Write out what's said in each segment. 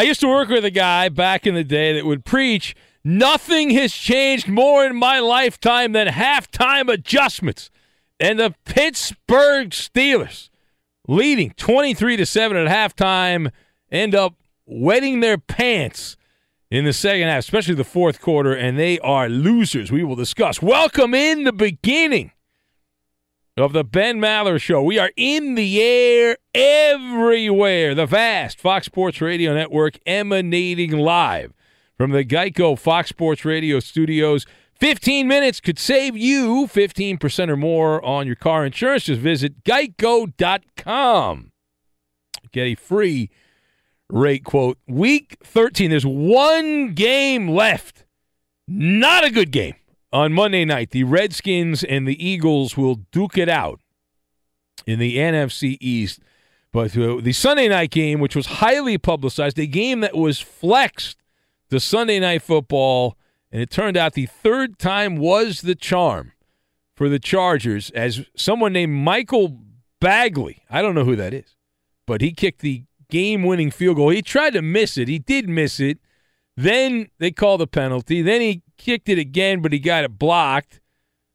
I used to work with a guy back in the day that would preach nothing has changed more in my lifetime than halftime adjustments. And the Pittsburgh Steelers, leading 23 to 7 at halftime, end up wetting their pants in the second half, especially the fourth quarter, and they are losers. We will discuss. Welcome in the beginning of the Ben Maller Show. We are in the air everywhere. The vast Fox Sports Radio Network emanating live from the Geico Fox Sports Radio studios. 15 minutes could save you 15% or more on your car insurance. Just visit geico.com. Get a free rate quote. Week 13, there's one game left. Not a good game on Monday night, the Redskins and the Eagles will duke it out in the NFC East. But uh, the Sunday night game, which was highly publicized, a game that was flexed to Sunday night football, and it turned out the third time was the charm for the Chargers as someone named Michael Badgley, I don't know who that is, but he kicked the game winning field goal. He tried to miss it, he did miss it. Then they called the penalty. Then he kicked it again, but he got it blocked.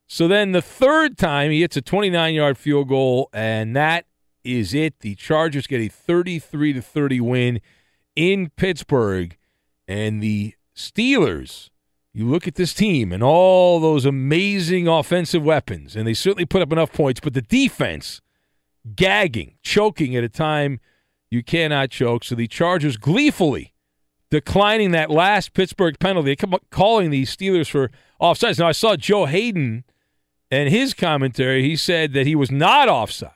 So then the third time he hits a 29 yard field goal, and that is it. The Chargers get a 33 to 30 win in Pittsburgh, and the Steelers. You look at this team and all those amazing offensive weapons, and they certainly put up enough points, but the defense gagging, choking at a time you cannot choke. So the Chargers gleefully declining that last Pittsburgh penalty. Calling the Steelers for offsides. Now, I saw Joe Haden and his commentary. He said that he was not offside.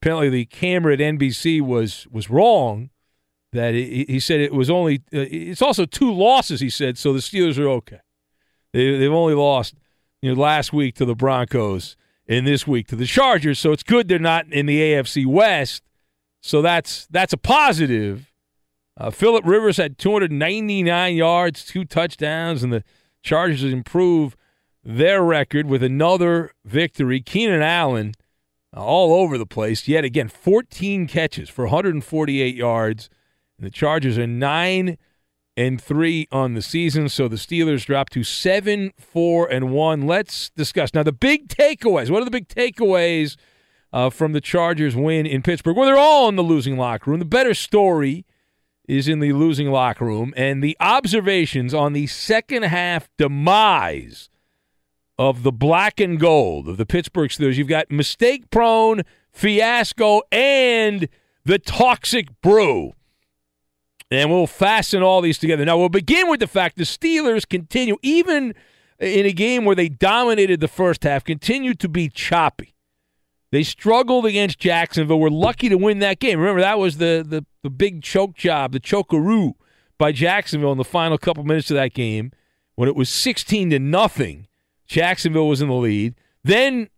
Apparently, the camera at NBC was was wrong. That he said it was only. Uh, it's also two losses. He said so. The Steelers are okay. They, they've only lost you know last week to the Broncos and this week to the Chargers. So it's good they're not in the AFC West. So that's that's a positive. Uh, Philip Rivers had 299 yards, two touchdowns, and the Chargers improve their record with another victory. Keenan Allen uh, all over the place. Yet again, 14 catches for 148 yards. And the Chargers are nine and three on the season. So the Steelers drop to seven, four, and one. Let's discuss now the big takeaways. What are the big takeaways uh, from the Chargers win in Pittsburgh? Well, they're all in the losing locker room. The better story is in the losing locker room, and the observations on the second half demise of the black and gold of the Pittsburgh Steelers. You've got mistake prone, fiasco, and the toxic brew. And we'll fasten all these together. Now, we'll begin with the fact the Steelers continue, even in a game where they dominated the first half, continue to be choppy. They struggled against Jacksonville. We're lucky to win that game. Remember, that was the, the, the big choke job, the chokeroo by Jacksonville in the final couple minutes of that game when it was 16 to nothing. Jacksonville was in the lead. Then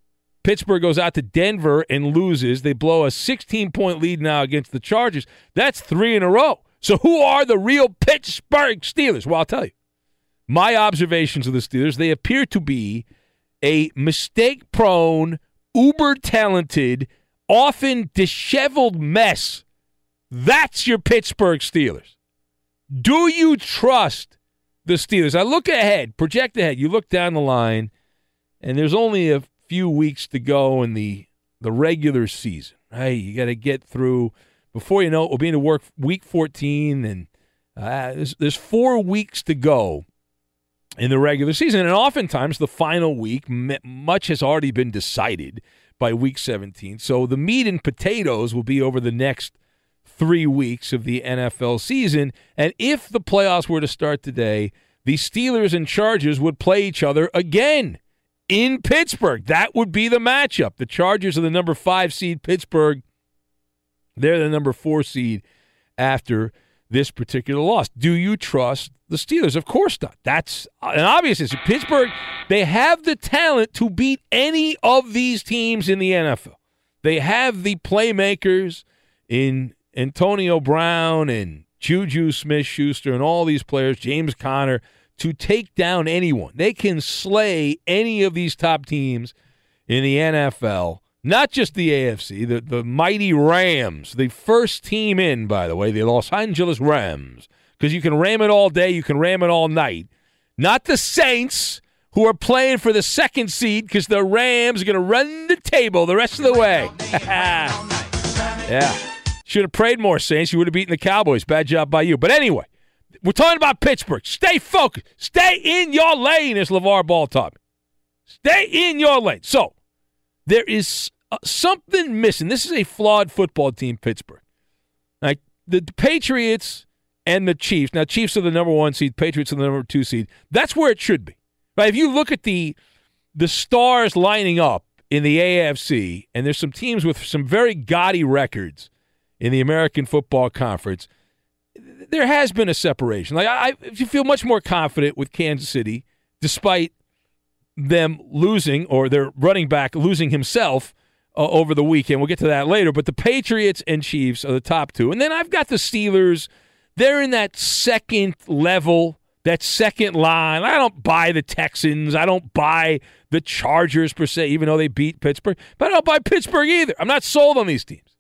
Pittsburgh goes out to Denver and loses. They blow a 16 point lead now against the Chargers. That's three in a row. So, who are the real Pittsburgh Steelers? Well, I'll tell you. My observations of the Steelers, they appear to be a mistake prone, uber talented, often disheveled mess. That's your Pittsburgh Steelers. Do you trust the Steelers? I look ahead, project ahead. You look down the line, and there's only a few weeks to go in the the regular season. Right? You got to get through before you know it, we'll be into work week 14, and uh, there's, there's four weeks to go in the regular season. And oftentimes, the final week, much has already been decided by week 17. So the meat and potatoes will be over the next three weeks of the NFL season. And if the playoffs were to start today, the Steelers and Chargers would play each other again in Pittsburgh. That would be the matchup. The Chargers are the number five seed, Pittsburgh they're the number four seed after this particular loss. Do you trust the Steelers? Of course not. That's an obvious issue. Pittsburgh, they have the talent to beat any of these teams in the NFL. They have the playmakers in Antonio Brown and Juju Smith Schuster and all these players, James Conner, to take down anyone. They can slay any of these top teams in the NFL not just the AFC, the, the mighty Rams, the first team in, by the way, the Los Angeles Rams, because you can ram it all day, you can ram it all night. Not the Saints, who are playing for the second seed, because the Rams are going to run the table the rest of the way. yeah. Should have prayed more, Saints. You would have beaten the Cowboys. Bad job by you. But anyway, we're talking about Pittsburgh. Stay focused. Stay in your lane, as LeVar Ball taught me. Stay in your lane. So, there is uh, something missing. This is a flawed football team, Pittsburgh. Like the Patriots and the Chiefs. Now, Chiefs are the number one seed. Patriots are the number two seed. That's where it should be. Right? If you look at the the stars lining up in the AFC, and there's some teams with some very gaudy records in the American Football Conference. There has been a separation. Like I, I feel much more confident with Kansas City, despite them losing or their running back losing himself uh, over the weekend. We'll get to that later. But the Patriots and Chiefs are the top two. And then I've got the Steelers. They're in that second level, that second line. I don't buy the Texans. I don't buy the Chargers per se, even though they beat Pittsburgh. But I don't buy Pittsburgh either. I'm not sold on these teams.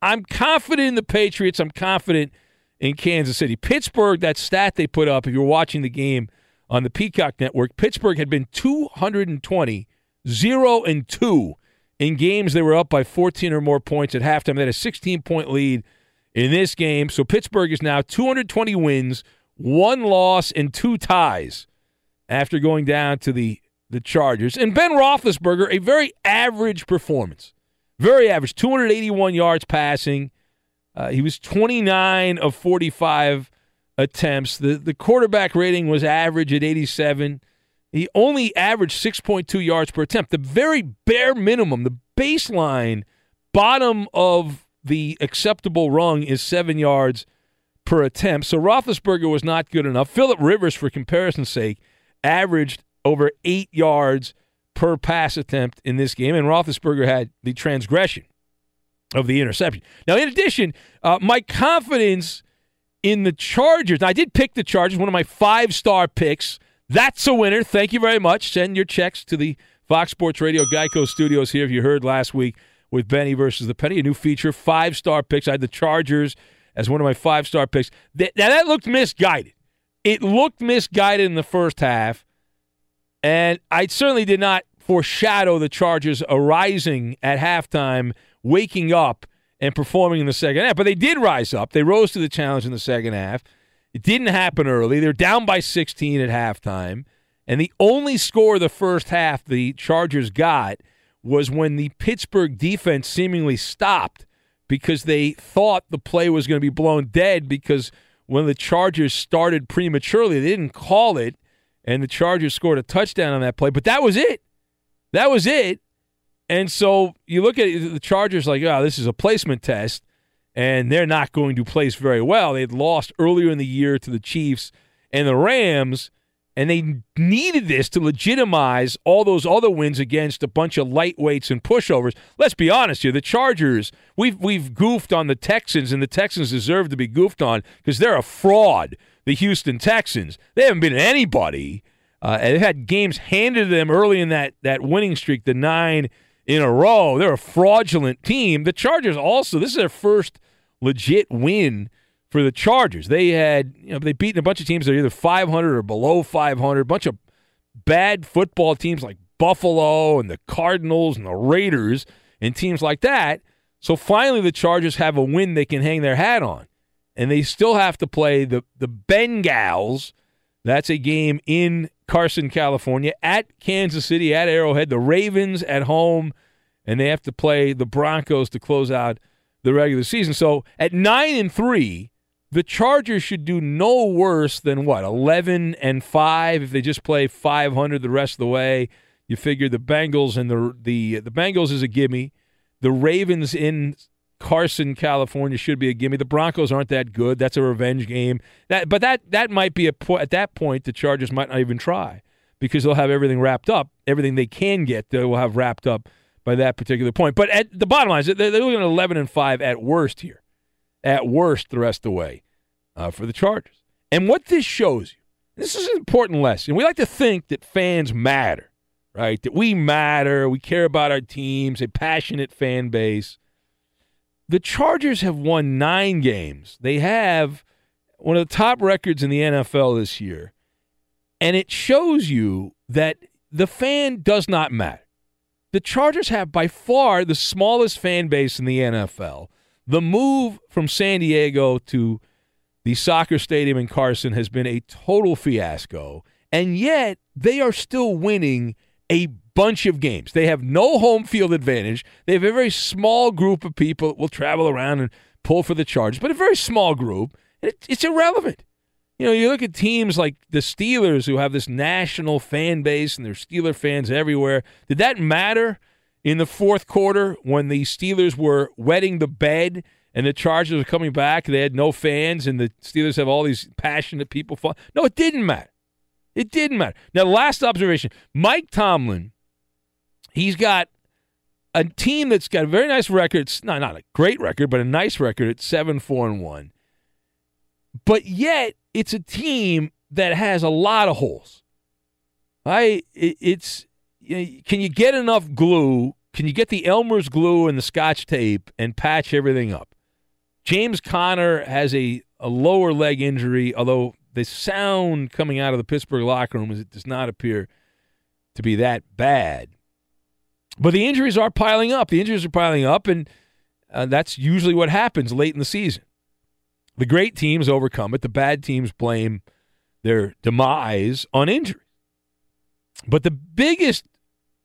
I'm confident in the Patriots. I'm confident in Kansas City. Pittsburgh, that stat they put up, if you're watching the game on the Peacock Network, Pittsburgh had been 220, 0 and 2 in games they were up by 14 or more points at halftime. They had a 16 point lead in this game. So Pittsburgh is now 220 wins, one loss, and two ties after going down to the, the Chargers. And Ben Roethlisberger, a very average performance. Very average, 281 yards passing. Uh, he was 29 of 45 attempts. The, the quarterback rating was average at 87. He only averaged 6.2 yards per attempt. The very bare minimum, the baseline bottom of the acceptable rung is seven yards per attempt. So Roethlisberger was not good enough. Philip Rivers, for comparison's sake, averaged over eight yards per pass attempt in this game, and Roethlisberger had the transgression of the interception. Now, in addition, uh, my confidence in the Chargers. Now, I did pick the Chargers, one of my five star picks. That's a winner. Thank you very much. Send your checks to the Fox Sports Radio Geico Studios here. If you heard last week with Benny versus the Penny, a new feature, five star picks. I had the Chargers as one of my five star picks. Now, that looked misguided. It looked misguided in the first half, and I certainly did not foreshadow the Chargers arising at halftime, waking up and performing in the second half. But they did rise up. They rose to the challenge in the second half. It didn't happen early. They're down by 16 at halftime. And the only score the first half the Chargers got was when the Pittsburgh defense seemingly stopped because they thought the play was going to be blown dead because when the Chargers started prematurely, they didn't call it, and the Chargers scored a touchdown on that play. But that was it. That was it. And so you look at the Chargers like, oh, this is a placement test, and they're not going to place very well. They had lost earlier in the year to the Chiefs and the Rams, and they needed this to legitimize all those other wins against a bunch of lightweights and pushovers. Let's be honest here, the Chargers, we've we've goofed on the Texans, and the Texans deserve to be goofed on because they're a fraud. The Houston Texans, they haven't been anybody. Uh, and they had games handed to them early in that that winning streak, the nine in a row. They're a fraudulent team. The Chargers also, this is their first legit win for the Chargers. They had, you know, they beaten a bunch of teams that are either 500 or below 500, a bunch of bad football teams like Buffalo and the Cardinals and the Raiders and teams like that. So finally the Chargers have a win they can hang their hat on. And they still have to play the the Bengals. That's a game in Carson, California, at Kansas City, at Arrowhead, the Ravens at home, and they have to play the Broncos to close out the regular season. So at nine and three, the Chargers should do no worse than what eleven and five if they just play five hundred the rest of the way. You figure the Bengals and the the the Bengals is a gimme. The Ravens in Carson, California should be a gimme. The Broncos aren't that good. That's a revenge game. That, but that that might be a at that point the Chargers might not even try because they'll have everything wrapped up. Everything they can get, they will have wrapped up by that particular point. But at the bottom line is they're, looking at 11 and five at worst here, at worst the rest of the way uh, for the Chargers. And what this shows you, this is an important lesson. We like to think that fans matter, right? That we matter, we care about our teams, a passionate fan base the Chargers have won nine games. They have one of the top records in the NFL this year. And it shows you that the fan does not matter. The Chargers have by far the smallest fan base in the NFL. The move from San Diego to the soccer stadium in Carson has been a total fiasco. And yet they are still winning a bunch of games. They have no home field advantage. They have a very small group of people that will travel around and pull for the Chargers, but a very small group. It, it's irrelevant. You know, you look at teams like the Steelers who have this national fan base and there's Steeler fans everywhere. Did that matter in the fourth quarter when the Steelers were wetting the bed and the Chargers were coming back? They had no fans and the Steelers have all these passionate people. No, it didn't matter. It didn't matter. Now, last observation Mike Tomlin He's got a team that's got a very nice record. It's not, not a great record, but a nice record at 7 4 and 1. But yet, it's a team that has a lot of holes. I it, it's can you get enough glue? Can you get the Elmer's glue and the scotch tape and patch everything up? James Conner has a, a lower leg injury, although the sound coming out of the Pittsburgh locker room is it does not appear to be that bad. But the injuries are piling up. The injuries are piling up, and uh, that's usually what happens late in the season. The great teams overcome it. The bad teams blame their demise on injury. But the biggest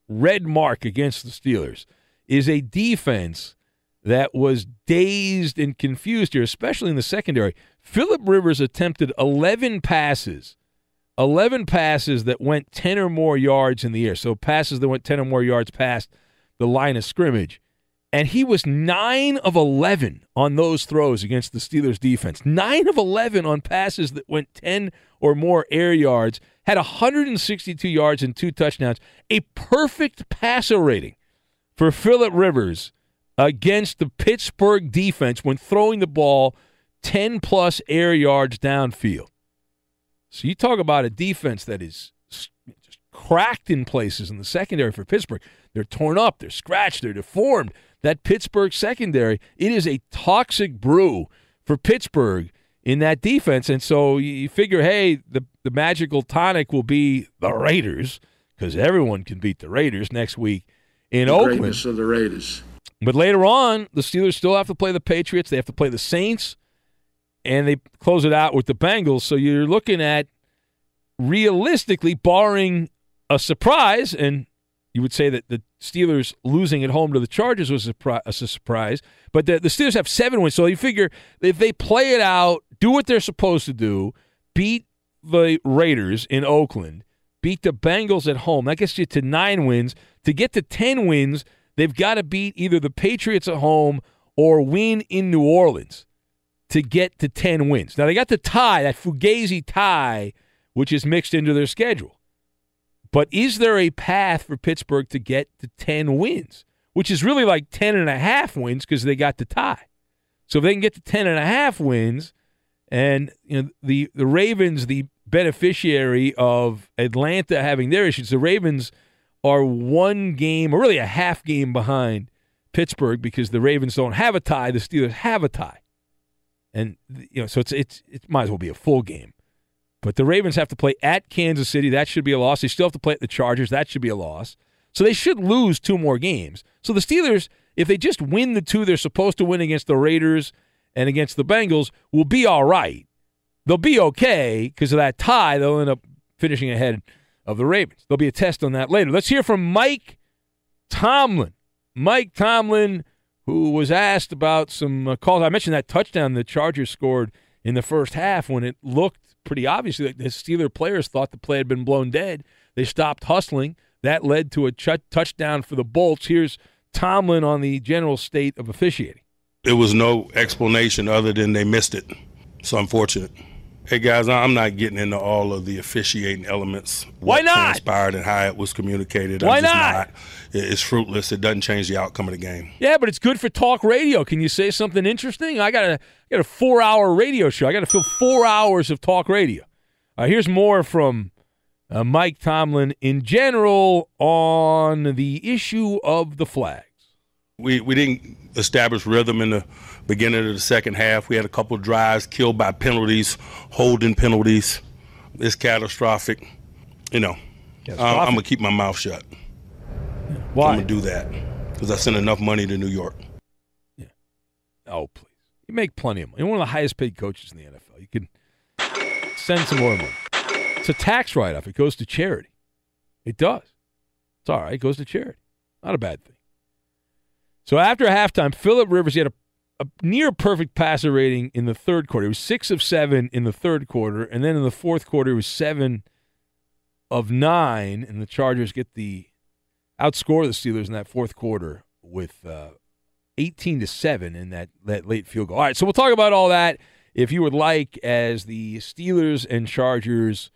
red mark against the Steelers is a defense that was dazed and confused here, especially in the secondary. Philip Rivers attempted 11 passes 11 passes that went 10 or more yards in the air. So passes that went 10 or more yards past the line of scrimmage. And he was 9 of 11 on those throws against the Steelers defense. 9 of 11 on passes that went 10 or more air yards, had 162 yards and two touchdowns. A perfect passer rating for Philip Rivers against the Pittsburgh defense when throwing the ball 10 plus air yards downfield. So you talk about a defense that is just cracked in places in the secondary for Pittsburgh. They're torn up, they're scratched, they're deformed. That Pittsburgh secondary, it is a toxic brew for Pittsburgh in that defense. And so you figure, hey, the, the magical tonic will be the Raiders because everyone can beat the Raiders next week in the Oakland. Greatness of the Raiders. But later on, the Steelers still have to play the Patriots. They have to play the Saints, and they close it out with the Bengals. So you're looking at realistically, barring a surprise, and you would say that the Steelers losing at home to the Chargers was a, surprise, but the, the Steelers have seven wins. So you figure if they play it out, do what they're supposed to do, beat the Raiders in Oakland, beat the Bengals at home, that gets you to nine wins. To get to 10 wins, they've got to beat either the Patriots at home or win in New Orleans to get to 10 wins. Now, they got the tie, that Fugazi tie, which is mixed into their schedule. But is there a path for Pittsburgh to get to 10 wins, which is really like 10 and a half wins because they got the tie? So if they can get to 10 and a half wins, and you know the the Ravens, the beneficiary of Atlanta having their issues, the Ravens are one game or really a half game behind Pittsburgh because the Ravens don't have a tie, the Steelers have a tie, and you know so it's it's it might as well be a full game. But the Ravens have to play at Kansas City. That should be a loss. They still have to play at the Chargers. That should be a loss. So they should lose two more games. So the Steelers, if they just win the two they're supposed to win against the Raiders and against the Bengals, will be all right. They'll be okay because of that tie. They'll end up finishing ahead of the Ravens. There'll be a test on that later. Let's hear from Mike Tomlin. Mike Tomlin, who was asked about some uh, calls. I mentioned that touchdown the Chargers scored in the first half when it looked pretty obviously that the Steeler players thought the play had been blown dead. They stopped hustling. That led to a ch- touchdown for the Bolts. Here's Tomlin on the general state of officiating. It was no explanation other than they missed it. It's unfortunate. Hey guys, I'm not getting into all of the officiating elements. Why not? Transpired and how it was communicated. Why just not? It's fruitless. It doesn't change the outcome of the game. Yeah, but it's good for talk radio. Can you say something interesting? I got a I got a four hour radio show. I got to fill four hours of talk radio. Uh, here's more from uh, Mike Tomlin in general on the issue of the flags. We we didn't establish rhythm in the beginning of the second half. We had a couple drives killed by penalties, holding penalties. It's catastrophic. You know, I'm, I'm gonna keep my mouth shut. Why? I'm gonna do that because I sent enough money to New York. Yeah. Oh, please. You make plenty of money. You're one of the highest paid coaches in the NFL. You can send some more money. It's a tax write off. It goes to charity. It does. It's all right. It goes to charity. Not a bad thing. So after halftime, Philip Rivers he had a, a near perfect passer rating in the third quarter. It was six of seven in the third quarter, and then in the fourth quarter, it was seven of nine, and the Chargers get the outscore the Steelers in that fourth quarter with uh, 18 to 7 in that, that late field goal. All right, so we'll talk about all that if you would like as the Steelers and Chargers,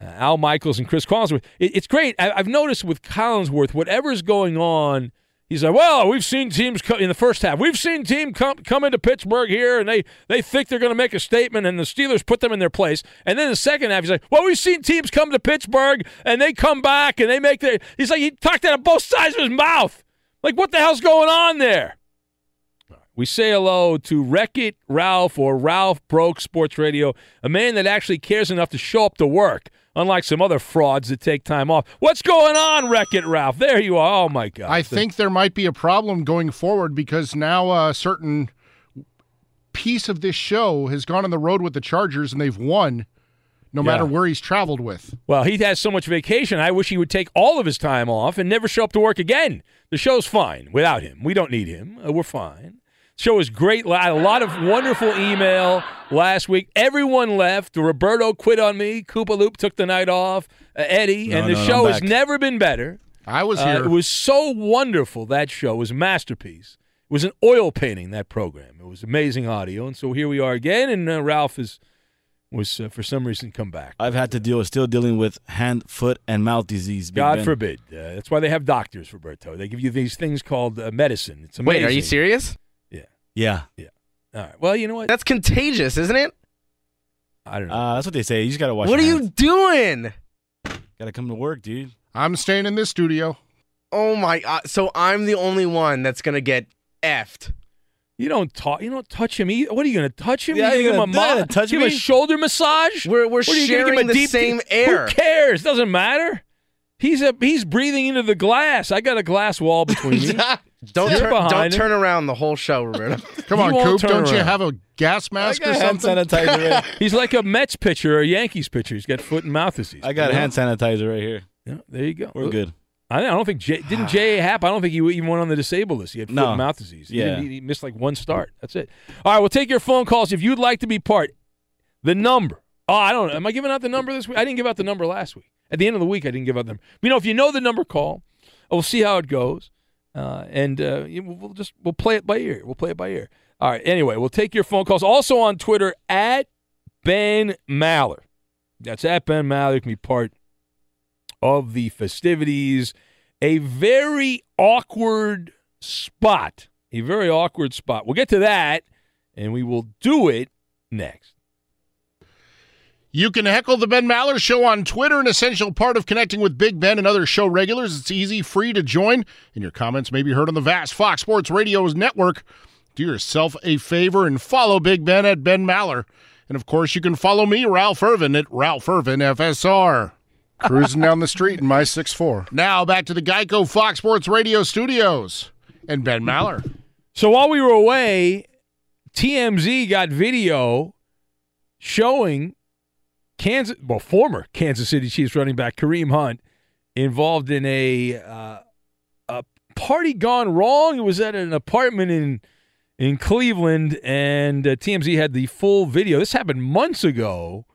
uh, Al Michaels and Chris Collinsworth. It, it's great. I, I've noticed with Collinsworth, whatever's going on, he's like, well, we've seen teams co- in the first half. We've seen team come, come into Pittsburgh here, and they, they think they're going to make a statement, and the Steelers put them in their place. And then the second half, he's like, well, we've seen teams come to Pittsburgh, and they come back, and they make their – he's like, he talked out of both sides of his mouth. Like, what the hell's going on there? We say hello to Wreck It Ralph or Ralph Broke Sports Radio, a man that actually cares enough to show up to work, unlike some other frauds that take time off. What's going on, Wreck It Ralph? There you are. Oh, my God. I think there might be a problem going forward because now a certain piece of this show has gone on the road with the Chargers and they've won no Yeah. matter where he's traveled with. Well, he has so much vacation. I wish he would take all of his time off and never show up to work again. The show's fine without him. We don't need him. Uh, we're fine. Show was great. A lot of wonderful email last week. Everyone left. Roberto quit on me. Koopa Loop took the night off. Uh, Eddie, No, and the no, no, show I'm has back. never been better. I was Uh, here. it was so wonderful. That show was a masterpiece. It was an oil painting that program. It was amazing audio, and so here we are again. And uh, Ralph is was uh, for some reason come back. I've had to deal with still dealing with hand, foot, and mouth disease. Big God Ben. forbid. Uh, that's why they have doctors, Roberto. They give you these things called uh, medicine. It's amazing. Wait, are you serious? Yeah. Yeah. Yeah. All right. Well, you know what? That's contagious, isn't it? I don't know. Uh, that's what they say. You just gotta watch. what are your you doing? Gotta come to work, dude. I'm staying in this studio. Oh my god! So I'm the only one that's gonna get effed. You don't talk. You don't touch him. Either. What are you going to touch him? Yeah, you you're give him a gonna- ma- touch give him a shoulder massage. We're we're What, are give him sharing a the deep- same air. Who cares? Doesn't matter. He's a he's breathing into the glass. I got a glass wall between me. Don't You're turn, don't turn around the whole show, Roberto. Come on, won't Coop. Don't you have a gas mask I or hand something? sanitizer. Right. He's like a Mets pitcher or a Yankees pitcher. He's got foot and mouth disease. I got Yeah. hand sanitizer right here. Yeah, there you go. We're good. I I don't think J, didn't J.A. Happ. I don't think he even went on the disabled list. He had foot No. and mouth disease. He, Yeah. he missed like one start. That's it. All right, we'll take your phone calls if you'd like to be part. The number. Oh, I don't know. Am I giving out the number this week? I didn't give out the number last week. At the end of the week, I didn't give out the number. You know, if you know the number, call. We'll see how it goes, uh, and uh, we'll just we'll play it by ear. We'll play it by ear. All right. Anyway, we'll take your phone calls. Also on Twitter at Ben Maller. That's at Ben Maller. Can be part of the festivities. A very awkward spot. A very awkward spot. We'll get to that, and we will do it next. You can heckle the Ben Maller Show on Twitter, an essential part of connecting with Big Ben and other show regulars. It's easy, free to join, and your comments may be heard on the vast Fox Sports Radio's network. Do yourself a favor and follow Big Ben at Ben Maller. And of course, you can follow me, Ralph Irvin, at Ralph Irvin FSR. Cruising down the street in my 6'4. Now back to the Geico Fox Sports Radio studios and Ben Maller. So while we were away, TMZ got video showing Kansas, well, former Kansas City Chiefs running back Kareem Hunt involved in a uh, a party gone wrong. It was at an apartment in in Cleveland, and uh, TMZ had the full video. This happened months ago,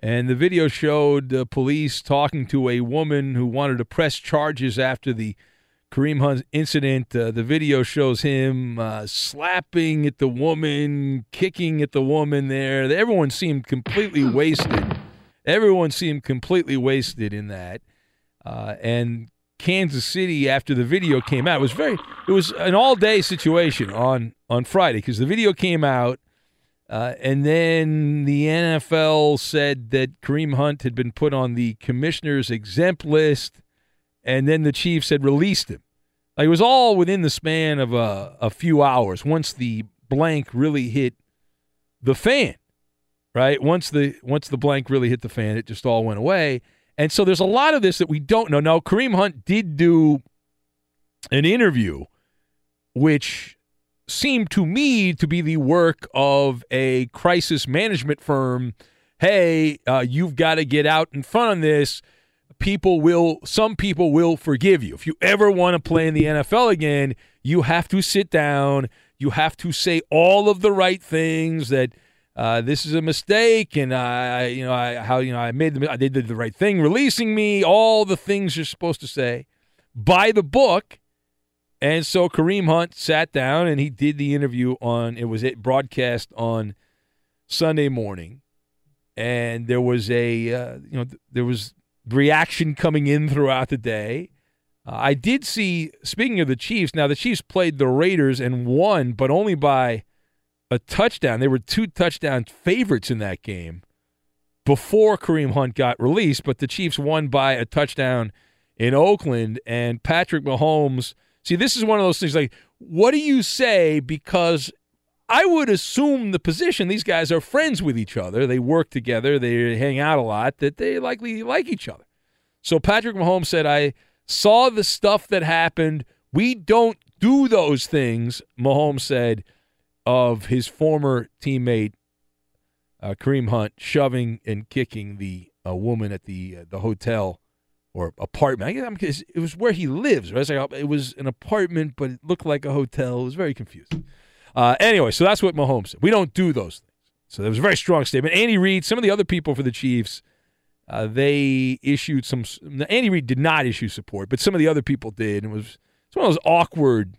and the video showed the police talking to a woman who wanted to press charges after the Kareem Hunt incident. Uh, the video shows him uh, slapping at the woman, kicking at the woman there. Everyone seemed completely wasted. Everyone seemed completely wasted in that. Uh, and Kansas City, after the video came out, it was very. It was an all-day situation on on Friday because the video came out, uh, and then the NFL said that Kareem Hunt had been put on the commissioner's exempt list, and then the Chiefs had released him. Like it was all within the span of a, a few hours. Once the blank really hit the fan, right? Once the once the blank really hit the fan, it just all went away. And so there's a lot of this that we don't know. Now Kareem Hunt did do an interview, which seemed to me to be the work of a crisis management firm. Hey, uh, you've got to get out in front of this people will some people will forgive you if you ever want to play in the NFL again you have to sit down you have to say all of the right things that uh, this is a mistake and I you know I how you know I made the, I did the right thing releasing me all the things you're supposed to say by the book and so Kareem Hunt sat down and he did the interview on it was it broadcast on Sunday morning and there was a uh, you know there was reaction coming in throughout the day. Uh, I did see, speaking of the Chiefs, now the Chiefs played the Raiders and won, but only by a touchdown. They were two touchdown favorites in that game before Kareem Hunt got released, but the Chiefs won by a touchdown in Oakland. And Patrick Mahomes, see, this is one of those things like, what do you say? Because I would assume the position, these guys are friends with each other. They work together, they hang out a lot, that they likely like each other. So Patrick Mahomes said, I saw the stuff that happened. We don't do those things, Mahomes said of his former teammate, uh, Kareem Hunt, shoving and kicking the uh, woman at the, uh, the hotel or apartment. I guess I'm- it was where he lives. Right? It's like, it was an apartment, but it looked like a hotel. It was very confusing. Uh, anyway, so that's what Mahomes said. We don't do those things. So that was a very strong statement. Andy Reid, some of the other people for the Chiefs, uh, they issued some. Andy Reid did not issue support, but some of the other people did. And it was it's one of those awkward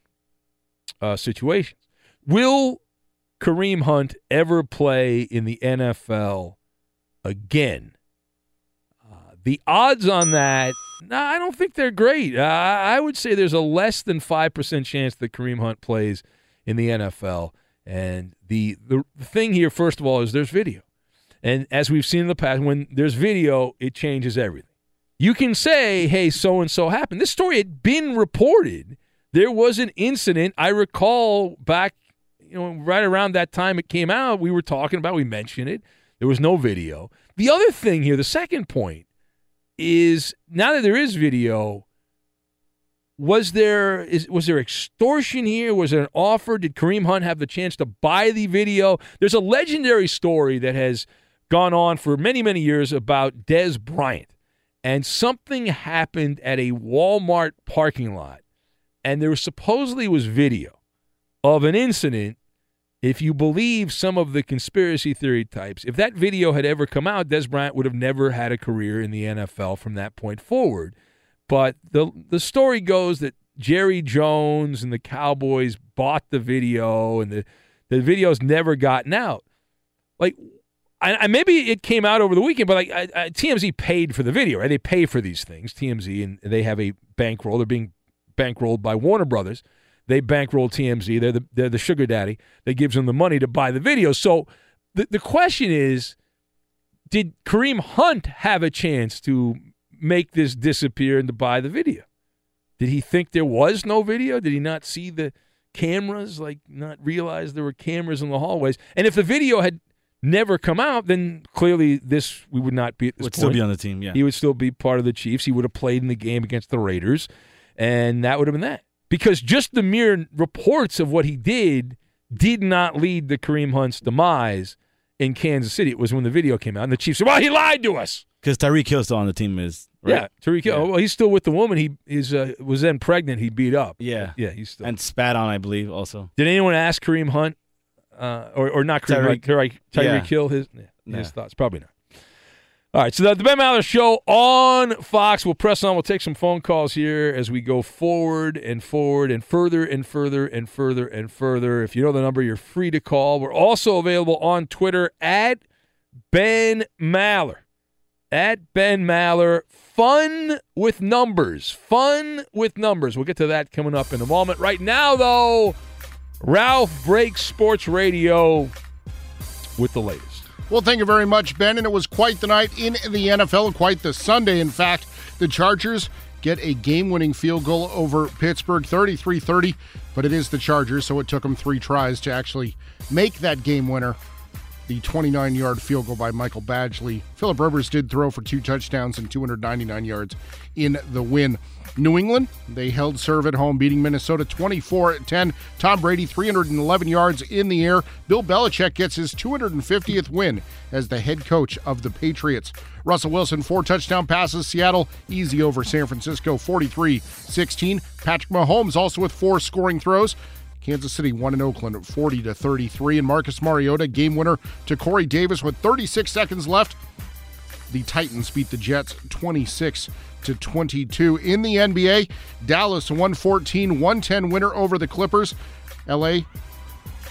uh, situations. Will Kareem Hunt ever play in the NFL again? Uh, the odds on that, nah, I don't think they're great. Uh, I would say there's a less than 5% chance that Kareem Hunt plays in the NFL. And the, the thing here, first of all, is there's video. And as we've seen in the past, when there's video, it changes everything. You can say, hey, so and so happened. This story had been reported. There was an incident. I recall back, you know, right around that time it came out, we were talking about, we mentioned it. There was no video. The other thing here, the second point, is now that there is video, was there is was there extortion here? Was there an offer? Did Kareem Hunt have the chance to buy the video? There's a legendary story that has gone on for many, many years about Dez Bryant. And something happened at a Walmart parking lot. And there was, supposedly was video of an incident. If you believe some of the conspiracy theory types, if that video had ever come out, Dez Bryant would have never had a career in the NFL from that point forward. But the the story goes that Jerry Jones and the Cowboys bought the video, and the the video's never gotten out. Like, I, I, maybe it came out over the weekend, but like I, I, TMZ paid for the video, right? They pay for these things, TMZ, and they have a bankroll. They're being bankrolled by Warner Brothers. They bankroll TMZ. They're the they're the sugar daddy that gives them the money to buy the video. So the the question is, did Kareem Hunt have a chance to make this disappear and to buy the video? Did he think there was no video? Did he not see the cameras? Like not realize there were cameras in the hallways? And if the video had never come out, then clearly this we would not be at this would point. still be on the team. Yeah, he would still be part of the Chiefs. He would have played in the game against the Raiders, and that would have been that. Because just the mere reports of what he did did not lead to Kareem Hunt's demise in Kansas City. It was when the video came out, and the Chiefs said, "Well, he lied to us." Because Tyreek Hill still on the team is right? yeah Tyreek Hill. Yeah. Well, he's still with the woman he is uh, was then pregnant. He beat up. Yeah, yeah. He's still and spat on, I believe, also. Did anyone ask Kareem Hunt, uh, or or not Kareem Hunt, Tyreek- Tyreek, Tyreek yeah. Hill his his Nah. thoughts? Probably not. All right, so the, Ben Maller Show on Fox. We'll press on. We'll take some phone calls here as we go forward and forward and further and further and further and further. If you know the number, you're free to call. We're also available on Twitter at Ben Maller. At Ben Maller. Fun with numbers. Fun with numbers. We'll get to that coming up in a moment. Right now, though, Ralph breaks sports radio with the latest. Well, thank you very much, Ben. And it was quite the night in the NFL, quite the Sunday. In fact, the Chargers get a game winning field goal over Pittsburgh 33 30, but it is the Chargers, so it took them three tries to actually make that game winner. The 29 yard field goal by Michael Badgley. Philip Rivers did throw for two touchdowns and 299 yards in the win. New England, they held serve at home, beating Minnesota 24 10. Tom Brady, 311 yards in the air. Bill Belichick gets his 250th win as the head coach of the Patriots. Russell Wilson, four touchdown passes. Seattle, easy over San Francisco, 43 16. Patrick Mahomes also with four scoring throws. Kansas City won in Oakland at 40 to 33. And Marcus Mariota, game winner to Corey Davis with 36 seconds left. The Titans beat the Jets 26 to 22. In the NBA, Dallas 114 110 winner over the Clippers. LA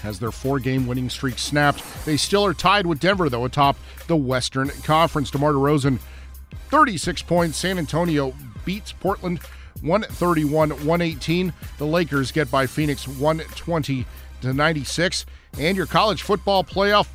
has their four game winning streak snapped. They still are tied with Denver, though, atop the Western Conference. DeMar DeRozan, 36 points. San Antonio beats Portland 131 118. The Lakers get by Phoenix 120 to 96. And your college football playoff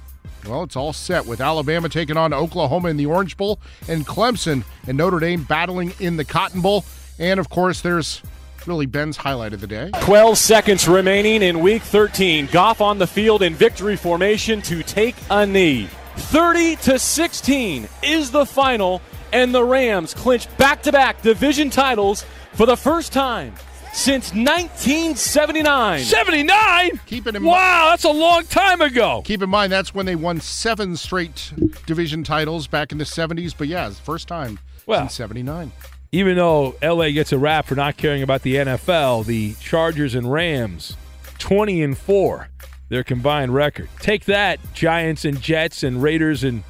well, it's all set with Alabama taking on Oklahoma in the Orange Bowl and Clemson and Notre Dame battling in the Cotton Bowl. And of course, there's really Ben's highlight of the day. 12 seconds remaining in week 13. Goff on the field in victory formation to take a knee. 30 to 16 is the final, and the Rams clinch back to back division titles for the first time since 1979. 79? Keep it in Wow, that's a long time ago. Keep in mind that's when they won seven straight division titles back in the 70s. But yeah, first time Well. since 79. Even though LA gets a rap for not caring about the NFL, the Chargers and Rams, 20 and 4, their combined record. Take that, Giants and Jets and Raiders and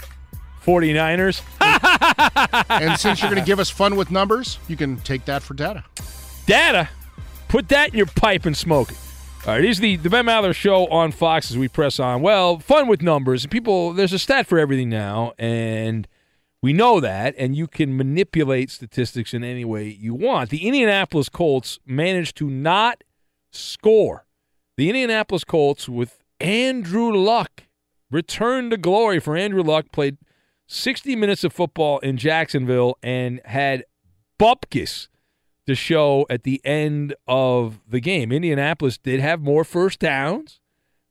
49ers. and since you're going to give us fun with numbers, you can take that for data. Data, put that in your pipe and smoke it. All right, here's the, the Ben Maller show on Fox as we press on. Well, fun with numbers. People, there's a stat for everything now, and we know that, and you can manipulate statistics in any way you want. The Indianapolis Colts managed to not score. The Indianapolis Colts with Andrew Luck returned to glory for Andrew Luck, played 60 minutes of football in Jacksonville and had bupkis to show at the end of the game. Indianapolis did have more first downs.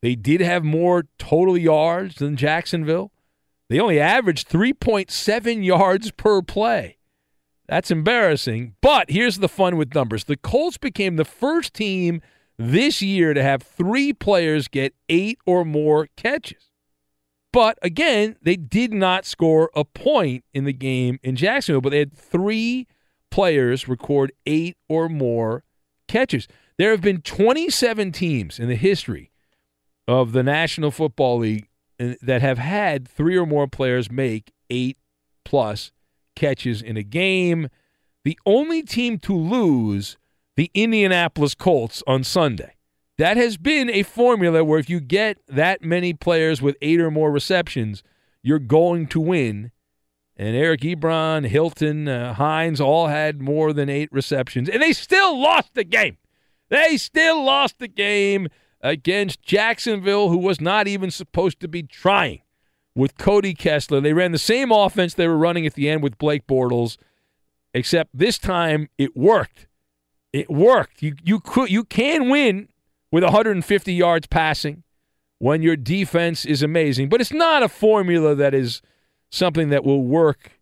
They did have more total yards than Jacksonville. They only averaged 3.7 yards per play. That's embarrassing. But here's the fun with numbers the Colts became the first team this year to have three players get eight or more catches. But again, they did not score a point in the game in Jacksonville, but they had three players record eight or more catches. There have been 27 teams in the history of the National Football League uh, that have had three or more players make eight plus catches in a game. The only team to lose, the Indianapolis Colts on Sunday. That has been a formula where if you get that many players with eight or more receptions, you're going to win and Eric Ebron, Hilton, uh, Hines all had more than eight receptions, and they still lost the game. They still lost the game against Jacksonville, who was not even supposed to be trying with Cody Kessler. They ran the same offense they were running at the end with Blake Bortles, except this time it worked. It worked. You you could you can win with 150 yards passing when your defense is amazing, but it's not a formula that is something that will work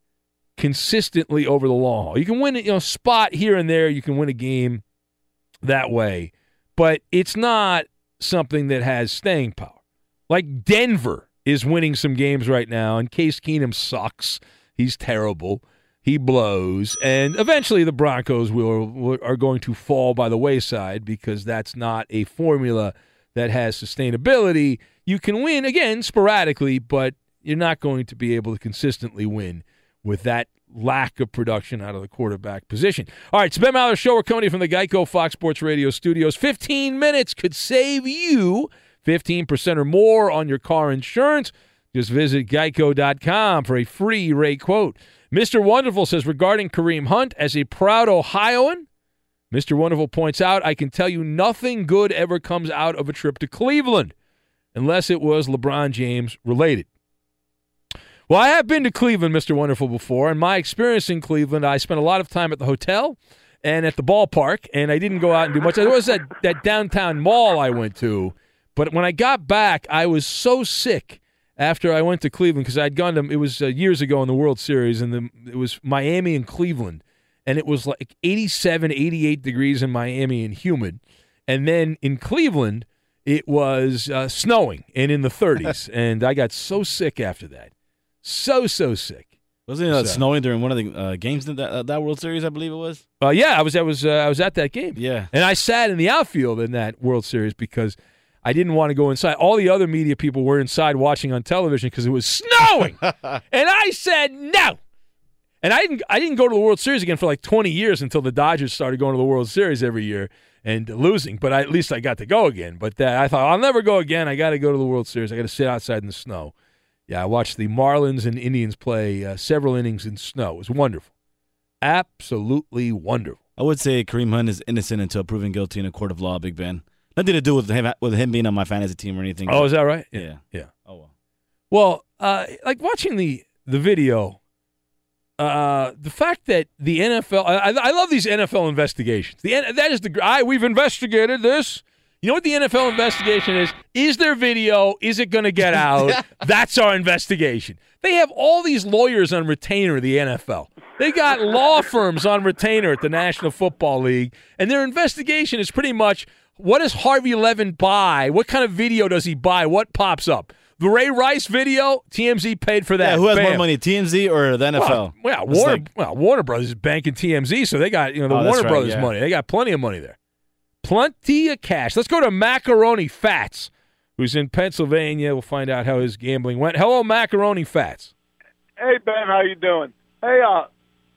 consistently over the long haul. You can win, you know, spot here and there. You can win a game that way, but it's not something that has staying power. Like Denver is winning some games right now, and Case Keenum sucks. He's terrible. He blows, and eventually the Broncos will, will are going to fall by the wayside because that's not a formula that has sustainability. You can win again sporadically, but you're not going to be able to consistently win with that lack of production out of the quarterback position. All right, it's Ben Maller Show. We're coming from the Geico Fox Sports Radio studios. 15 minutes could save you 15% or more on your car insurance. Just visit geico.com for a free rate quote. Mr. Wonderful says regarding Kareem Hunt, as a proud Ohioan, Mr. Wonderful points out, I can tell you nothing good ever comes out of a trip to Cleveland unless it was LeBron James related. Well, I have been to Cleveland, Mr. Wonderful, before, and my experience in Cleveland, I spent a lot of time at the hotel and at the ballpark, and I didn't go out and do much. There was that, that downtown mall I went to, but when I got back, I was so sick after I went to Cleveland because I'd gone to, it was uh, years ago in the World Series, and the, it was Miami and Cleveland, and it was like 87, 88 degrees in Miami and humid. And then in Cleveland, it was uh, snowing and in the 30s, and I got so sick after that so so sick. Wasn't it uh, so. snowing during one of the uh, games in that, uh, that World Series? I believe it was. Uh, yeah, I was. I was. Uh, I was at that game. Yeah, and I sat in the outfield in that World Series because I didn't want to go inside. All the other media people were inside watching on television because it was snowing, and I said no. And I didn't. I didn't go to the World Series again for like 20 years until the Dodgers started going to the World Series every year and losing. But I, at least I got to go again. But uh, I thought I'll never go again. I got to go to the World Series. I got to sit outside in the snow. Yeah, I watched the Marlins and Indians play uh, several innings in snow. It was wonderful. Absolutely wonderful. I would say Kareem Hunt is innocent until proven guilty in a court of law, Big Ben. Nothing to do with him with him being on my fantasy team or anything. Oh, is that right? Yeah. Yeah. Oh well. Well, uh, like watching the the video, uh, the fact that the NFL, I, I love these NFL investigations. The that is the I we've investigated this. You know what the NFL investigation is? Is there video? Is it going to get out? That's our investigation. They have all these lawyers on retainer, the NFL. They got law firms on retainer at the National Football League, and their investigation is pretty much what does Harvey Levin buy? What kind of video does he buy? What pops up? The Ray Rice video, TMZ paid for that. Yeah, who has Bam. more money, TMZ or the NFL? Well, well Warner, like, well, Warner Brothers is banking TMZ, so they got you know the oh, Warner right, Brothers yeah. money. They got plenty of money there. Plenty of cash. Let's go to Macaroni Fats, who's in Pennsylvania. We'll find out how his gambling went. Hello, Macaroni Fats. Hey Ben, how you doing? Hey, uh,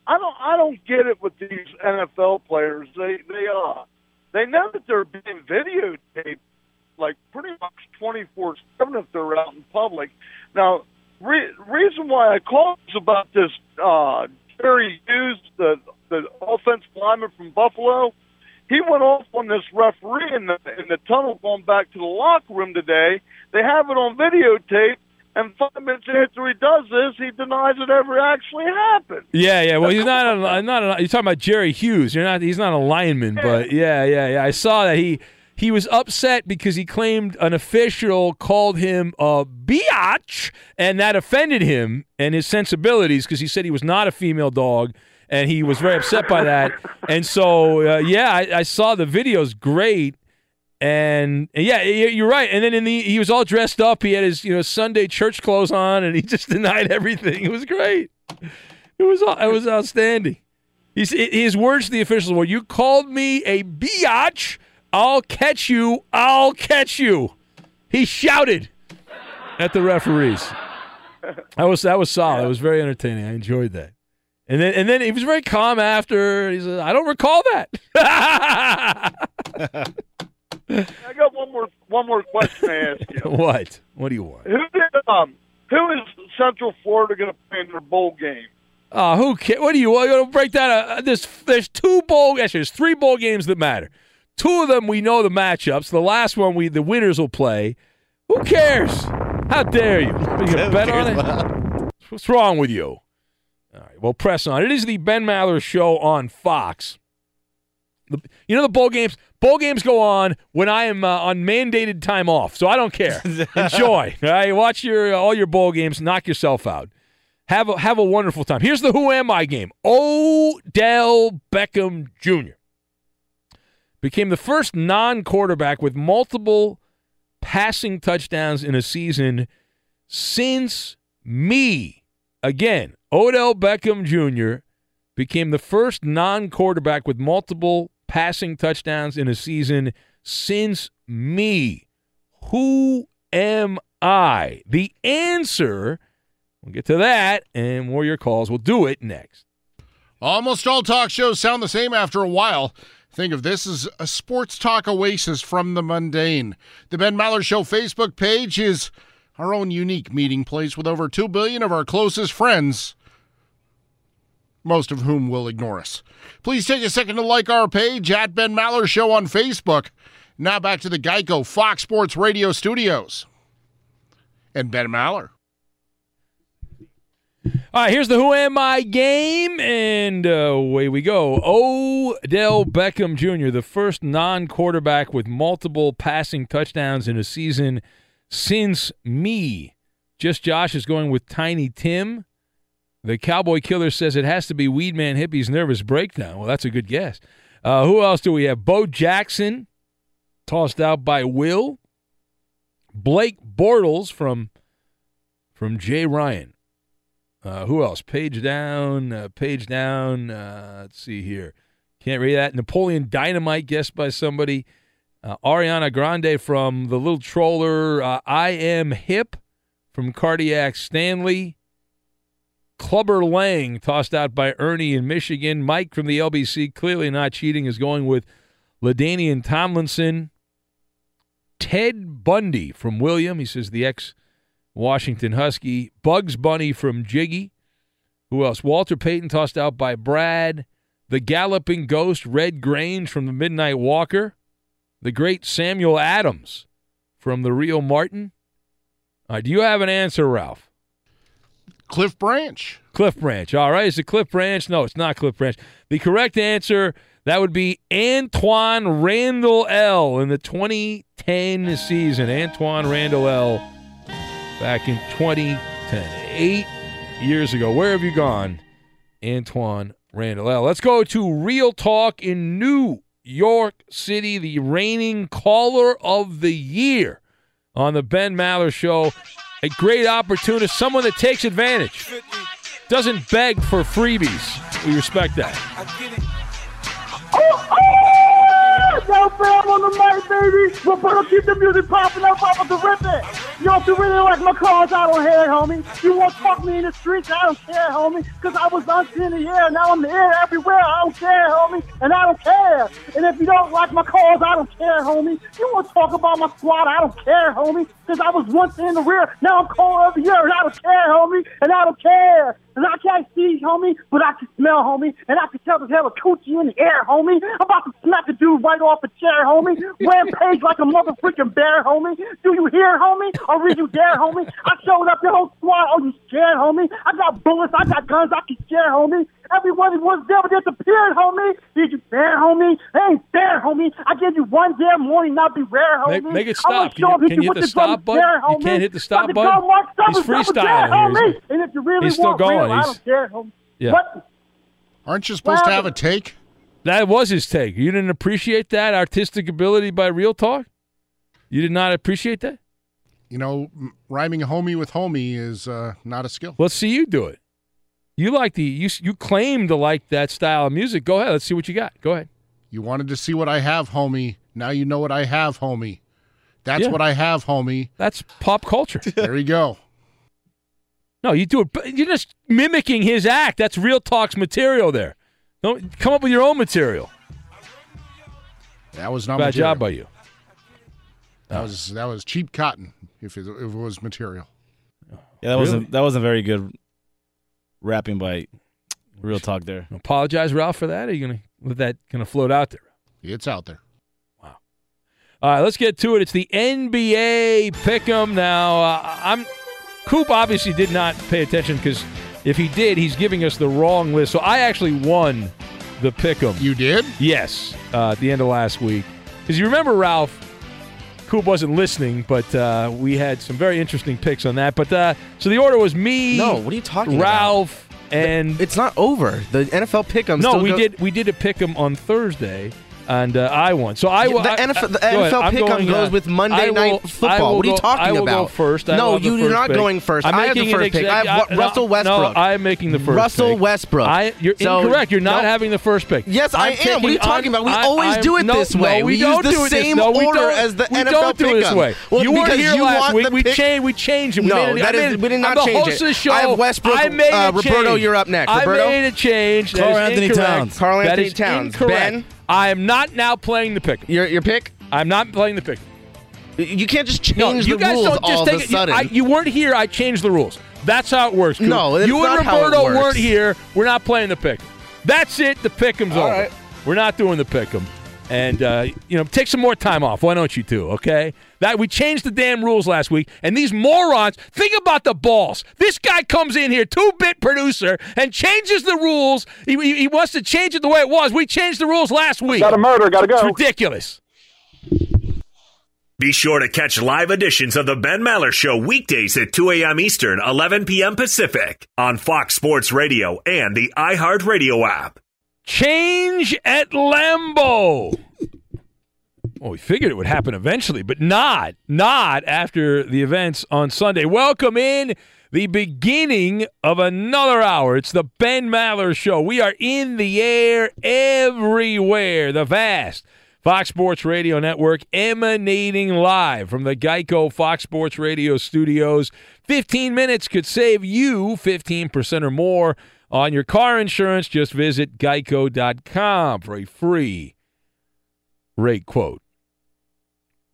I don't I don't get it with these NFL players. They they uh they know that they're being videotaped, like pretty much 24 7 if they're out in public. Now, re- reason why I called is about this uh, Jerry Hughes, the, the offensive lineman from Buffalo. He went off on this referee in the, in the tunnel going back to the locker room today. They have it on videotape. And five minutes after he does this, he denies it ever actually happened. Yeah, yeah. Well, he's not a, not. A, you're talking about Jerry Hughes. You're not. He's not a lineman, but yeah, yeah, yeah. I saw that he he was upset because he claimed an official called him a biatch, and that offended him and his sensibilities because he said he was not a female dog, and he was very upset by that. And so, uh, yeah, I, I saw the videos. Great. And, yeah, you're right. And then in the he was all dressed up. He had his you know Sunday church clothes on, and he just denied everything. It was great. It was it was outstanding. He's, his words to the officials were, "You called me a biatch. I'll catch you. I'll catch you." He shouted at the referees. That was that was solid. It was very entertaining. I enjoyed that. And then and then he was very calm after. He said, "I don't recall that." I got one more one more question to ask you. what? What do you want? Who did, um who is Central Florida going to play in their bowl game? Uh, who ca What do you want? You want to break down? Uh, there's there's two bowl. Actually, there's three bowl games that matter. Two of them we know the matchups. The last one we the winners will play. Who cares? How dare you? Are you gonna bet on it? What's wrong with you? All right, well, press on. It is the Ben Maller Show on Fox. The, you know the bowl games. Bowl games go on when I am uh, on mandated time off, so I don't care. Enjoy. All right, watch your all your bowl games. Knock yourself out. Have a have a wonderful time. Here's the Who Am I game. Odell Beckham Jr. became the first non-quarterback with multiple passing touchdowns in a season since me. Again, Odell Beckham Jr. became the first non-quarterback with multiple passing touchdowns in a season since me. Who am I? The answer We'll get to that and your calls. We'll do it next. Almost all talk shows sound the same after a while. Think of this as a sports talk oasis from the mundane. The Ben Maller Show Facebook page is our own unique meeting place with over 2 billion of our closest friends, most of whom will ignore us. Please take a second to like our page at Ben Maller Show on Facebook. Now back to the Geico Fox Sports Radio studios. And Ben Maller. All right, here's the Who Am I game, and uh, away we go. Odell Beckham Jr., the first non quarterback with multiple passing touchdowns in a season since me. Just Josh is going with Tiny Tim. The Cowboy Killer says it has to be Weedman Hippie's nervous breakdown. Well, that's a good guess. Uh, who else do we have? Bo Jackson, tossed out by Will. Blake Bortles from from Jay Ryan. Uh, who else? Page down, uh, page down. Uh, let's see here. Can't read that. Napoleon Dynamite, guessed by somebody. Uh, Ariana Grande from The Little Troller. Uh, I Am Hip from Cardiac Stanley. Clubber Lang, tossed out by Ernie in Michigan. Mike from the LBC, clearly not cheating, is going with LaDainian Tomlinson. Ted Bundy from William. He says the ex Washington Husky. Bugs Bunny from Jiggy. Who else? Walter Payton tossed out by Brad. The Galloping Ghost, Red Grange from the Midnight Walker. The great Samuel Adams from the Rio Martin. All right, do you have an answer, Ralph? Cliff Branch. Cliff Branch. All right. Is it Cliff Branch? No, it's not Cliff Branch. The correct answer that would be Antwaan Randle El. in the 2010 season. Antwaan Randle El. back in 2010, eight years ago. Where have you gone, Antwaan Randle El? Let's go to Real Talk in New York City. The reigning caller of the year on the Ben Maller Show. A great opportunist, someone that takes advantage, doesn't beg for freebies. We respect that. Yo, fam on the mic, baby. We're keep the music popping up off of the rip it. Yo, if you really like my cars, I don't care, homie. You won't fuck me in the streets, I don't care, homie. Cause I was on in the air, now I'm in everywhere, I don't care, homie. And I don't care. And if you don't like my cars, I don't care, homie. You won't talk about my squad, I don't care, homie. Cause I was once in the rear, now I'm cold over here, and I don't care, homie. And I don't care. And I can't see, homie, but I can smell, homie. And I can tell there's hell a coochie in the air, homie. I'm about to smack a dude right off a chair, homie. Rampage like a mother freaking bear, homie. Do you hear, homie? Or is you there, homie? I showed up your whole squad. Oh, you scared, homie? I got bullets. I got guns. I can scare, homie. Everybody was there, but disappeared, homie. Did you fair, homie? It ain't fair, homie. I gave you one damn warning, not be rare, homie. Make, make it I'm gonna stop. Can you, if can you put hit the the stop button? there, You can't hit the stop Fucking button. mark, stop He's it, stop there, freestyling. here. homie. And if you really He's still want real, going. I He's- don't care, homie. Yeah. What? Aren't you supposed to have a take? That was his take. You didn't appreciate that artistic ability by Real Talk? You did not appreciate that? You know, m- rhyming homie with homie is uh, not a skill. Let's see you do it. You like the you you claim to like that style of music. Go ahead. Let's see what you got. Go ahead. You wanted to see what I have, homie. Now you know what I have, homie. That's Yeah. what I have, homie. That's pop culture. there you go. No, you do it. but You're just mimicking his act. That's Real Talk's material. There. Don't come up with your own material. That was not Bad material. job by you. That was that was cheap cotton. If it, if it was material. Yeah, that wasn't that wasn't very good rapping by Real Talk there. Apologize, Ralph, for that. Are you gonna let that kind of float out there? It's out there. Wow. All right, let's get to it. It's the NBA Pick'em now. Uh, I'm Coop. Obviously, did not pay attention because if he did, he's giving us the wrong list. So I actually won the Pick'em. You did? Yes, uh, at the end of last week. Because you remember, Ralph, Coop wasn't listening, but uh, we had some very interesting picks on that. But uh, so the order was me. No, what are you talking about? Ralph and it's not over. The NFL pick'em. no, still we go- did we did a pick'em on Thursday, and uh, I won. So I will. the NFL the go. NFL pick'em going, goes uh, with Monday will- Night Football. What are you go- talking I will about? Go first. I no, you- you're first not pick. going first. I'm I have the first pick. I have Ru- Russell Westbrook. No, I'm making the first. Russell pick. Westbrook. I, you're So- incorrect. You're not no. having the first pick. Yes, I I'm am. What are you talking about? We I- always do it this way. We we use don't the do it this- same order as the we NFL don't do it this way. Well, you weren't here last week. We pick- changed. We changed it. No, that I is- we did not change it. the show. I have Westbrook. I made Uh, Roberto, you're up next. I made a change. Carl Anthony. Towns. Carl Anthony Towns. Ben? I am not now playing the pick. Your your pick? I'm not playing the pick. You can't just change No, you the guys rules don't just take it. You. I, you weren't here. I changed the rules. That's how it works. Coop. No, you and not how it Roberto weren't here. We're not playing the pick. That's it. The pick'em's All over. right. We're not doing the pick'em. And uh, you know, take some more time off. Why don't you two? Okay. That we changed the damn rules last week, and these morons think about the balls. This guy comes in here, two-bit producer, and changes the rules. He, he, he wants to change it the way it was. We changed the rules last week. Got a murder. Got to go. It's ridiculous. Be sure to catch live editions of The Ben Maller Show weekdays at 2 a.m. Eastern, 11 p.m. Pacific on Fox Sports Radio and the iHeartRadio app. Change at Lambeau. Well, we figured it would happen eventually, but not, not after the events on Sunday. Welcome in the beginning of another hour. It's the Ben Maller Show. We are in the air everywhere. The vast Fox Sports Radio Network emanating live from the Geico Fox Sports Radio studios. 15 minutes could save you 15% or more on your car insurance. Just visit geico.com for a free rate quote.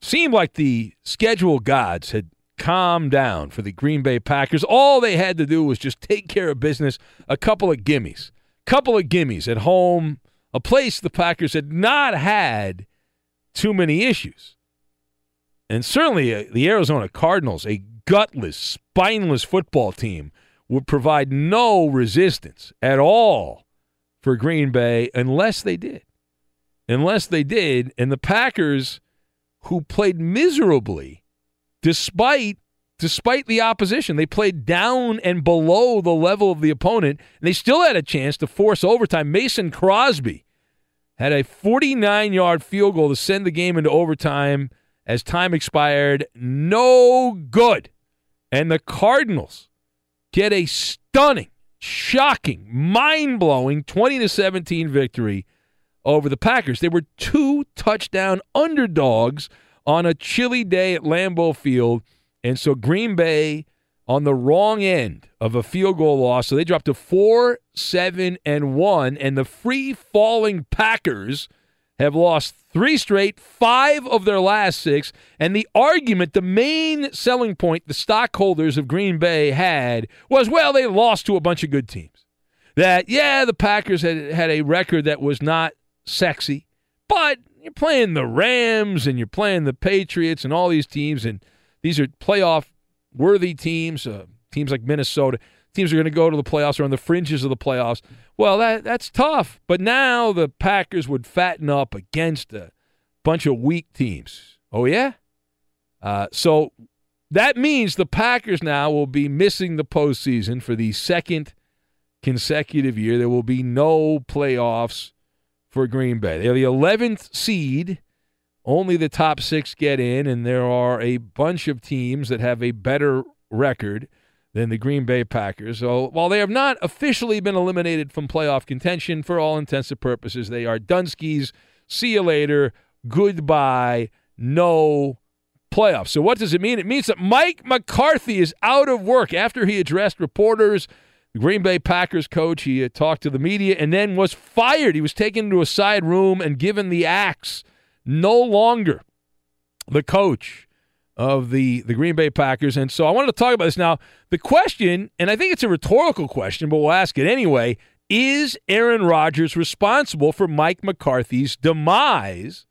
Seemed like the schedule gods had calmed down for the Green Bay Packers. All they had to do was just take care of business, a couple of gimmies, couple of gimmies at home, a place the Packers had not had too many issues. And certainly uh, the Arizona Cardinals, a gutless, spineless football team, would provide no resistance at all for Green Bay unless they did. Unless they did. And the Packers, who played miserably despite despite the opposition, they played down and below the level of the opponent, and they still had a chance to force overtime. Mason Crosby had a 49 yard field goal to send the game into overtime as time expired. No good. And the Cardinals get a stunning, shocking, mind blowing 20 to 17 victory over the Packers. They were two touchdown underdogs on a chilly day at Lambeau Field And so Green Bay on the wrong end of a field goal loss. So they dropped to 4 7 and 1. And the free falling Packers have lost three straight, five of their last six. And the argument, the main selling point the stockholders of Green Bay had was well, they lost to a bunch of good teams. That, yeah, the Packers had, had a record that was not sexy, but you're playing the Rams and you're playing the Patriots and all these teams, and these are playoff worthy teams, uh, teams like Minnesota. Teams are going to go to the playoffs or on the fringes of the playoffs. Well, that that's tough. But now the Packers would fatten up against a bunch of weak teams. Oh yeah. Uh, so that means the Packers now will be missing the postseason for the second consecutive year. There will be no playoffs for Green Bay. They're the 11th seed. Only the top six get in, and there are a bunch of teams that have a better record than the Green Bay Packers. So while they have not officially been eliminated from playoff contention, for all intents and purposes, they are Dunskies. See you later. Goodbye. No playoffs. So what does it mean? It means that Mike McCarthy is out of work after he addressed reporters. The Green Bay Packers coach, he uh, talked to the media and then was fired. He was taken into a side room and given the axe. No longer the coach of the, the Green Bay Packers. And so I wanted to talk about this now. The question, and I think it's a rhetorical question, but we'll ask it anyway is Aaron Rodgers responsible for Mike McCarthy's demise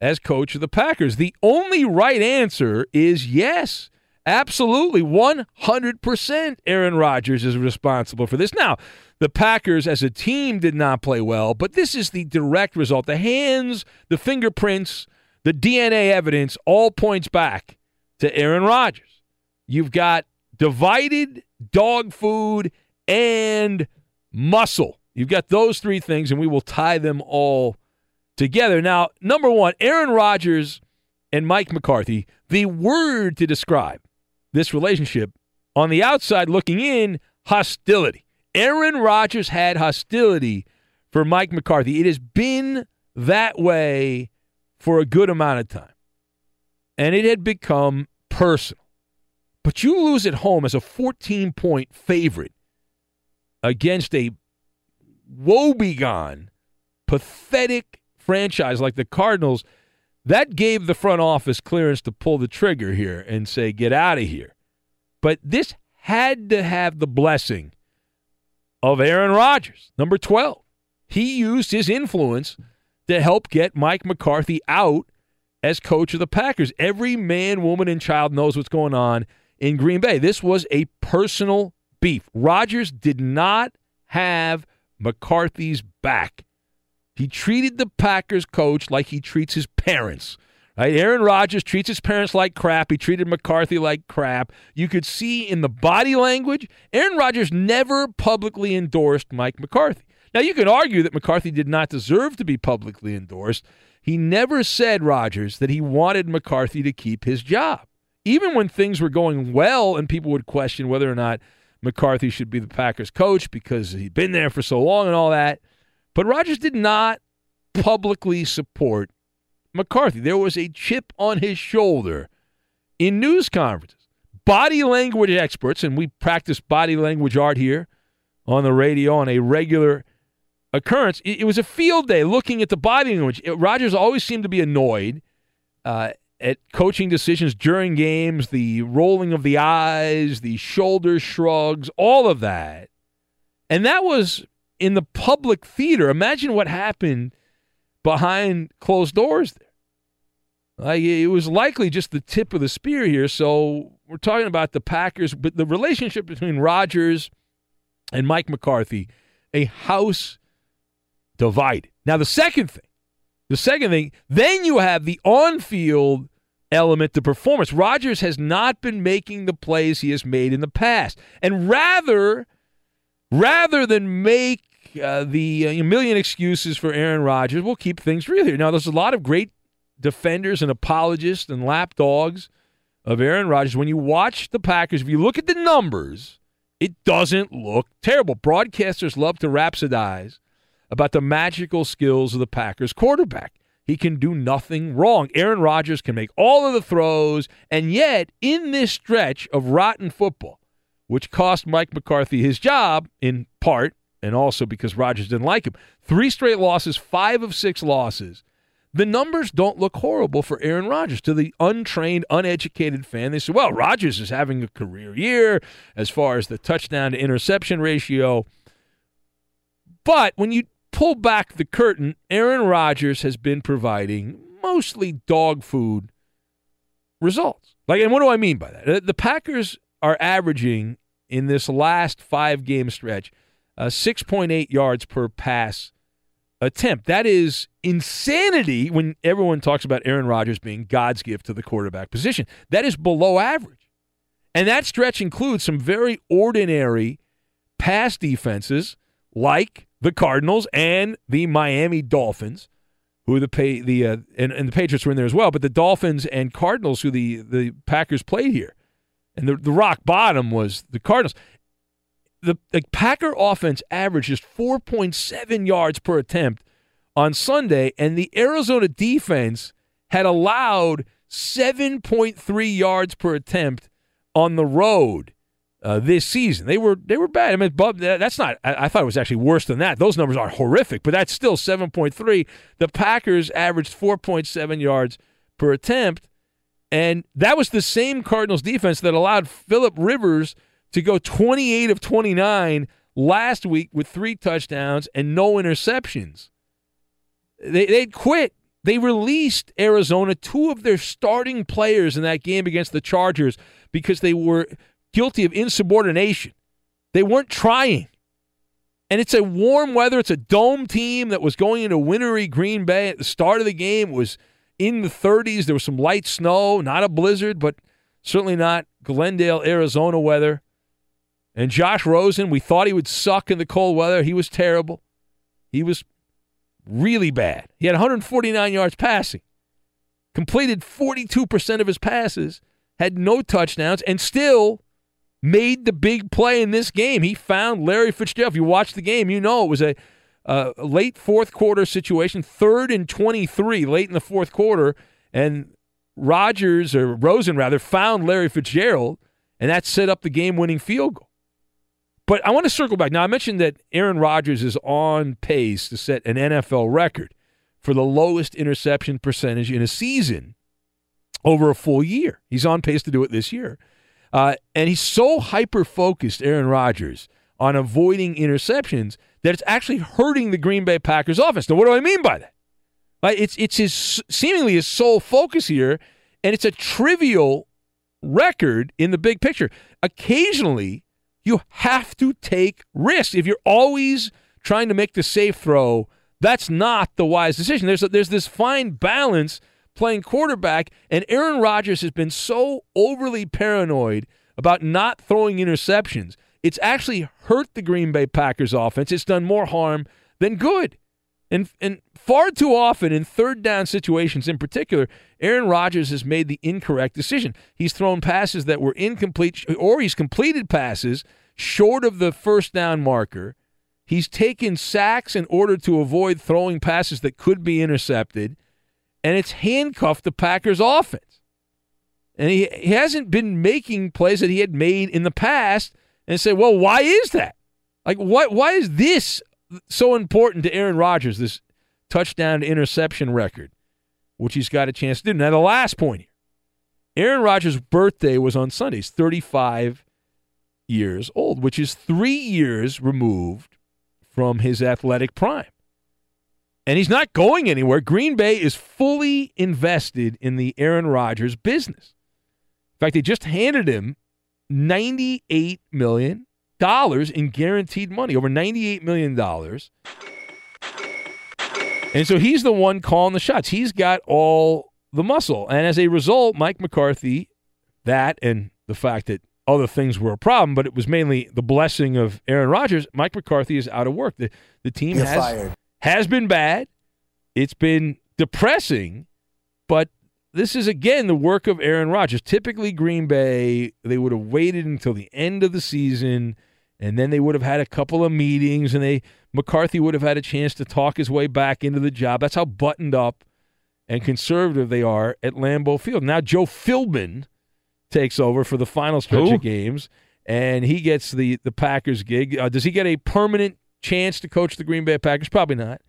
as coach of the Packers? The only right answer is yes. Absolutely. 100% Aaron Rodgers is responsible for this. Now, the Packers as a team did not play well, but this is the direct result. The hands, the fingerprints, the DNA evidence all points back to Aaron Rodgers. You've got divided dog food and muscle. You've got those three things, and we will tie them all together. Now, number one, Aaron Rodgers and Mike McCarthy, the word to describe this relationship on the outside looking in, hostility. Aaron Rodgers had hostility for Mike McCarthy. It has been that way for a good amount of time. And it had become personal. But you lose at home as a 14 point favorite against a woebegone, pathetic franchise like the Cardinals. That gave the front office clearance to pull the trigger here and say, get out of here. But this had to have the blessing of Aaron Rodgers, number 12. He used his influence to help get Mike McCarthy out as coach of the Packers. Every man, woman, and child knows what's going on in Green Bay. This was a personal beef. Rodgers did not have McCarthy's back. He treated the Packers coach like he treats his parents. Right? Aaron Rodgers treats his parents like crap. He treated McCarthy like crap. You could see in the body language, Aaron Rodgers never publicly endorsed Mike McCarthy. Now, you can argue that McCarthy did not deserve to be publicly endorsed. He never said, Rodgers, that he wanted McCarthy to keep his job. Even when things were going well and people would question whether or not McCarthy should be the Packers coach because he'd been there for so long and all that. But Rodgers did not publicly support McCarthy. There was a chip on his shoulder in news conferences. Body language experts, and we practice body language art here on the radio on a regular occurrence. It, it was a field day looking at the body language. It, Rodgers always seemed to be annoyed uh, at coaching decisions during games, the rolling of the eyes, the shoulder shrugs, all of that. And that was in the public theater. Imagine what happened behind closed doors there. Like it was likely just the tip of the spear here. So we're talking about the Packers, but the relationship between Rodgers and Mike McCarthy, a house divided. Now, the second thing, the second thing, then you have the on field element to performance. Rodgers has not been making the plays he has made in the past. And rather, rather than make uh, the uh, million excuses for Aaron Rodgers, we'll keep things real here. Now, there's a lot of great defenders and apologists and lapdogs of Aaron Rodgers. When you watch the Packers, if you look at the numbers, it doesn't look terrible. Broadcasters love to rhapsodize about the magical skills of the Packers quarterback. he can do nothing wrong. Aaron Rodgers can make all of the throws, and yet in this stretch of rotten football, which cost Mike McCarthy his job in part, and also because Rodgers didn't like him, three straight losses, five of six losses. The numbers don't look horrible for Aaron Rodgers. To the untrained, uneducated fan, they say, well, Rodgers is having a career year as far as the touchdown to interception ratio. But when you pull back the curtain, Aaron Rodgers has been providing mostly dog food results. Like, and what do I mean by that? The Packers are averaging in this last five game stretch uh, 6.8 yards per pass attempt. That is insanity when everyone talks about Aaron Rodgers being God's gift to the quarterback position. That is below average. And that stretch includes some very ordinary pass defenses like the Cardinals and the Miami Dolphins, who the pay the uh, and, and the Patriots were in there as well, but the Dolphins and Cardinals who the the Packers played here. And the the rock bottom was the Cardinals. The, the Packer offense averaged just 4.7 yards per attempt on Sunday, and the Arizona defense had allowed 7.3 yards per attempt on the road uh, this season. They were they were bad. I mean, Bub, that's not. I, I, thought it was actually worse than that. Those numbers are horrific, but that's still 7.3. The Packers averaged 4.7 yards per attempt, and that was the same Cardinals defense that allowed Philip Rivers to go 28 of 29 last week with three touchdowns and no interceptions. They they quit. They released Arizona two of their starting players in that game against the Chargers because they were guilty of insubordination. They weren't trying. And it's a warm weather. It's a dome team that was going into wintry Green Bay at the start of the game. It was in the 30s. There was some light snow, not a blizzard, but certainly not Glendale, Arizona weather. And Josh Rosen, we thought he would suck in the cold weather. He was terrible. He was really bad. He had 149 yards passing, completed 42% of his passes, had no touchdowns, and still made the big play in this game. He found Larry Fitzgerald. If you watch the game, you know it was a, late fourth quarter situation, third and 23 late in the fourth quarter. And Rodgers, or Rosen rather, found Larry Fitzgerald, and that set up the game winning field goal. But I want to circle back. Now, I mentioned that Aaron Rodgers is on pace to set an NFL record for the lowest interception percentage in a season over a full year. He's on pace to do it this year. Uh, and he's so hyper focused, Aaron Rodgers, on avoiding interceptions that it's actually hurting the Green Bay Packers offense. Now, what do I mean by that? It's it's his seemingly his sole focus here, and it's a trivial record in the big picture. Occasionally, you have to take risks. If you're always trying to make the safe throw, that's not the wise decision. There's a, there's this fine balance playing quarterback, and Aaron Rodgers has been so overly paranoid about not throwing interceptions. It's actually hurt the Green Bay Packers offense. It's done more harm than good. And and far too often in third down situations in particular, Aaron Rodgers has made the incorrect decision. He's thrown passes that were incomplete or he's completed passes short of the first down marker. He's taken sacks in order to avoid throwing passes that could be intercepted and it's handcuffed the Packers offense. And he, he hasn't been making plays that he had made in the past and say, well, why is that? Like, what, why is this so important to Aaron Rodgers, this touchdown to interception record, which he's got a chance to do? Now, the last point here Aaron Rodgers' birthday was on Sunday. He's 35 years old, which is three years removed from his athletic prime and he's not going anywhere. Green Bay is fully invested in the Aaron Rodgers business. In fact, they just handed him $98 million in guaranteed money, over $98 million. And so he's the one calling the shots. He's got all the muscle. And as a result, Mike McCarthy, that and the fact that other things were a problem, but it was mainly the blessing of Aaron Rodgers, Mike McCarthy is out of work. The, the team You're has. fired has been bad. It's been depressing, but this is again the work of Aaron Rodgers. Typically, Green Bay, they would have waited until the end of the season, and then they would have had a couple of meetings, and they McCarthy would have had a chance to talk his way back into the job. That's how buttoned up and conservative they are at Lambeau Field. Now Joe Philbin takes over for the final stretch Who? of games, and he gets the the Packers gig. Uh, does he get a permanent chance to coach the Green Bay Packers? Probably not.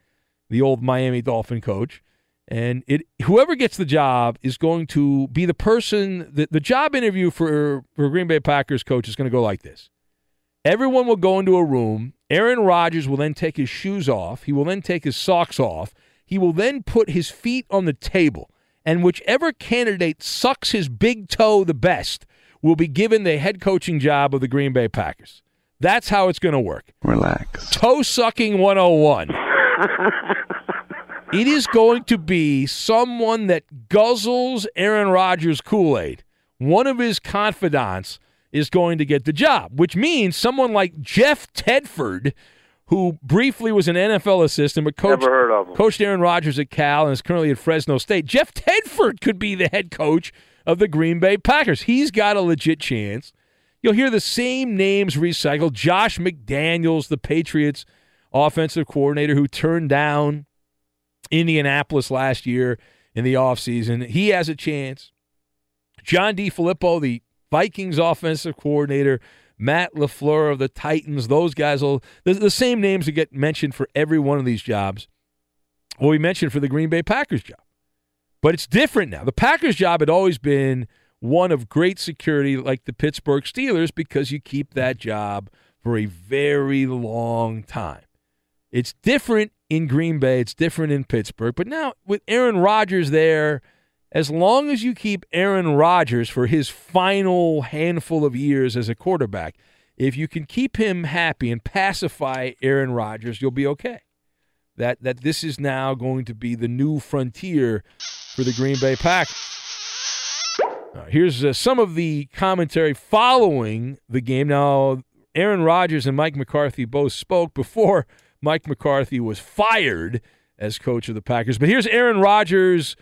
The old Miami Dolphin coach. And it whoever gets the job is going to be the person the, the job interview for for Green Bay Packers coach is going to go like this. Everyone will go into a room. Aaron Rodgers will then take his shoes off. He will then take his socks off. He will then put his feet on the table. And whichever candidate sucks his big toe the best will be given the head coaching job of the Green Bay Packers. That's how it's going to work. Relax. Toe sucking 101. it is going to be someone that guzzles Aaron Rodgers' Kool Aid. One of his confidants is going to get the job, which means someone like Jeff Tedford, who briefly was an NFL assistant but coached, Never heard of him. coached Aaron Rodgers at Cal and is currently at Fresno State. Jeff Tedford could be the head coach of the Green Bay Packers. He's got a legit chance. You'll hear the same names recycled. Josh McDaniels, the Patriots offensive coordinator who turned down Indianapolis last year in the offseason. He has a chance. John DeFilippo, the Vikings offensive coordinator, Matt LaFleur of the Titans, those guys will the, the same names that get mentioned for every one of these jobs. Will be mentioned for the Green Bay Packers job. But it's different now. The Packers job had always been one of great security like the Pittsburgh Steelers because you keep that job for a very long time. It's different in Green Bay, it's different in Pittsburgh. But now with Aaron Rodgers there, as long as you keep Aaron Rodgers for his final handful of years as a quarterback, if you can keep him happy and pacify Aaron Rodgers, you'll be okay. That that this is now going to be the new frontier for the Green Bay Packers. Uh, here's uh, some of the commentary following the game. Now, Aaron Rodgers and Mike McCarthy both spoke before Mike McCarthy was fired as coach of the Packers. But here's Aaron Rodgers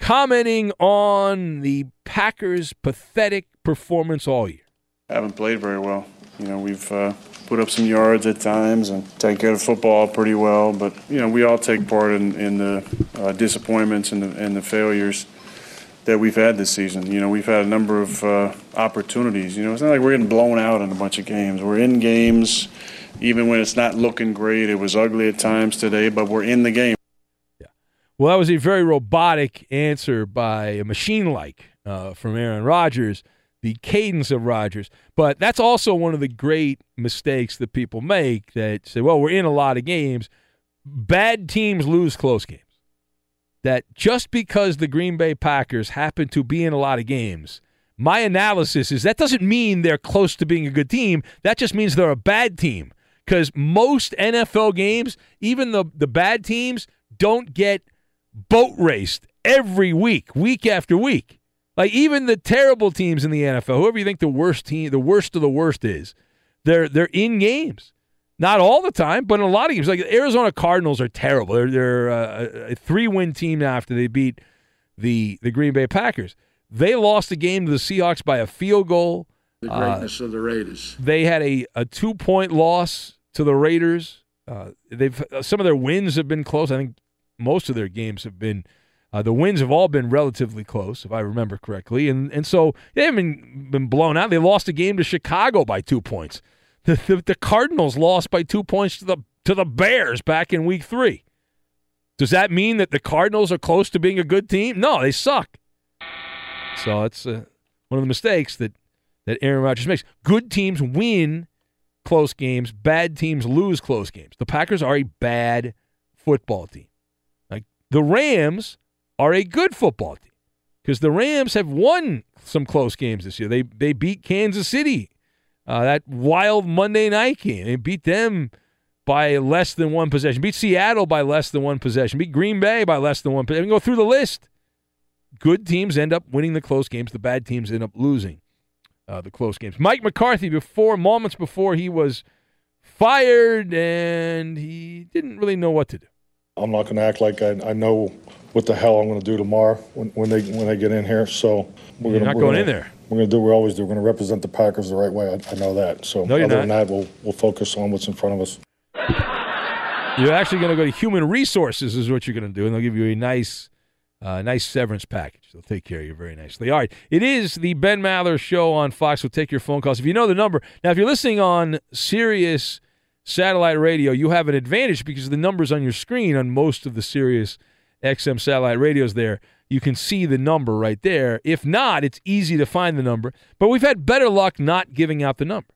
commenting on the Packers' pathetic performance all year. I haven't played very well. You know, we've uh, put up some yards at times and taken care of football pretty well, but you know, we all take part in, in the uh, disappointments and the, and the failures that we've had this season. You know, we've had a number of uh, opportunities. You know, it's not like we're getting blown out in a bunch of games. We're in games, even when it's not looking great. It was ugly at times today, but we're in the game. Yeah. Well, that was a very robotic answer by a machine like uh, from Aaron Rodgers, the cadence of Rodgers. But that's also one of the great mistakes that people make that say, well, we're in a lot of games. Bad teams lose close games. That just because the Green Bay Packers happen to be in a lot of games, my analysis is that doesn't mean they're close to being a good team. That just means they're a bad team. Because most NFL games, even the, the bad teams, don't get boat raced every week, week after week. Like even the terrible teams in the NFL, whoever you think the worst team, the worst of the worst is, they're they're in games. Not all the time, but in a lot of games. Like the Arizona Cardinals are terrible. They're they're uh, a three win team now after they beat the the Green Bay Packers. They lost the game to the Seahawks by a field goal. The Uh, greatness of the Raiders. they had a, a two point loss to the Raiders. Uh, they've some of their wins have been close. I think most of their games have been. Uh, the wins have all been relatively close, if I remember correctly, and and so they haven't been, been blown out. They lost a game to Chicago by two points. The, the, Cardinals lost by two points to the to the Bears back in Week Three. Does that mean that the Cardinals are close to being a good team? No, they suck. So it's uh, one of the mistakes that that Aaron Rodgers makes. Good teams win close games. Bad teams lose close games. The Packers are a bad football team. Like the Rams are a good football team because the Rams have won some close games this year. They they beat Kansas City, uh, that wild Monday night game. They beat them by less than one possession. Beat Seattle by less than one possession. Beat Green Bay by less than one possession. Go through the list. Good teams end up winning the close games. The bad teams end up losing uh, the close games. Mike McCarthy, before moments before he was fired, and he didn't really know what to do. I'm not going to act like I, I know what the hell I'm going to do tomorrow when, when they when they get in here. So we're You're gonna, not we're going gonna- in there. We're going to do what we always do. We're going to represent the Packers the right way. I, I know that. So No, other than not. that, we'll we'll focus on what's in front of us. You're actually going to go to human resources, is what you're going to do, and they'll give you a nice Uh, nice severance package. They'll take care of you very nicely. All right. It is the Ben Maller Show on Fox. We'll take your phone calls. If you know the number. Now, if you're listening on Sirius satellite radio, you have an advantage because the numbers on your screen on most of the Sirius XM satellite radios there. You can see the number right there. If not, it's easy to find the number. But we've had better luck not giving out the number.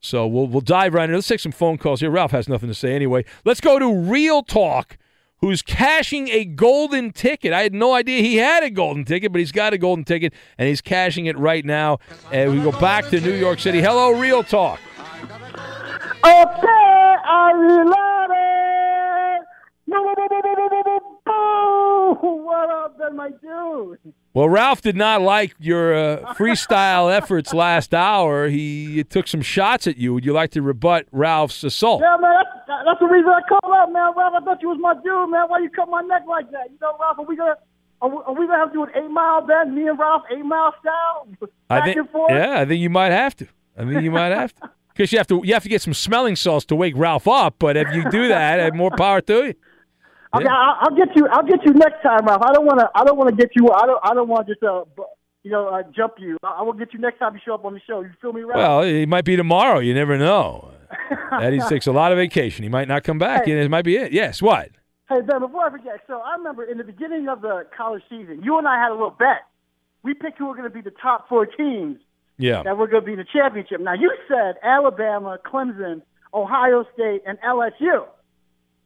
So we'll we'll dive right in. Let's take some phone calls here. Ralph has nothing to say anyway. Let's go to Real Talk, who's cashing a golden ticket. I had no idea he had a golden ticket, but he's got a golden ticket and he's cashing it right now. And we go back to New York City. Hello, Real Talk. Okay, are you ready? Boo. What up, then, my dude? Well, Ralph did not like your uh, freestyle efforts last hour. He took some shots at you. Would you like to rebut Ralph's assault? Yeah, man, that's, that's the reason I called up, man. Ralph, I thought you was my dude, man. Why you cut my neck like that? You know, Ralph, are we gonna are we, are we gonna have to do an eight mile bend? Me and Ralph, eight mile style, back I think, and forth. yeah, I think you might have to. I think you might have to. Because you have to, you have to get some smelling salts to wake Ralph up. But if you do that, more power to you. Okay, I'll, I'll get you. I'll get you next time, Ralph. I don't want to. I don't want to get you. I don't. I don't want to just uh, you know, uh, jump you. I, I will get you next time you show up on the show. You feel me, Ralph? Well, it might be tomorrow. You never know. Eddie takes a lot of vacation. He might not come back, Hey. and it might be it. Yes. What? Hey Ben, before I forget, so I remember in the beginning of the college season, you and I had a little bet. We picked who were going to be the top four teams Yeah. that were going to be in the championship. Now you said Alabama, Clemson, Ohio State, and LSU,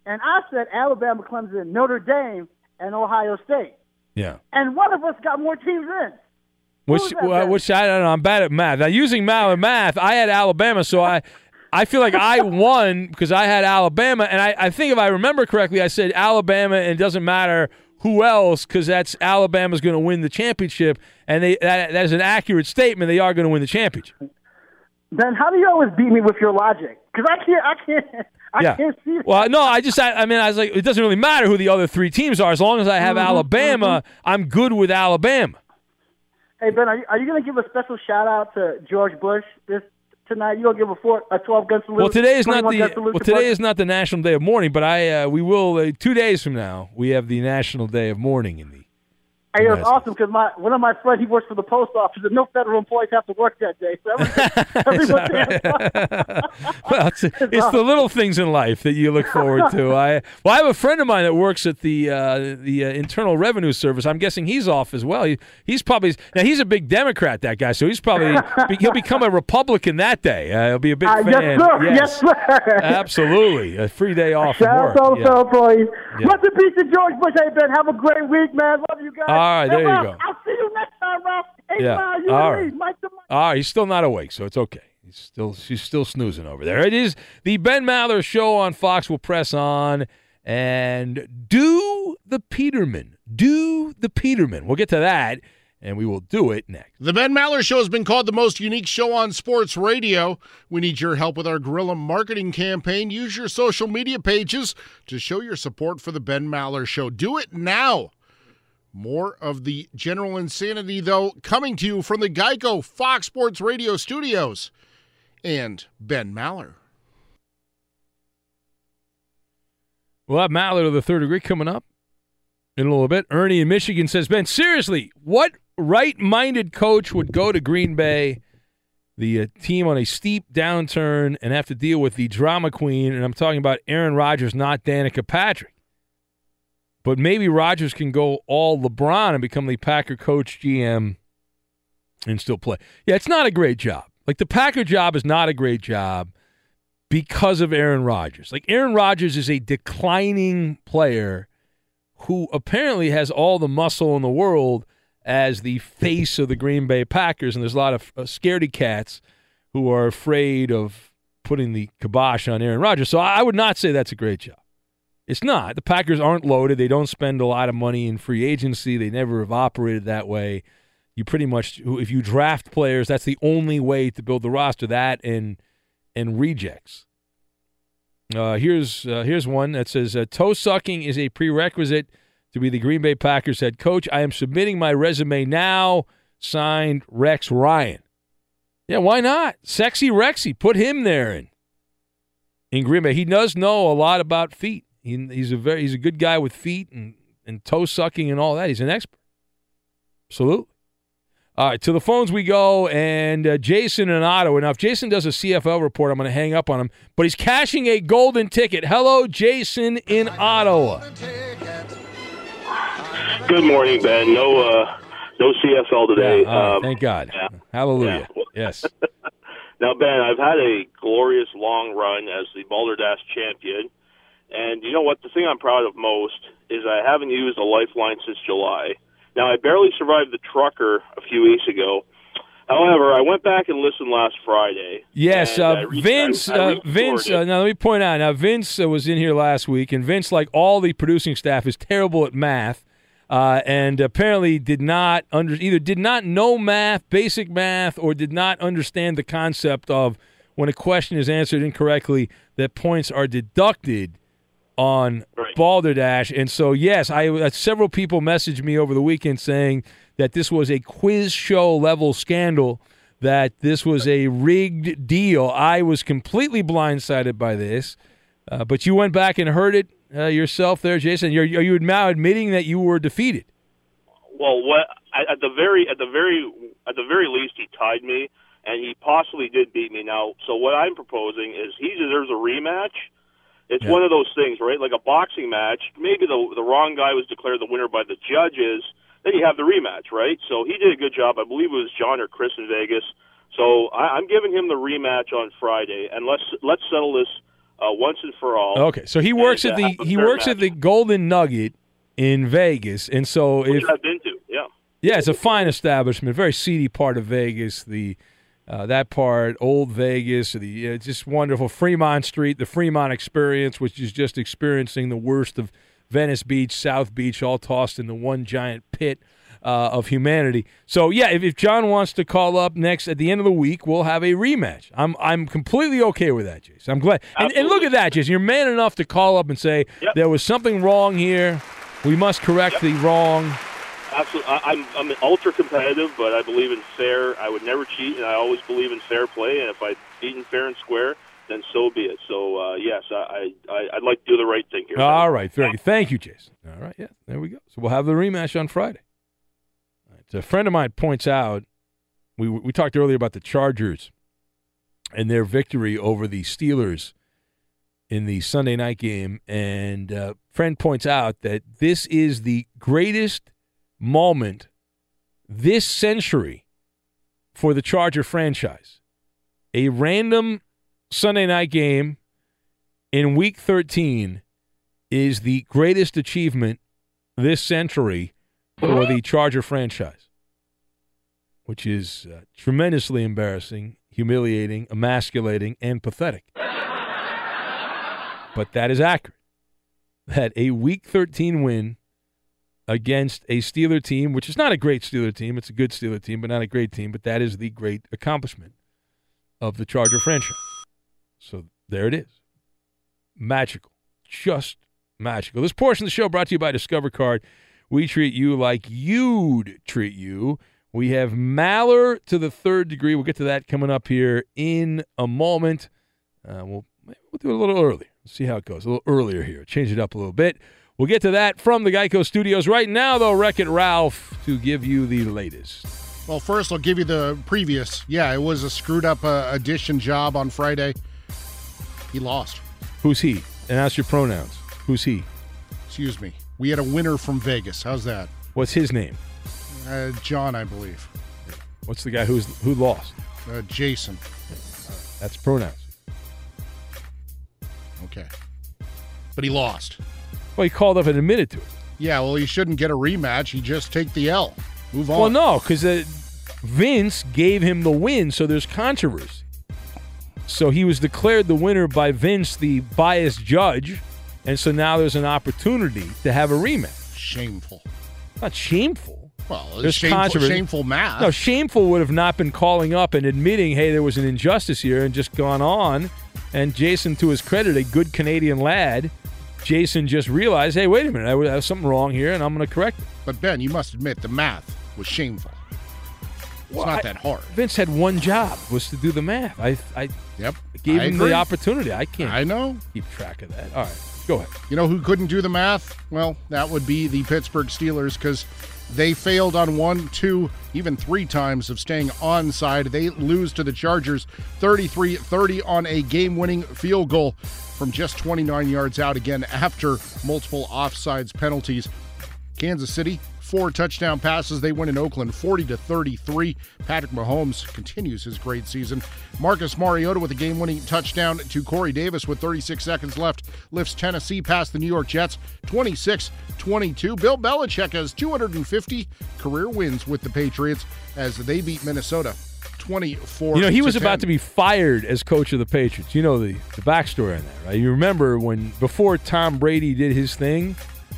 and I said Alabama, Clemson, Notre Dame, and Ohio State. Yeah. And one of us got more teams in. Which, well, which I don't know. I'm bad at math. Now, using math, math, I had Alabama, so I, I feel like I won because I had Alabama, and I, I think if I remember correctly, I said Alabama, and it doesn't matter who else because that's Alabama's going to win the championship, and they that, that is an accurate statement. They are going to win the championship. Ben, how do you always beat me with your logic? Because I can't. I can't. I yeah. can't see. that. Well, no, I just, I, I mean, I was like, it doesn't really matter who the other three teams are as long as I have Mhm, Alabama. I'm good with Alabama. Hey Ben, are you, are you going to give a special shout out to George Bush this tonight? You going to give a four, a twelve gun salute? Well, today is not the well today Bush? is not the National Day of Mourning, but I uh, we will uh, two days from now we have the National Day of Mourning in the. Hey, it was Yes. awesome because my one of my friends he works for the post office and no federal employees have to work that day. So everyone, Well, it's, it's the little things in life that you look forward to. I well, I have a friend of mine that works at the uh, the uh, Internal Revenue Service. I'm guessing he's off as well. He, he's probably now he's a big Democrat, that guy. So he's probably he'll become a Republican that day. Uh, he'll be a big Uh, fan. yes, sir. Yes, sir. Absolutely, a free day off Shout out to Yeah. employees. Yeah. Rest in peace to George Bush. Hey Ben, have a great week, man. Love you guys. All right, Hey, there you Ralph, go. I'll see you next time, Ralph. Eight Yeah. mile, you All and me. Mike Mike. Ah, he's still not awake, so it's okay. He's still she's still snoozing over there. It is the Ben Maller show on Fox. Will press on and do the Peterman. Do the Peterman. We'll get to that, and we will do it next. The Ben Maller Show has been called the most unique show on sports radio. We need your help with our guerrilla marketing campaign. Use your social media pages to show your support for the Ben Maller Show. Do it now. More of the general insanity, though, coming to you from the Geico Fox Sports Radio studios and Ben Maller. We'll have Maller of the third degree coming up in a little bit. Ernie in Michigan says, Ben, seriously, what right minded coach would go to Green Bay, the uh, team on a steep downturn, and have to deal with the drama queen? And I'm talking about Aaron Rodgers, not Danica Patrick. But maybe Rodgers can go all LeBron and become the Packer coach GM and still play. Yeah, it's not a great job. Like the Packer job is not a great job because of Aaron Rodgers. Like Aaron Rodgers is a declining player who apparently has all the muscle in the world as the face of the Green Bay Packers, and there's a lot of uh, scaredy cats who are afraid of putting the kibosh on Aaron Rodgers. So I would not say that's a great job. It's not. The Packers aren't loaded. They don't spend a lot of money in free agency. They never have operated that way. You pretty much, if you draft players, that's the only way to build the roster. That and and rejects. Uh, here's uh, here's one that says uh, toe sucking is a prerequisite to be the Green Bay Packers head coach. I am submitting my resume now. Signed Rex Ryan. Yeah, why not? Sexy Rexy, put him there in in Green Bay. He does know a lot about feet. He, he's a very he's a good guy with feet and and toe sucking and all that. He's an expert. Absolutely. All right, to the phones we go, and uh, Jason in Ottawa. Now, if Jason does a CFL report, I'm going to hang up on him, but he's cashing a golden ticket. Hello, Jason in Ottawa. Good morning, Ben. No, uh, no CFL today. Yeah, right, Um, thank God. yeah. Hallelujah. Yes. Now, Ben, I've had a glorious long run as the Balderdash champion, and you know what? The thing I'm proud of most is I haven't used a lifeline since July. Now, I barely survived the trucker a few weeks ago. However, I went back and listened last Friday. Yes, uh, Vince. I- I uh, Vince. Uh, now let me point out. Now Vince uh, was in here last week, and Vince, like all the producing staff, is terrible at math, uh, and apparently did not under either did not know math, basic math, or did not understand the concept of when a question is answered incorrectly, that points are deducted on Balderdash. And so, yes, I uh, several people messaged me over the weekend saying that this was a quiz show level scandal, that this was a rigged deal. I was completely blindsided by this, uh, but you went back and heard it uh, yourself there, Jason. You're, are you now admitting that you were defeated? Well, what at at the very at the very at the very least he tied me, and he possibly did beat me. Now, so what I'm proposing is he deserves a rematch. It's one of those things, right? Like a boxing match. Maybe the the wrong guy was declared the winner by the judges. Then you have the rematch, right? So he did a good job. I believe it was John or Chris in Vegas. So I, I'm giving him the rematch on Friday, and let's let's settle this uh, once and for all. Okay, so he works And, at uh, the have he works match. at the Golden Nugget in Vegas, and so Which if I've been to, yeah. Yeah, it's a fine establishment, very seedy part of Vegas. The uh, that part, old Vegas, the uh, just wonderful Fremont Street, the Fremont experience, which is just experiencing the worst of Venice Beach, South Beach, all tossed into one giant pit uh, of humanity. So yeah, if, if John wants to call up next at the end of the week, we'll have a rematch. I'm I'm completely okay with that, Jason. I'm glad. And, and look at that, Jason. You're man enough to call up and say there was something wrong here. We must correct the wrong. Absolutely, I, I'm I'm ultra competitive, but I believe in fair. I would never cheat, and I always believe in fair play. And if I beaten fair and square, then so be it. So uh, yes, I, I I'd like to do the right thing here. All right, very. Thank you, Jason. All right, yeah, there we go. So we'll have the rematch on Friday. Right, so a friend of mine points out we we talked earlier about the Chargers and their victory over the Steelers in the Sunday night game, and uh, friend points out that this is the greatest moment this century for the Charger franchise. A random Sunday night game in week 13 is the greatest achievement this century for the Charger franchise, which is uh, tremendously embarrassing, humiliating, emasculating, and pathetic. But that is accurate. That a week 13 win against a Steeler team, which is not a great Steeler team, it's a good Steeler team, but not a great team, but that is the great accomplishment of the Charger franchise. So there it is. Magical. Just magical. This portion of the show brought to you by Discover Card. We treat you like you'd treat you. We have Maller to the third degree. We'll get to that coming up here in a moment. Uh, we'll, we'll do it a little earlier. See how it goes. A little earlier here. Change it up a little bit. We'll get to that from the Geico Studios right now, though. Wreck It Ralph to give you the latest. Well, first I'll give you the previous. Yeah, it was a screwed up uh, addition job on Friday. He lost. Who's he? And ask your pronouns. Who's he? Excuse me. We had a winner from Vegas. How's that? What's his name? Uh, John, I believe. What's the guy who's who lost? Uh, Jason. That's pronouns. Okay. But he lost. Well, he called up and admitted to it. Yeah, well, he shouldn't get a rematch. He just take the L. Move on. Well, no, because uh, Vince gave him the win, so there's controversy. So he was declared the winner by Vince, the biased judge, and so now there's an opportunity to have a rematch. Shameful. Not shameful. Well, it's There's shameful, controversy. shameful math. No, shameful would have not been calling up and admitting, hey, there was an injustice here and just gone on. And Jason, to his credit, a good Canadian lad, Jason just realized, hey, wait a minute, I have something wrong here and I'm going to correct it. But Ben, you must admit the math was shameful. It's not that hard. Vince had one job was to do the math. I I yep gave I him agree. the opportunity. I can't. I know. Keep track of that. All right, go ahead. You know who couldn't do the math? Well, that would be the Pittsburgh Steelers because they failed on one, two, even three times of staying onside. They lose to the Chargers 33 30 on a game winning field goal from just 29 yards out again after multiple offsides penalties. Kansas City, four touchdown passes. They win in Oakland 40 to 33. Patrick Mahomes continues his great season. Marcus Mariota with a game winning touchdown to Corey Davis with 36 seconds left lifts Tennessee past the New York Jets 26 22. Bill Belichick has 250 career wins with the Patriots as they beat Minnesota 24 You know, he was 10. about to be fired as coach of the Patriots. You know the, the backstory on that, right? You remember when before Tom Brady did his thing,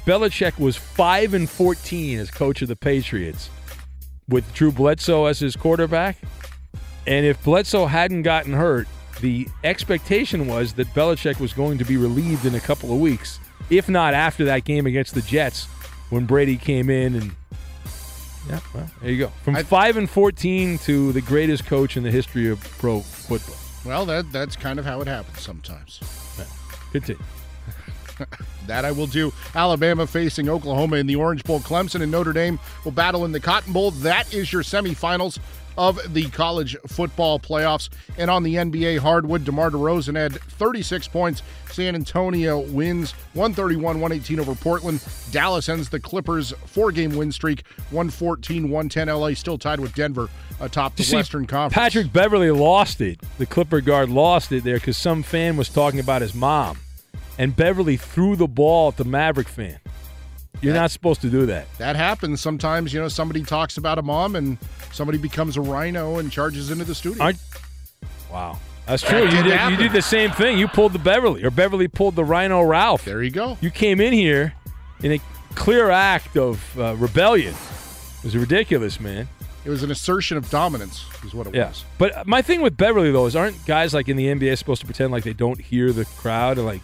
Belichick was five and fourteen as coach of the Patriots with Drew Bledsoe as his quarterback. And if Bledsoe hadn't gotten hurt, the expectation was that Belichick was going to be relieved in a couple of weeks, if not after that game against the Jets when Brady came in and yeah, well, there you go. From five and fourteen to the greatest coach in the history of pro football. Well, that that's kind of how it happens sometimes. Continue. that I will do. Alabama facing Oklahoma in the Orange Bowl. Clemson and Notre Dame will battle in the Cotton Bowl. That is your semifinals of the college football playoffs. And on the NBA hardwood, DeMar DeRozan had 36 points. San Antonio wins 131-118 over Portland. Dallas ends the Clippers' four-game win streak, 114-110. LA still tied with Denver atop the see, Western Conference. Patrick Beverley lost it. The Clipper guard lost it there because some fan was talking about his mom, and Beverley threw the ball at the Maverick fan. You're not supposed to do that. That happens sometimes. You know, somebody talks about a mom and somebody becomes a rhino and charges into the studio. Wow. That's true. That You did did, you did the same thing. You pulled the Beverley, or Beverley pulled the Rhino Ralph. There you go. You came in here in a clear act of uh, rebellion. It was ridiculous, man. It was an assertion of dominance, is what it Yeah. was. But my thing with Beverley though is aren't guys like in the NBA supposed to pretend like they don't hear the crowd and like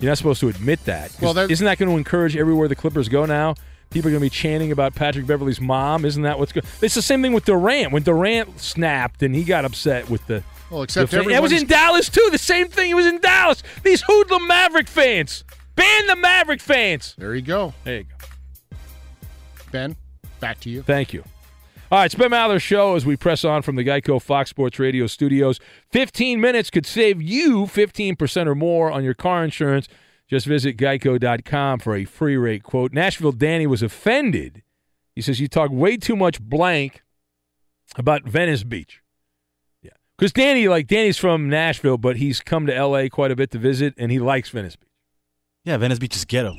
you're not supposed to admit that. Well, isn't that going to encourage everywhere the Clippers go now? People are going to be chanting about Patrick Beverley's mom. Isn't that what's going? It's the same thing with Durant. When Durant snapped and he got upset with the. Well, except the that was in Dallas too. The same thing. It was in Dallas. These hoodlum Maverick fans. Ban the Maverick fans. There you go. There you go. Ben, back to you. Thank you. All right, it's Ben Maller Show as we press on from the Geico Fox Sports Radio studios. 15 minutes could save you 15% or more on your car insurance. Just visit geico.com for a free rate quote. Nashville Danny was offended. He says, You talk way too much blank about Venice Beach. Yeah. Because Danny, like, Danny's from Nashville, but he's come to LA quite a bit to visit, and he likes Venice Beach. Yeah, Venice Beach is ghetto.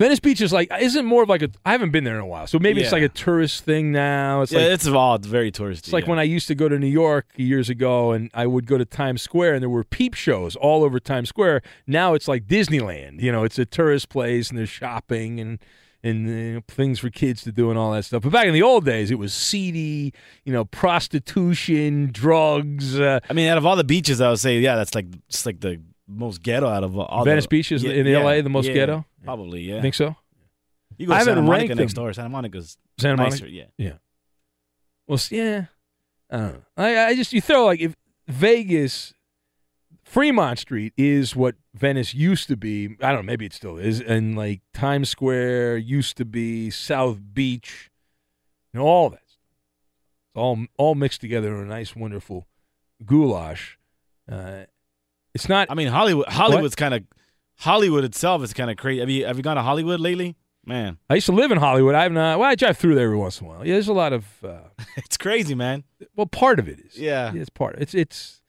Venice Beach is like, isn't more of like a, I haven't been there in a while. So maybe it's Yeah. like a tourist thing now. It's yeah, like, it's all very touristy. It's like yeah. when I used to go to New York years ago and I would go to Times Square and there were peep shows all over Times Square. Now it's like Disneyland. You know, it's a tourist place and there's shopping and and you know, things for kids to do and all that stuff. But back in the old days, it was seedy, you know, prostitution, drugs. Uh, I mean, out of all the beaches, I would say, yeah, that's like it's like the most ghetto out of all. Venice the, Beach is in LA the most yeah, ghetto? Probably, yeah. Think so? You go I to Santa Monica next them. door. Santa Monica's Santa Monica? nicer, yeah. Yeah. Well, yeah. I don't know. I, I just you throw like if Vegas, Fremont Street is what Venice used to be. I don't know. Maybe it still is. And like Times Square used to be South Beach. You know all that. It's all all mixed together in a nice, wonderful goulash. Uh, it's not. I mean, Hollywood. Hollywood's kind of Hollywood itself is kind of crazy. Have you have you gone to Hollywood lately? Man, I used to live in Hollywood. I've not. Well, I drive through there every once in a while. Yeah, there's a lot of. Uh, it's crazy, man. Well, part of it is. Yeah. it's part. It's it's.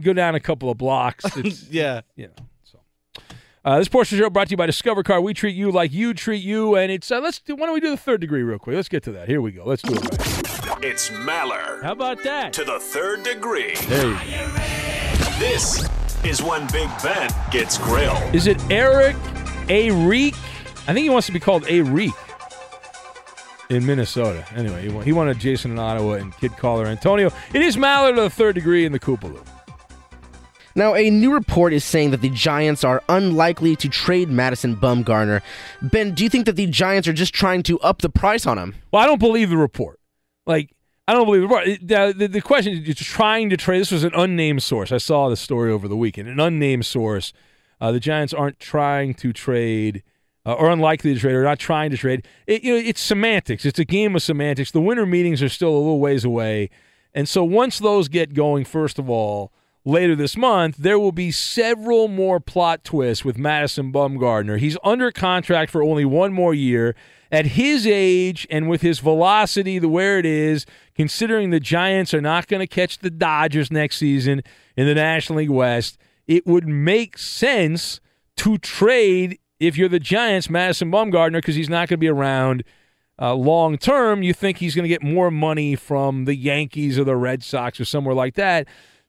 Go down a couple of blocks. It's, yeah. you know. So, uh, this portion of the show brought to you by Discover Car. We treat you like you treat you, and it's. Uh, let's do. Why don't we do the third degree real quick? Let's get to that. Here we go. Let's do it right. It's Maller. How about that? To the third degree. Hey. This is when Big Ben gets grilled. Is it Eric A. Reek? I think he wants to be called A. Reek in Minnesota. Anyway, he, wa- he wanted Jason in Ottawa and Kid Caller Antonio. It is Maller to the third degree in the Koopaloo. Now, a new report is saying that the Giants are unlikely to trade Madison Bumgarner. Ben, do you think that the Giants are just trying to up the price on him? Well, I don't believe the report. Like I don't believe. The, the, the question is trying to trade. This was an unnamed source. I saw the story over the weekend. An unnamed source. Uh, the Giants aren't trying to trade uh, or unlikely to trade or not trying to trade. It, you know, it's semantics. It's a game of semantics. The winter meetings are still a little ways away. And so once those get going, first of all, later this month, there will be several more plot twists with Madison Bumgarner. He's under contract for only one more year. At his age and with his velocity, the where it is, considering the Giants are not going to catch the Dodgers next season in the National League West, it would make sense to trade if you're the Giants, Madison Bumgarner, because he's not going to be around uh, long term. You think he's going to get more money from the Yankees or the Red Sox or somewhere like that.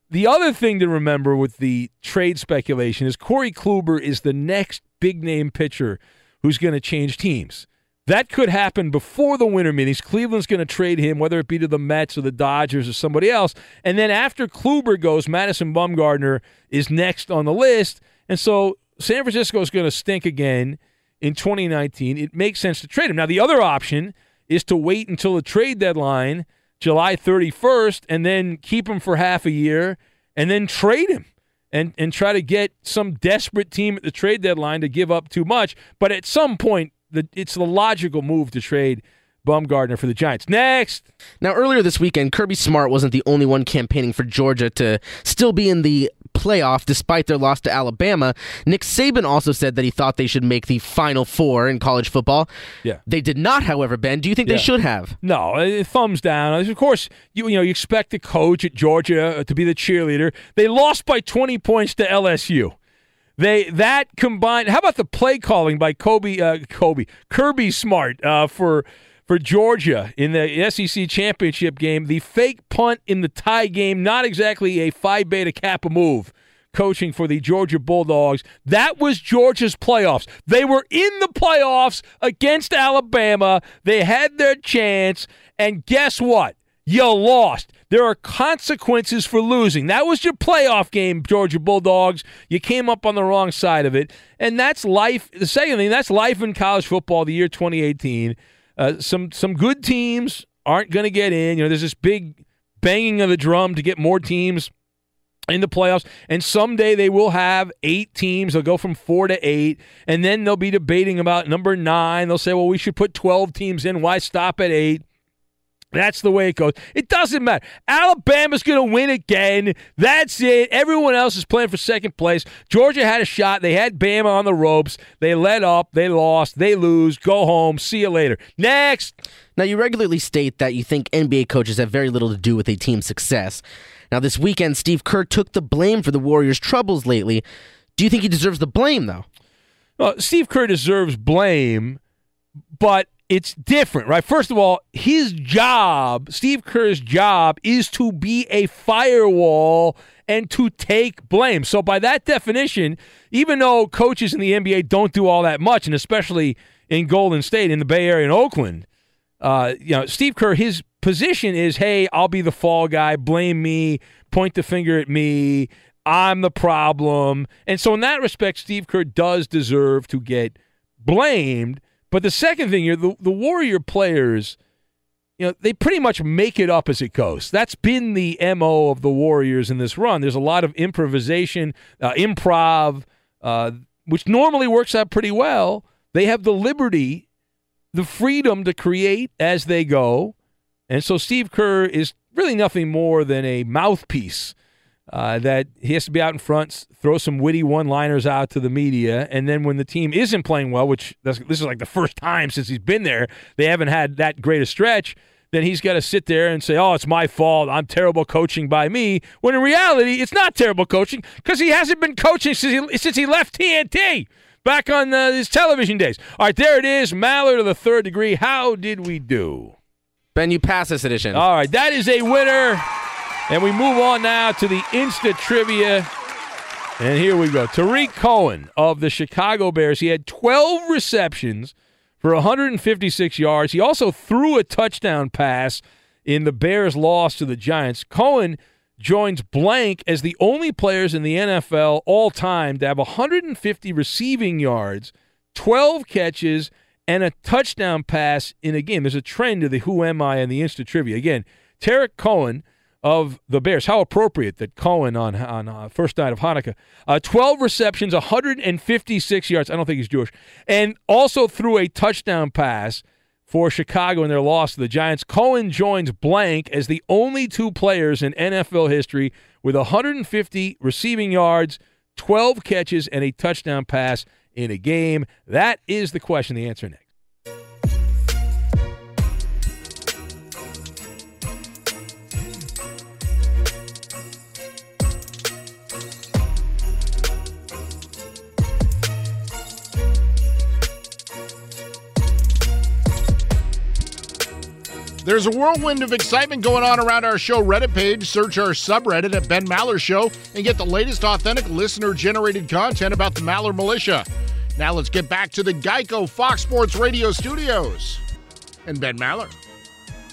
The other thing to remember with the trade speculation is Corey Kluber is the next big name pitcher who's going to change teams. That could happen before the winter meetings. Cleveland's going to trade him, whether it be to the Mets or the Dodgers or somebody else. And then after Kluber goes, Madison Bumgarner is next on the list. And so San Francisco is going to stink again in 2019. It makes sense to trade him. Now, the other option is to wait until the trade deadline, July 31st, and then keep him for half a year and then trade him and, and try to get some desperate team at the trade deadline to give up too much. But at some point, the, it's the logical move to trade Bumgarner for the Giants. Next. Now, earlier this weekend, Kirby Smart wasn't the only one campaigning for Georgia to still be in the playoff despite their loss to Alabama. Nick Saban also said that he thought they should make the Final Four in college football. Yeah. They did not, however, Ben. Do you think Yeah. they should have? No, uh, thumbs down. Of course, you you know you expect the coach at Georgia uh, to be the cheerleader. They lost by 20 points to LSU. They that combined. How about the play calling by Kobe uh, Kobe Kirby Smart uh, for for Georgia in the SEC championship game? The fake punt in the tie game, not exactly a Phi Beta Kappa move. Coaching for the Georgia Bulldogs. That was Georgia's playoffs. They were in the playoffs against Alabama. They had their chance. And guess what? You lost. There are consequences for losing. That was your playoff game, Georgia Bulldogs. You came up on the wrong side of it. And that's life. The second thing, that's life in college football the year 2018. Uh, some some good teams aren't going to get in. You know, there's this big banging of the drum to get more teams in the playoffs. And someday they will have eight teams. They'll go from four to eight. And then they'll be debating about number nine. They'll say, well, we should put 12 teams in. Why stop at eight? That's the way it goes. It doesn't matter. Alabama's going to win again. That's it. Everyone else is playing for second place. Georgia had a shot. They had Bama on the ropes. They let up. They lost. They lose. Go home. See you later. Next. Now, you regularly state that you think NBA coaches have very little to do with a team's success. Now, this weekend, Steve Kerr took the blame for the Warriors' troubles lately. Do you think he deserves the blame, though? Well, Steve Kerr deserves blame, but it's different, right? First of all, his job, Steve Kerr's job, is to be a firewall and to take blame. So, by that definition, even though coaches in the NBA don't do all that much, and especially in Golden State, in the Bay Area, in Oakland, uh, you know, Steve Kerr, his position is, hey, I'll be the fall guy, blame me, point the finger at me, I'm the problem. And so, in that respect, Steve Kerr does deserve to get blamed. But the second thing here, the, the Warrior players, you know, they pretty much make it up as it goes. That's been the MO of the Warriors in this run. There's a lot of improvisation, uh, improv, uh, which normally works out pretty well. They have the liberty, the freedom to create as they go. And so Steve Kerr is really nothing more than a mouthpiece uh, that he has to be out in front, throw some witty one-liners out to the media, and then when the team isn't playing well, which that's, this is like the first time since he's been there, they haven't had that great a stretch. Then he's got to sit there and say, "Oh, it's my fault. I'm terrible coaching by me." When in reality, it's not terrible coaching because he hasn't been coaching since he, since he left TNT back on uh, his television days. All right, there it is. Maller of the third degree. How did we do? Ben, you pass this edition. All right, that is a winner. And we move on now to the Insta Trivia. And here we go. Tarik Cohen of the Chicago Bears. He had 12 receptions for 156 yards. He also threw a touchdown pass in the Bears' loss to the Giants. Cohen joins blank as the only players in the NFL all time to have 150 receiving yards, 12 catches, and a touchdown pass in a game. There's a trend to the Who Am I and the Insta Trivia. Again, Tarik Cohen of the Bears. How appropriate that Cohen on on uh, first night of Hanukkah, uh, 12 receptions, 156 yards. I don't think he's Jewish, and also threw a touchdown pass for Chicago in their loss to the Giants. Cohen joins blank as the only two players in NFL history with 150 receiving yards, 12 catches, and a touchdown pass in a game. That is the question. The answer next. There's a whirlwind of excitement going on around our show Reddit page. Search our subreddit at Ben Maller Show and get the latest authentic listener generated content about the Maller Militia. Now let's get back to the Geico Fox Sports Radio studios and Ben Maller.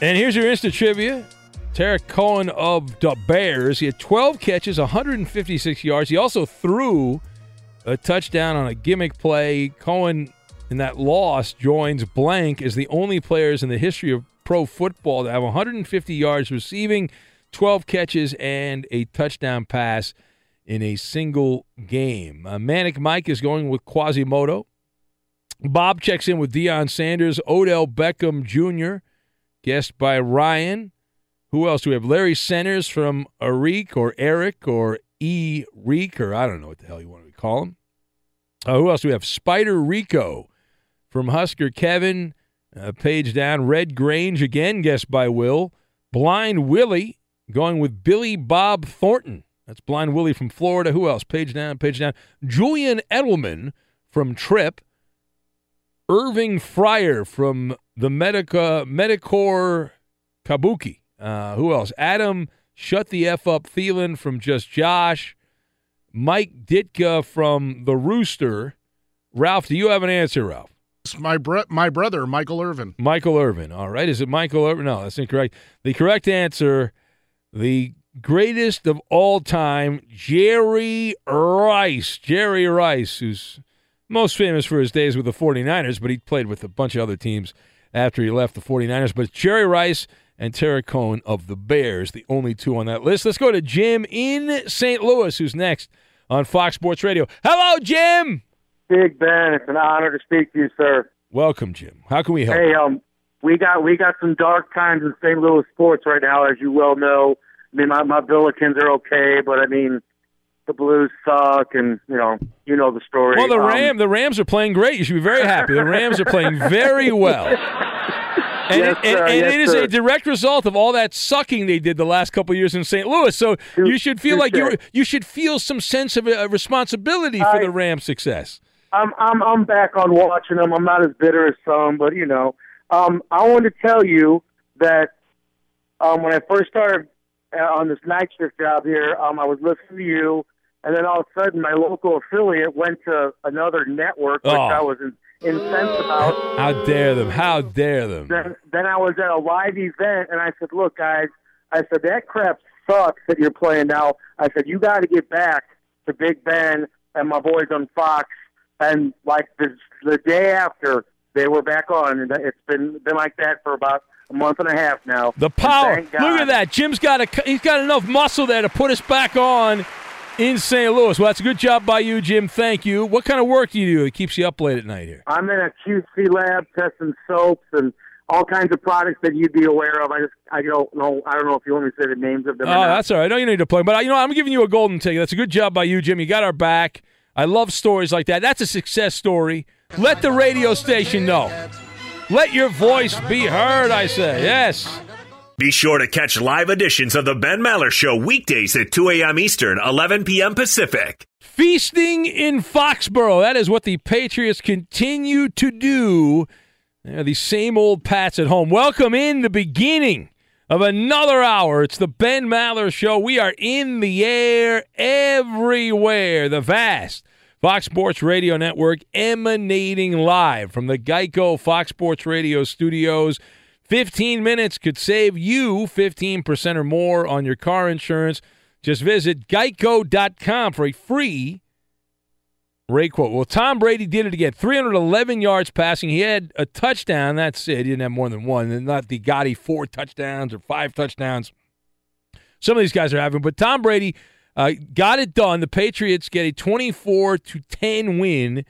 And here's your instant trivia. Tarik Cohen of the Bears. He had 12 catches, 156 yards. He also threw a touchdown on a gimmick play. Cohen, in that loss, joins blank as the only players in the history of pro football to have 150 yards receiving, 12 catches, and a touchdown pass in a single game. Uh, Manic Mike is going with Quasimodo. Bob checks in with Deion Sanders, Odell Beckham Jr., guest by Ryan. Who else do we have? Larry Centers from Arik or Eric or E. Reek, or I don't know what the hell you want to call him. Uh, who else do we have? Spider Rico from Husker Kevin. Uh, page down, Red Grange again, guessed by Will. Blind Willie going with Billy Bob Thornton. That's Blind Willie from Florida. Who else? Page down, page down. Julian Edelman from Trip. Irving Fryar from the Medica Medicor Kabuki. Uh, who else? Adam Shut the F Up Thielen from Just Josh. Mike Ditka from The Rooster. Ralph, do you have an answer, Ralph? It's my bro- my brother, Michael Irvin. Michael Irvin. All right. Is it Michael Irvin? No, that's incorrect. The correct answer, the greatest of all time, Jerry Rice. Jerry Rice, who's most famous for his days with the 49ers, but he played with a bunch of other teams after he left the 49ers. But Jerry Rice and Tarik Cohen of the Bears, the only two on that list. Let's go to Jim in St. Louis, who's next on Fox Sports Radio. Hello, Jim. Big Ben, it's an honor to speak to you, sir. Welcome, Jim. How can we help? Hey, um, we got we got some dark times in St. Louis sports right now, as you well know. I mean, my my Billikens are okay, but I mean, the Blues suck, and you know, you know the story. Well, the Um, Ram, the Rams are playing great. You should be very happy. The Rams are playing very well. And, Yes, it, and, sir. and Yes, it is sir. a direct result of all that sucking they did the last couple of years in St. Louis. So you should feel like you you should feel some sense of uh, responsibility for I- the Rams' success. I'm I'm I'm back on watching them. I'm not as bitter as some, but you know, um, I wanted to tell you that um, when I first started uh, on this night shift job here, um, I was listening to you, and then all of a sudden, my local affiliate went to another network, which Oh. I was in, incensed about. How dare them? How dare them? Then, then I was at a live event, and I said, "Look, guys," I said that crap sucks that you're playing now. I said you got to get back to Big Ben and my boys on Fox. And like the the day after, they were back on, and it's been been like that for about a month and a half now. The power. Look at that. Jim's got a he's got enough muscle there to put us back on in St. Louis. Well, that's a good job by you, Jim. Thank you. What kind of work do you do? It keeps you up late at night here. I'm in a QC lab testing soaps and all kinds of products that you'd be aware of. I just I don't know I don't know if you want me to say the names of them. Oh, or not. that's all right. No, you need to play, But you know, I'm giving you a golden ticket. That's a good job by you, Jim. You got our back. I love stories like that. That's a success story. Let the radio station know. Let your voice be heard. I say yes. Be sure to catch live editions of the Ben Maller Show weekdays at 2 a.m. Eastern, 11 p.m. Pacific. Feasting in Foxborough. That is what the Patriots continue to do. They're the same old Pats at home. Welcome in the beginning of another hour. It's the Ben Maller Show. We are in the air everywhere. The vast Fox Sports Radio Network emanating live from the Geico Fox Sports Radio studios. 15 minutes could save you 15% or more on your car insurance. Just visit geico.com for a free Ray quote. Well, Tom Brady did it again. 311 yards passing. He had a touchdown. That's it. He didn't have more than one. And not the Gotti four touchdowns or five touchdowns. Some of these guys are having, but Tom Brady uh, got it done. The Patriots get a 24 to 10 win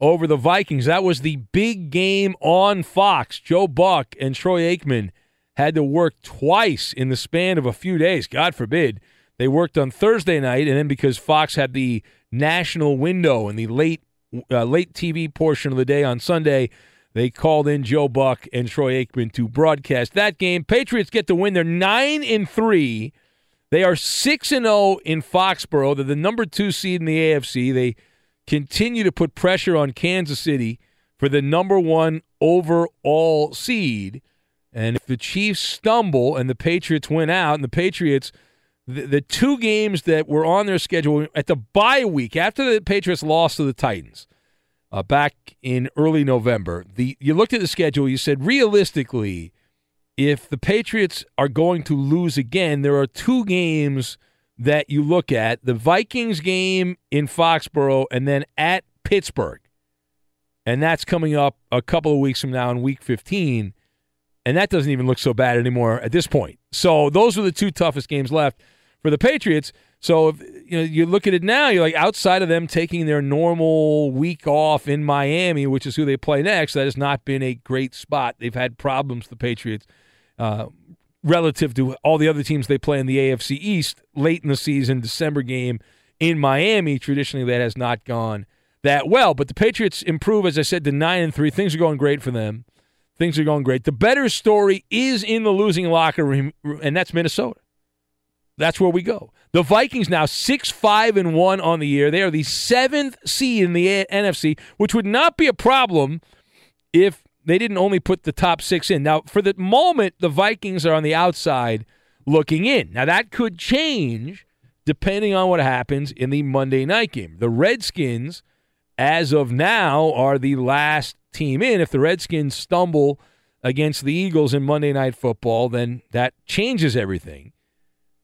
over the Vikings. That was the big game on Fox. Joe Buck and Troy Aikman had to work twice in the span of a few days. God forbid. They worked on Thursday night, and then because Fox had the national window in the late uh, late TV portion of the day on Sunday, they called in Joe Buck and Troy Aikman to broadcast that game. Patriots get the win. They're nine and three. They are six and zero in Foxborough. They're the number two seed in the AFC. They continue to put pressure on Kansas City for the number one overall seed. And if the Chiefs stumble and the Patriots win out, and the Patriots, the, the two games that were on their schedule at the bye week after the Patriots lost to the Titans uh, back in early November, the you looked at the schedule, you said realistically, if the Patriots are going to lose again, there are two games that you look at the Vikings game in Foxborough and then at Pittsburgh. And that's coming up a couple of weeks from now in week 15. And that doesn't even look so bad anymore at this point. So those are the two toughest games left for the Patriots. So if you know you look at it now, you're like outside of them taking their normal week off in Miami, which is who they play next. That has not been a great spot. They've had problems. The Patriots uh, relative to all the other teams they play in the AFC East late in the season, December game in Miami. Traditionally, that has not gone that well. But the Patriots improve, as I said, to nine and three. Things are going great for them. Things are going great. The better story is in the losing locker room, and that's Minnesota. That's where we go. The Vikings now six five and one on the year. They are the seventh seed in the NFC, which would not be a problem if they didn't only put the top six in. Now, for the moment, the Vikings are on the outside looking in. Now, that could change depending on what happens in the Monday night game. The Redskins, as of now, are the last team in. If the Redskins stumble against the Eagles in Monday Night Football, then that changes everything.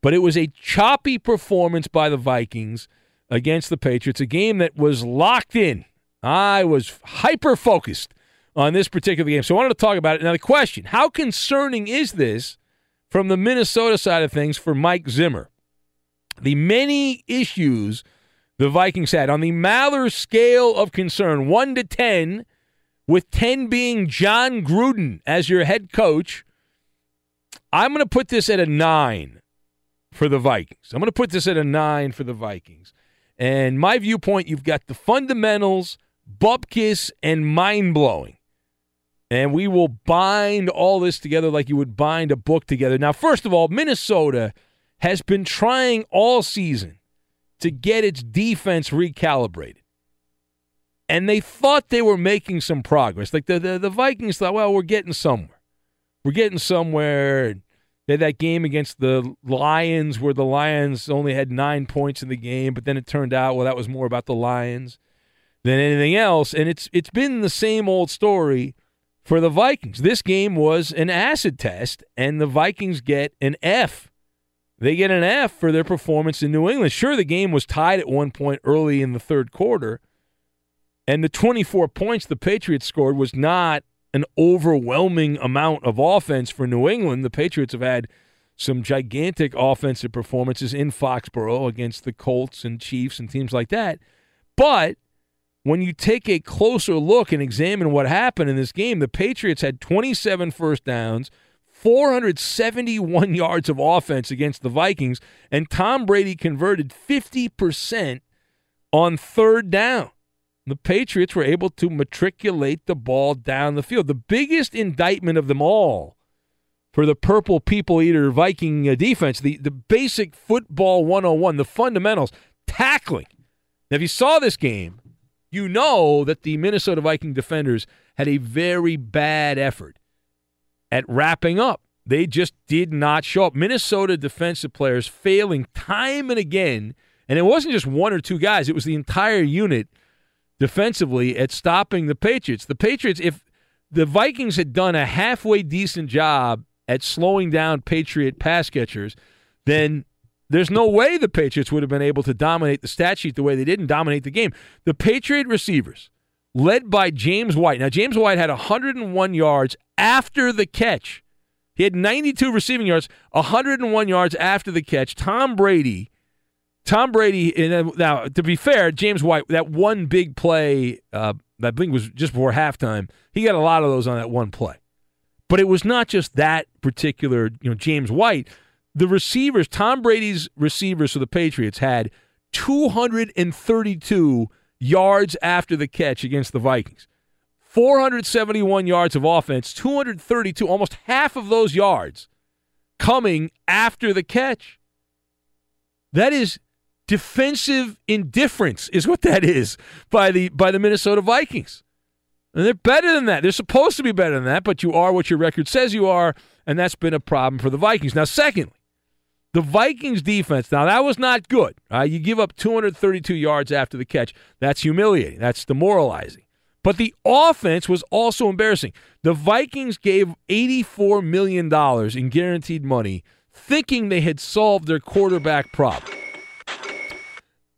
But it was a choppy performance by the Vikings against the Patriots, a game that was locked in. I was hyper focused on this particular game. So I wanted to talk about it. Now, the question how concerning is this from the Minnesota side of things for Mike Zimmer? The many issues the Vikings had on the Maller scale of concern, 1 to 10, with 10 being Jon Gruden as your head coach. I'm going to put this at a 9 for the Vikings. I'm going to put this at a 9 for the Vikings. And my viewpoint, you've got the fundamentals, bupkis, and mind blowing and we will bind all this together like you would bind a book together. Now, first of all, Minnesota has been trying all season to get its defense recalibrated. And they thought they were making some progress. Like the, the, the Vikings thought, well, we're getting somewhere. We're getting somewhere. They had that game against the Lions where the Lions only had nine points in the game, but then it turned out, well, that was more about the Lions than anything else. And it's it's been the same old story for the Vikings. This game was an acid test, and the Vikings get an F. They get an F for their performance in New England. Sure, the game was tied at one point early in the third quarter, and the 24 points the Patriots scored was not an overwhelming amount of offense for New England. The Patriots have had some gigantic offensive performances in Foxborough against the Colts and Chiefs and teams like that. But when you take a closer look and examine what happened in this game, the Patriots had 27 first downs, 471 yards of offense against the Vikings, and Tom Brady converted 50% on third down. The Patriots were able to matriculate the ball down the field. The biggest indictment of them all for the Purple People Eater Viking uh, defense, the, the basic football 101, the fundamentals, tackling. Now, if you saw this game, you know that the Minnesota Viking defenders had a very bad effort at wrapping up. They just did not show up. Minnesota defensive players failing time and again, and it wasn't just one or two guys, it was the entire unit defensively at stopping the Patriots. The Patriots, if the Vikings had done a halfway decent job at slowing down Patriot pass catchers, then there's no way the Patriots would have been able to dominate the stat sheet the way they did and dominate the game. The Patriot receivers, led by James White. Now, James White had 101 yards after the catch. He had 92 receiving yards, 101 yards after the catch. Tom Brady, Tom Brady. Now, to be fair, James White, that one big play, uh, I think was just before halftime. He got a lot of those on that one play. But it was not just that particular, you know, James White. The receivers, Tom Brady's receivers for the Patriots had 232 yards after the catch against the Vikings. 471 yards of offense, 232, almost half of those yards coming after the catch. That is defensive indifference is what that is by the by the Minnesota Vikings. And they're better than that. They're supposed to be better than that, but you are what your record says you are, and that's been a problem for the Vikings. Now, secondly, the Vikings defense, now that was not good. You give up 232 yards after the catch. That's humiliating. That's demoralizing. But the offense was also embarrassing. The Vikings gave $84 million in guaranteed money, thinking they had solved their quarterback problem.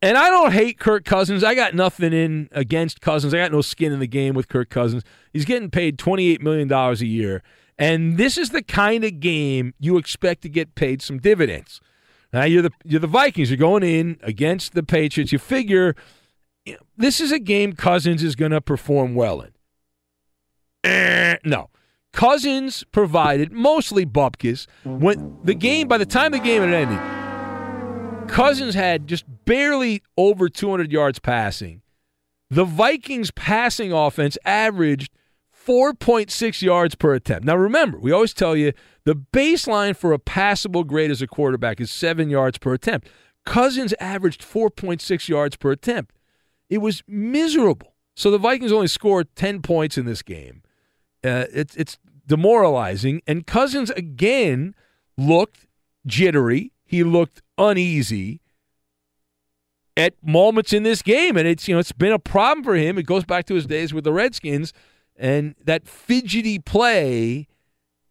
And I don't hate Kirk Cousins. I got nothing in against Cousins. I got no skin in the game with Kirk Cousins. He's getting paid $28 million a year. And this is the kind of game you expect to get paid some dividends. Now you're the you're the Vikings. You're going in against the Patriots. You figure this is a game Cousins is going to perform well in. Eh, no. Cousins provided mostly bupkis. When the game, by the time the game had ended, Cousins had just barely over 200 yards passing. The Vikings passing offense averaged 4.6 yards per attempt. Now remember, we always tell you the baseline for a passable grade as a quarterback is 7 yards per attempt. Cousins averaged 4.6 yards per attempt. It was miserable. So the Vikings only scored 10 points in this game. Uh, it's it's demoralizing. And Cousins again looked jittery. He looked uneasy at moments in this game, and it's you know it's been a problem for him. It goes back to his days with the Redskins, and that fidgety play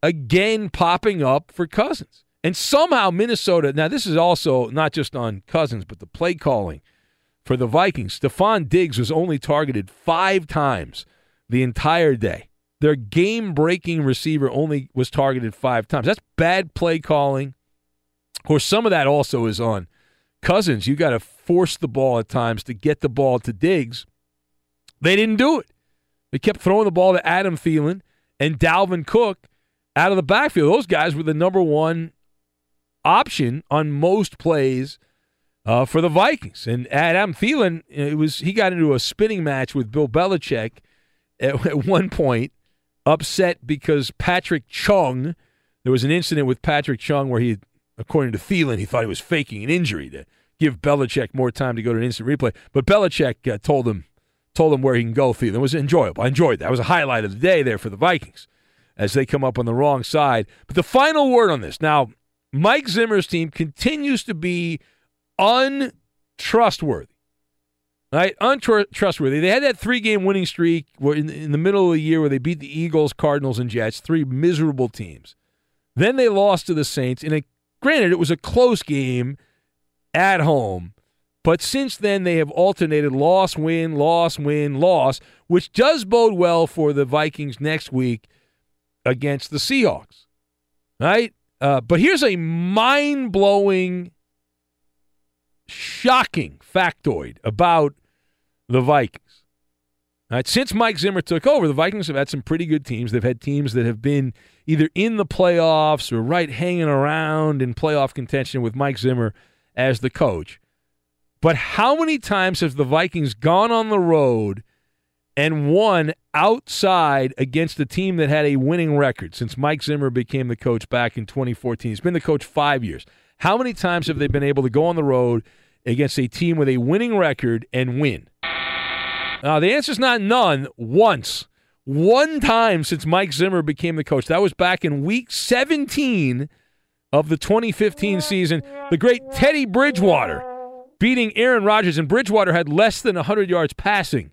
again popping up for Cousins. And somehow Minnesota. Now this is also not just on Cousins, but the play calling for the Vikings. Stefon Diggs was only targeted five times the entire day. Their game breaking receiver only was targeted five times. That's bad play calling. Of course, some of that also is on Cousins. You got to force the ball at times to get the ball to Diggs. They didn't do it. They kept throwing the ball to Adam Thielen and Dalvin Cook out of the backfield. Those guys were the number one option on most plays uh, for the Vikings. And Adam Thielen, it was he got into a spinning match with Bill Belichick at, at one point, upset because Patrick Chung. There was an incident with Patrick Chung where he, according to Thielen, he thought he was faking an injury to give Belichick more time to go to an instant replay. But Belichick uh, told him told him where he can go. Thielen it was enjoyable. I enjoyed that. It was a highlight of the day there for the Vikings as they come up on the wrong side. But the final word on this now, Mike Zimmer's team continues to be untrustworthy. Right? Untrustworthy. They had that three game winning streak in, in the middle of the year where they beat the Eagles, Cardinals, and Jets, three miserable teams. Then they lost to the Saints. in it, granted, it was a close game at home. But since then, they have alternated loss, win, loss, win, loss, which does bode well for the Vikings next week against the Seahawks. Right? Uh, but here's a mind blowing shocking factoid about the Vikings. Right, since Mike Zimmer took over, the Vikings have had some pretty good teams. They've had teams that have been either in the playoffs or right hanging around in playoff contention with Mike Zimmer as the coach. But how many times have the Vikings gone on the road and won outside against a team that had a winning record since Mike Zimmer became the coach back in 2014? He's been the coach five years. How many times have they been able to go on the road against a team with a winning record and win? Uh, the answer is not none. Once. One time since Mike Zimmer became the coach. That was back in week 17 of the 2015 season. The great Teddy Bridgewater beating Aaron Rodgers, and Bridgewater had less than 100 yards passing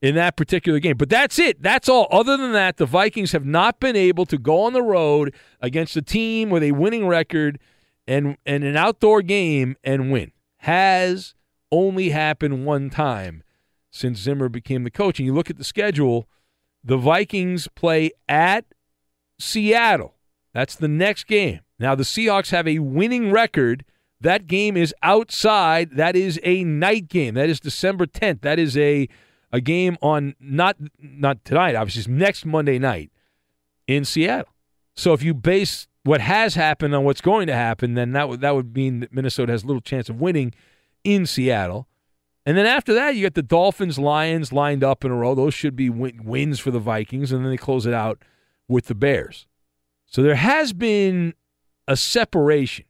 in that particular game. But that's it. That's all. Other than that, the Vikings have not been able to go on the road against a team with a winning record and and an outdoor game and win. Has only happened one time since Zimmer became the coach. And you look at the schedule, the Vikings play at Seattle. That's the next game. Now the Seahawks have a winning record. That game is outside. That is a night game. That is December 10th. That is a a game on not not tonight, obviously, it's next Monday night in Seattle. So if you base what has happened on what's going to happen, then that would that would mean that Minnesota has little chance of winning in Seattle. And then after that, you got the Dolphins, Lions lined up in a row. Those should be win- wins for the Vikings, and then they close it out with the Bears. So there has been a separation.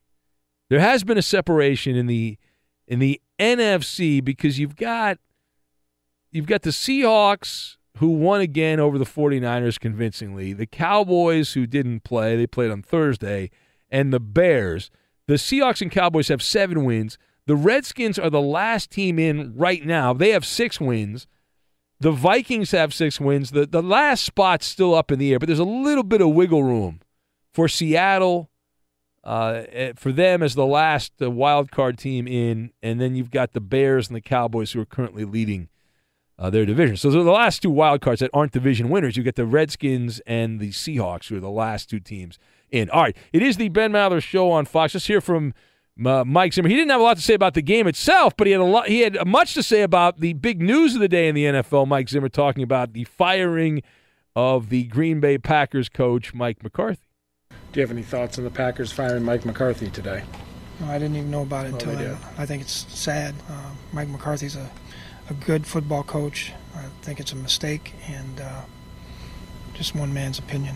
There has been a separation in the in the NFC because you've got you've got the Seahawks who won again over the 49ers convincingly, the Cowboys who didn't play, they played on Thursday, and the Bears. The Seahawks and Cowboys have 7 wins. The Redskins are the last team in right now. They have 6 wins. The Vikings have 6 wins. The the last spot's still up in the air, but there's a little bit of wiggle room for Seattle uh, for them as the last uh, wild card team in, and then you've got the Bears and the Cowboys who are currently leading uh, their division. So the last two wild cards that aren't division winners. You get the Redskins and the Seahawks, who are the last two teams in. All right, it is the Ben Maller Show on Fox. Let's hear from Mike Zimmer. He didn't have a lot to say about the game itself, but he had a lot. He had much to say about the big news of the day in the NFL. Mike Zimmer talking about the firing of the Green Bay Packers coach Mike McCarthy. Do you have any thoughts on the Packers firing Mike McCarthy today? No, I didn't even know about it Oh, until I. I think it's sad. Uh, Mike McCarthy's a, a good football coach. I think it's a mistake and uh, just one man's opinion.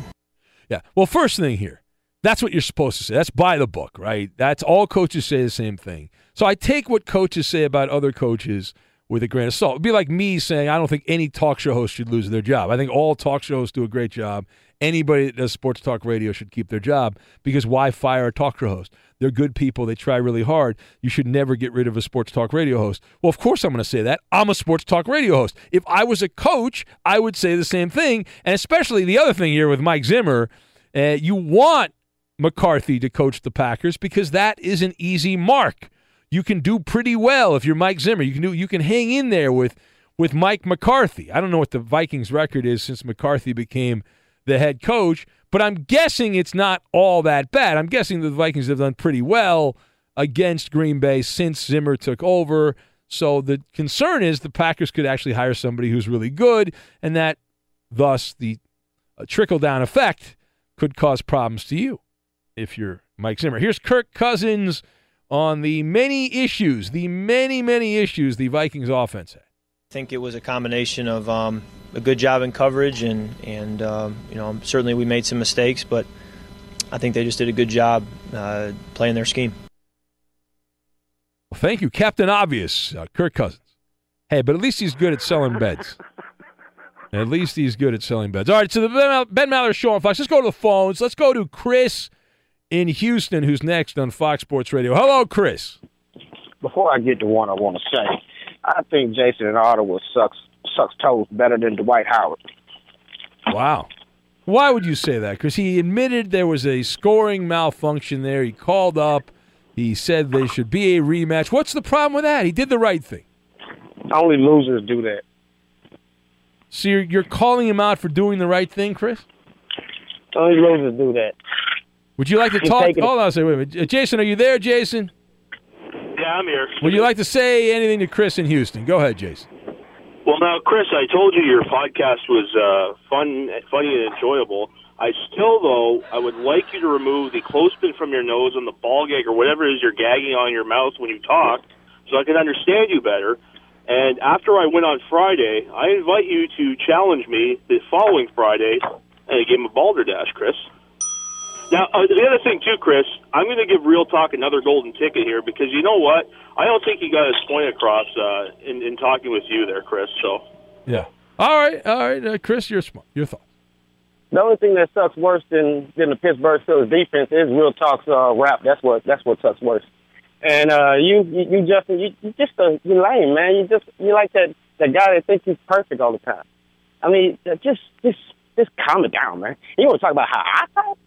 Yeah. Well, first thing here, that's what you're supposed to say. That's by the book, right? That's all coaches say the same thing. So I take what coaches say about other coaches with a grain of salt. It'd be like me saying I don't think any talk show host should lose their job. I think all talk show hosts do a great job. Anybody that does sports talk radio should keep their job because why fire a talk show host? They're good people. They try really hard. You should never get rid of a sports talk radio host. Well, of course I'm going to say that. I'm a sports talk radio host. If I was a coach, I would say the same thing. And especially the other thing here with Mike Zimmer, uh, you want McCarthy to coach the Packers because that is an easy mark. You can do pretty well if you're Mike Zimmer. You can do you can hang in there with with Mike McCarthy. I don't know what the Vikings record is since McCarthy became the head coach, but I'm guessing it's not all that bad. I'm guessing the Vikings have done pretty well against Green Bay since Zimmer took over. So the concern is the Packers could actually hire somebody who's really good, and that thus the uh, trickle down effect could cause problems to you if you're Mike Zimmer. Here's Kirk Cousins on the many issues, the many, many issues the Vikings offense had. I think it was a combination of um, a good job in coverage and and um, you know certainly we made some mistakes, but I think they just did a good job uh, playing their scheme. Well, thank you, Captain Obvious, uh, Kirk Cousins. Hey, but at least he's good at selling beds. At least he's good at selling beds. All right, so the Ben Mal- Ben Maller Show on Fox. Let's go to the phones. Let's go to Chris in Houston, who's next on Fox Sports Radio. Hello, Chris. Before I get to one, I want to say I think Jason in Ottawa sucks sucks toes better than Dwight Howard. Wow. Why would you say that? Because he admitted there was a scoring malfunction there. He called up. He said there should be a rematch. What's the problem with that? He did the right thing. Only losers do that. So you're, you're calling him out for doing the right thing, Chris? Only losers do that. Would you like to talk? taking- Hold on a second. Wait a minute. Jason, are you there, Jason? Yeah, I'm here. Would you like to say anything to Chris in Houston? Go ahead, Jason. Well, now, Chris, I told you your podcast was uh, fun, funny, and enjoyable. I still, though, I would like you to remove the clothespin from your nose and the ball gag or whatever it is you're gagging on your mouth when you talk, so I can understand you better. And after I went on Friday, I invite you to challenge me the following Friday in a game of Balderdash, Chris. Now, uh, the other thing too, Chris, I'm going to give Real Talk another golden ticket here because you know what? I don't think he got his point across uh, in, in talking with you there, Chris. So. Yeah. All right, all right, uh, Chris, you're. Your thoughts? The only thing that sucks worse than than the Pittsburgh Steelers defense is Real Talk's uh, rap. That's what that's what sucks worse. And uh, you you, you just you, you just a you lame man. You just you like that that guy that thinks he's perfect all the time. I mean, uh, just just just calm it down, man. You want to talk about how I talk?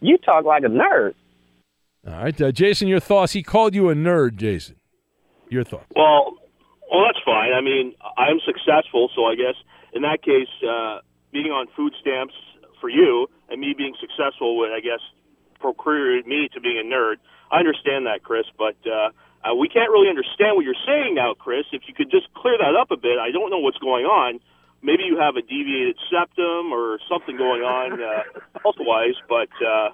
You talk like a nerd. All right, uh, Jason, your thoughts. He called you a nerd, Jason. Your thoughts. Well, well, that's fine. I mean, I'm successful, so I guess in that case, uh, being on food stamps for you and me being successful would, I guess, procure me to being a nerd. I understand that, Chris, but uh, uh, we can't really understand what you're saying now, Chris. If you could just clear that up a bit, I don't know what's going on. Maybe you have a deviated septum or something going on uh, health-wise, but uh,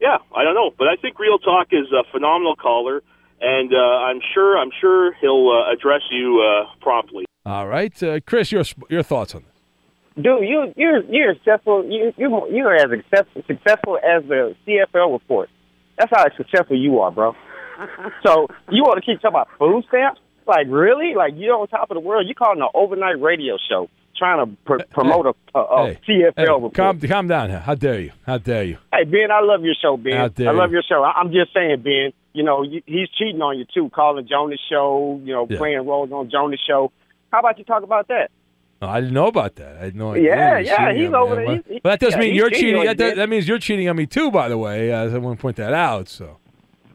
yeah, I don't know. But I think Real Talk is a phenomenal caller, and uh, I'm sure I'm sure he'll uh, address you uh, promptly. All right, uh, Chris, your your thoughts on this? Dude, you you're you're successful. You you you're as successful, successful as the CFL report. That's how successful you are, bro. so you want to keep talking about food stamps? Like really? Like you're on top of the world? You're calling an overnight radio show trying to pr- promote a, a, a Hey, CFL hey, report? calm, calm down. How dare you? How dare you? Hey Ben, I love your show, Ben. I love you. your show. I- I'm just saying, Ben. You know, you, he's cheating on you too, calling Jonas show. You know, Yeah. playing roles on Jonas show. How about you talk about that? No, I didn't know about that. I had no idea. Yeah, yeah, he's over there. But, He's- he- but that doesn't yeah, mean you're cheating cheating. That, does- that means you're cheating on me too. By the way, uh, I want to point that out. So,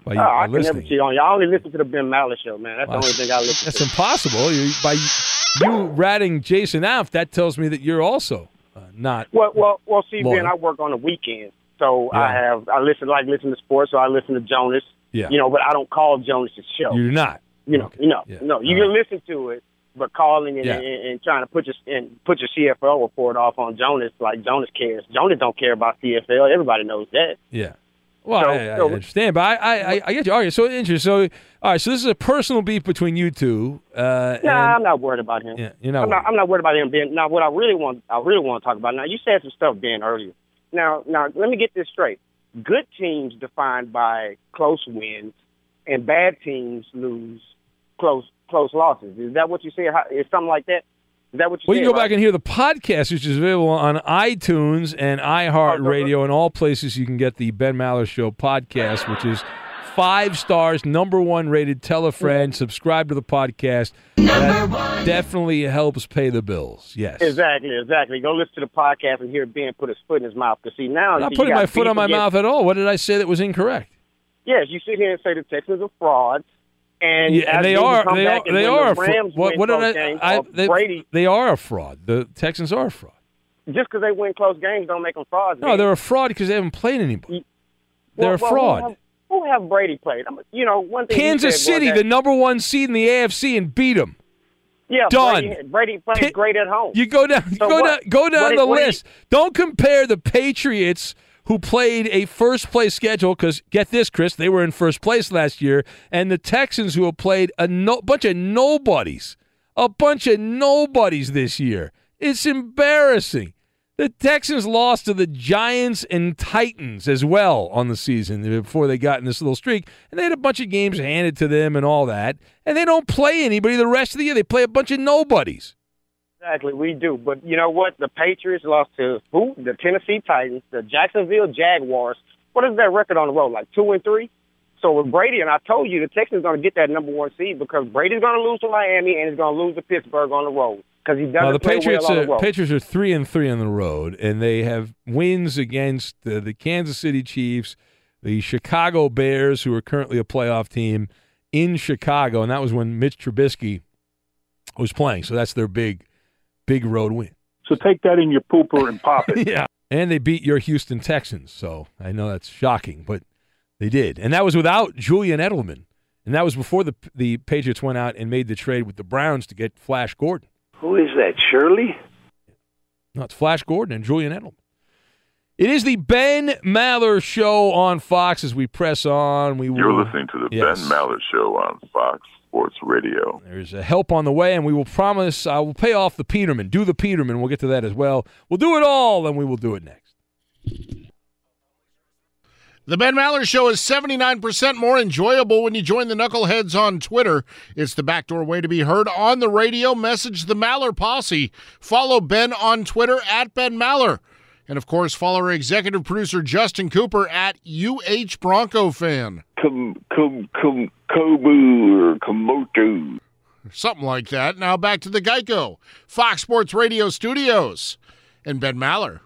by, you, oh, by I can never listening, cheat on you. I only listen to the Ben Maller show, man. That's Wow. the only thing I listen to that's to. impossible. You, by you ratting Jason out, that tells me that you're also uh, not. Well, well, well. See, Loyal. Ben, I work on the weekend, so I have I listen like listen to sports, so I listen to Jonas. Yeah. You know, but I don't call Jonas's show. You're not. You know, you know, no. You can listen to it, but calling and, Yeah. and, and trying to put your and put your CFL report off on Jonas like Jonas cares. Jonas don't care about CFL. Everybody knows that. Yeah. Well, So- I, I so- understand, but I, I, I, get you. All right, so interesting. So, all right, so this is a personal beef between you two. Uh, Nah, I'm not worried about him. Yeah, you're not I'm not. I'm not worried about him, being. Now, what I really want, I really want to talk about. Now, you said some stuff, Ben, earlier. Now, now, let me get this straight. Good teams defined by close wins, and bad teams lose close close losses. Is that what you said? How, is something like that? Is that what you Well, said? you can go right? back and hear the podcast, which is available on iTunes and iHeartRadio and all places you can get the Ben Maller Show podcast, which is five stars, number one rated. Tell a friend, subscribe to the podcast. Number That definitely helps pay the bills. Yes. Exactly, exactly. Go listen to the podcast and hear Ben put his foot in his mouth. Because see now, I'm not see, putting my foot on my against- mouth at all. What did I say that was incorrect? Yes, you sit here and say the Texans are frauds, and yeah, and they are. They are. They are. The A fraud. What, what did I? games, I oh, they, Brady, they are a fraud. The Texans are a fraud. just because they win close games, don't make them frauds. No, man. they're a fraud because they haven't played anybody. They're a Well, well, fraud. Who have, who have Brady played? I'm, you know, one thing. Kansas said City, that- the number one seed in the AFC, and beat them. yeah, done. Brady, Brady plays great at home. You go down, you So go what? down, go down What the is- list. Don't compare the Patriots who played a first place schedule because get this, Chris, they were in first place last year, and the Texans who have played a no, bunch of nobodies, a bunch of nobodies this year. It's embarrassing. The Texans lost to the Giants and Titans as well on the season eh, before they got in this little streak. And they had a bunch of games handed to them and all that. And they don't play anybody the rest of the year. They play a bunch of nobodies. Exactly, we do. But you know what? The Patriots lost to who? The Tennessee Titans, the Jacksonville Jaguars. What is that record on the road? Like two and three. So with Brady, and I told you the Texans are going to get that number one seed because Brady's going to lose to Miami and he's going to lose to Pittsburgh on the road because he doesn't Uh, the play Patriots well on the road. Patriots are three and three on the road, and they have wins against the, the Kansas City Chiefs, the Chicago Bears, who are currently a playoff team in Chicago, and that was when Mitch Trubisky was playing. So that's their big, big road win. So take that in your pooper and pop it. yeah, and they beat your Houston Texans. So I know that's shocking, but they did, and that was without Julian Edelman, and that was before the the Patriots went out and made the trade with the Browns to get Flash Gordon. Who is that, Shirley? No, it's Flash Gordon and Julian Edelman. It is the Ben Maller Show on Fox as we press on. We You're will, listening to the Yes. Ben Maller Show on Fox Sports Radio. There's a help on the way, and we will promise I will pay off the Peterman. Do the Peterman. We'll get to that as well. We'll do it all, and we will do it next. The Ben Maller Show is 79% more enjoyable when you join the Knuckleheads on Twitter. It's the backdoor way to be heard on the radio. Message the Maller Posse. Follow Ben on Twitter at Ben Maller. And of course, follow our executive producer Justin Cooper at UH Bronco Fan. Come, come, come, Kobu or Komoto. Something like that. Now back to the Geico, Fox Sports Radio studios, and Ben Maller.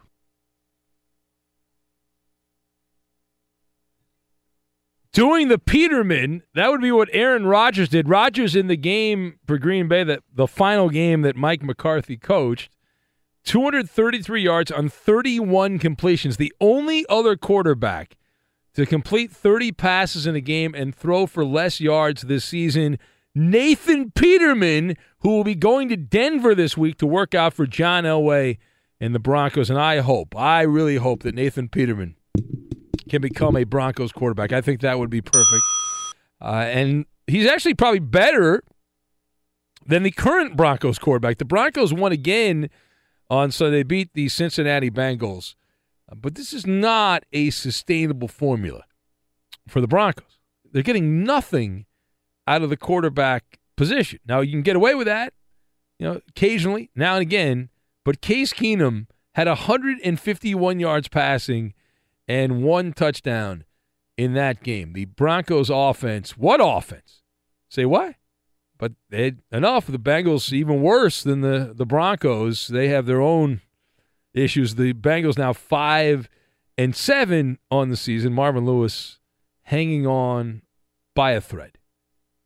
doing the Peterman, that would be what Aaron Rodgers did. Rodgers in the game for Green Bay, that the final game that Mike McCarthy coached, 233 yards on 31 completions. The only other quarterback to complete 30 passes in a game and throw for less yards this season. Nathan Peterman, who will be going to Denver this week to work out for John Elway and the Broncos. And I hope, I really hope that Nathan Peterman can become a Broncos quarterback. I think that would be perfect. Uh, and he's actually probably better than the current Broncos quarterback. The Broncos won again on Sunday. They beat the Cincinnati Bengals. But this is not a sustainable formula for the Broncos. They're getting nothing out of the quarterback position. Now, you can get away with that, you know, occasionally, now and again, but Case Keenum had 151 yards passing and one touchdown in that game. The Broncos offense, what offense? Say what? But they enough. The Bengals even worse than the, the Broncos. They have their own issues. The Bengals now five and seven on the season. Marvin Lewis hanging on by a thread.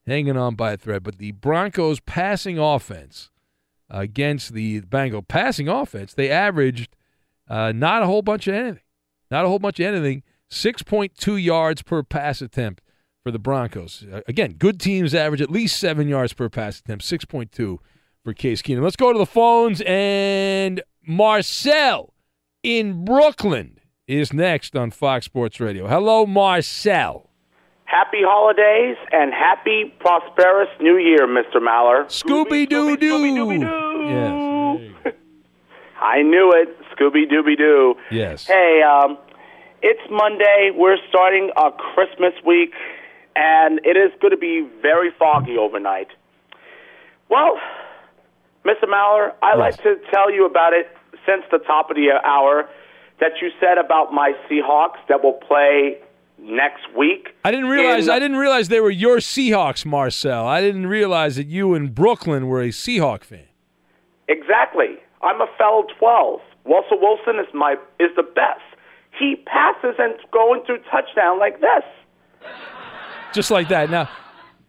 Hanging on by a thread. But the Broncos passing offense against the Bengal passing offense, they averaged uh, not a whole bunch of anything. Not a whole bunch of anything. 6.2 yards per pass attempt for the Broncos. Uh, again, good teams average at least seven yards per pass attempt. 6.2 for Case Keenum. Let's go to the phones. And Marcel in Brooklyn is next on Fox Sports Radio. Hello, Marcel. Happy holidays and happy prosperous new year, Mr. Maller. Scooby Doo Doo. Yes. I knew it. Scooby Dooby Doo. Yes. Hey, um, it's Monday. We're starting a Christmas week, and it is going to be very foggy overnight. Well, Mr. Maller, I like to tell you about it since the top of the hour that you said about my Seahawks that will play next week. I didn't realize in- I didn't realize they were your Seahawks, Marcel. I didn't realize that you in Brooklyn were a Seahawk fan. Exactly. I'm a fellow 12. Russell Wilson is my is the best. He passes and going through touchdown like this. Just like that. Now,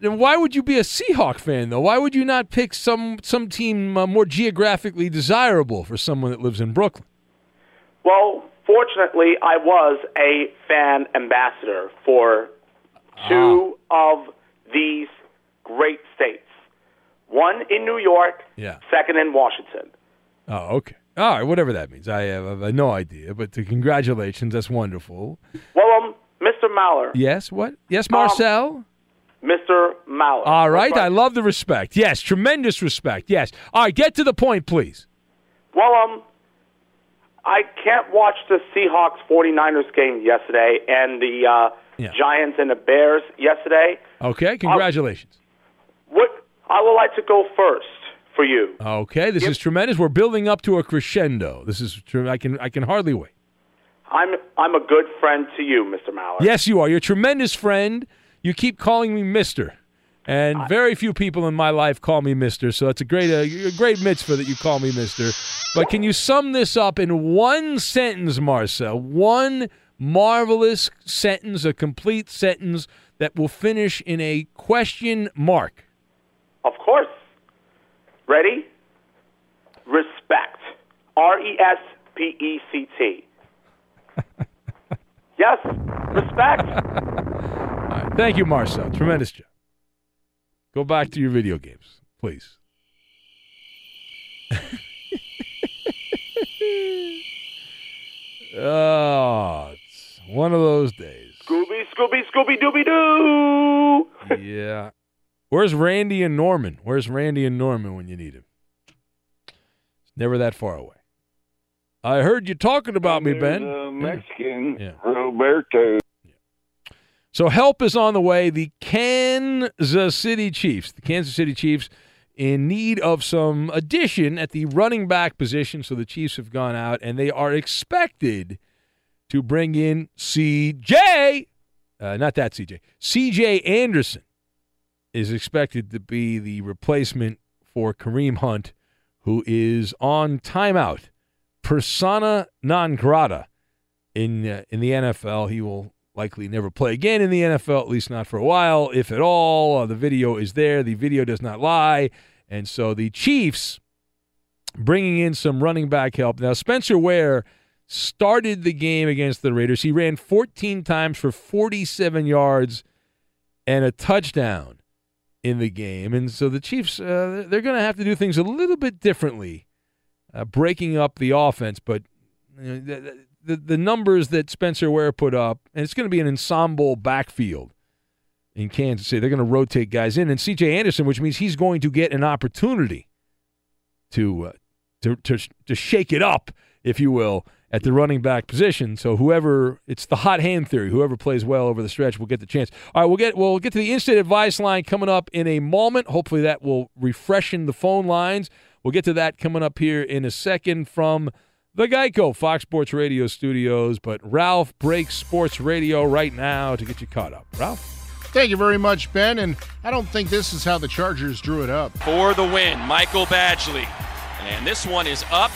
then why would you be a Seahawk fan though? Why would you not pick some some team uh, more geographically desirable for someone that lives in Brooklyn? Well, fortunately, I was a fan ambassador for two of these great states. One in New York, Yeah. second in Washington. Oh, okay. All right, whatever that means. I have, I have no idea, but congratulations. That's wonderful. Well, um, Mr. Maller, Yes, what? Yes, Marcel? Mr. Maller. All right, I love the respect. Yes, tremendous respect. Yes. All right, get to the point, please. Well, um, I can't watch the Seahawks 49ers game yesterday and the uh, Yeah. Giants and the Bears yesterday. Okay, congratulations. What I would like to go first for you. Okay, this is tremendous. We're building up to a crescendo. This is true. I can I can hardly wait. I'm I'm a good friend to you, Mr. Maller. Yes, you are. You're a tremendous friend. You keep calling me Mister, and very few people in my life call me Mister. So it's a great a, a great mitzvah that you call me Mister. But can you sum this up in one sentence, Marcel? One marvelous sentence, a complete sentence that will finish in a question mark. Of course. Ready? Respect. R E S P E C T. Yes, respect. Thank you, Marcel. Tremendous job. Go back to your video games, please. oh, it's one of those days. Scooby, Scooby, Scooby, Dooby Doo. Yeah. Where's Randy and Norman? Where's Randy and Norman when you need him? It's never that far away. I heard you talking about me, Ben. Mexican Yeah. Roberto. So help is on the way. The Kansas City Chiefs, the Kansas City Chiefs, in need of some addition at the running back position. So the Chiefs have gone out and they are expected to bring in CJ, uh, not that CJ, CJ Anderson is expected to be the replacement for Kareem Hunt, who is on timeout, persona non grata in uh, in the NFL. He will likely never play again in the NFL, at least not for a while, if at all. Uh, the video is there. The video does not lie. And so the Chiefs bringing in some running back help. Now, Spencer Ware started the game against the Raiders. He ran 14 times for 47 yards and a touchdown in the game. And so the Chiefs, uh, they're going to have to do things a little bit differently, uh, breaking up the offense. But the, the numbers that Spencer Ware put up, and it's going to be an ensemble backfield in Kansas City. They're going to rotate guys in. And C.J. Anderson, which means he's going to get an opportunity to, uh, to, to, to shake it up, if you will, at the running back position. So whoever it's the hot hand theory, whoever plays well over the stretch will get the chance. All right, we'll get we'll get to the instant advice line coming up in a moment. Hopefully that will refreshen the phone lines. We'll get to that coming up here in a second from the Geico Fox Sports Radio studios. But Ralph breaks sports radio right now to get you caught up. Ralph. Thank you very much, Ben. And I don't think this is how the Chargers drew it up. For the win, Michael Badgley. And this one is up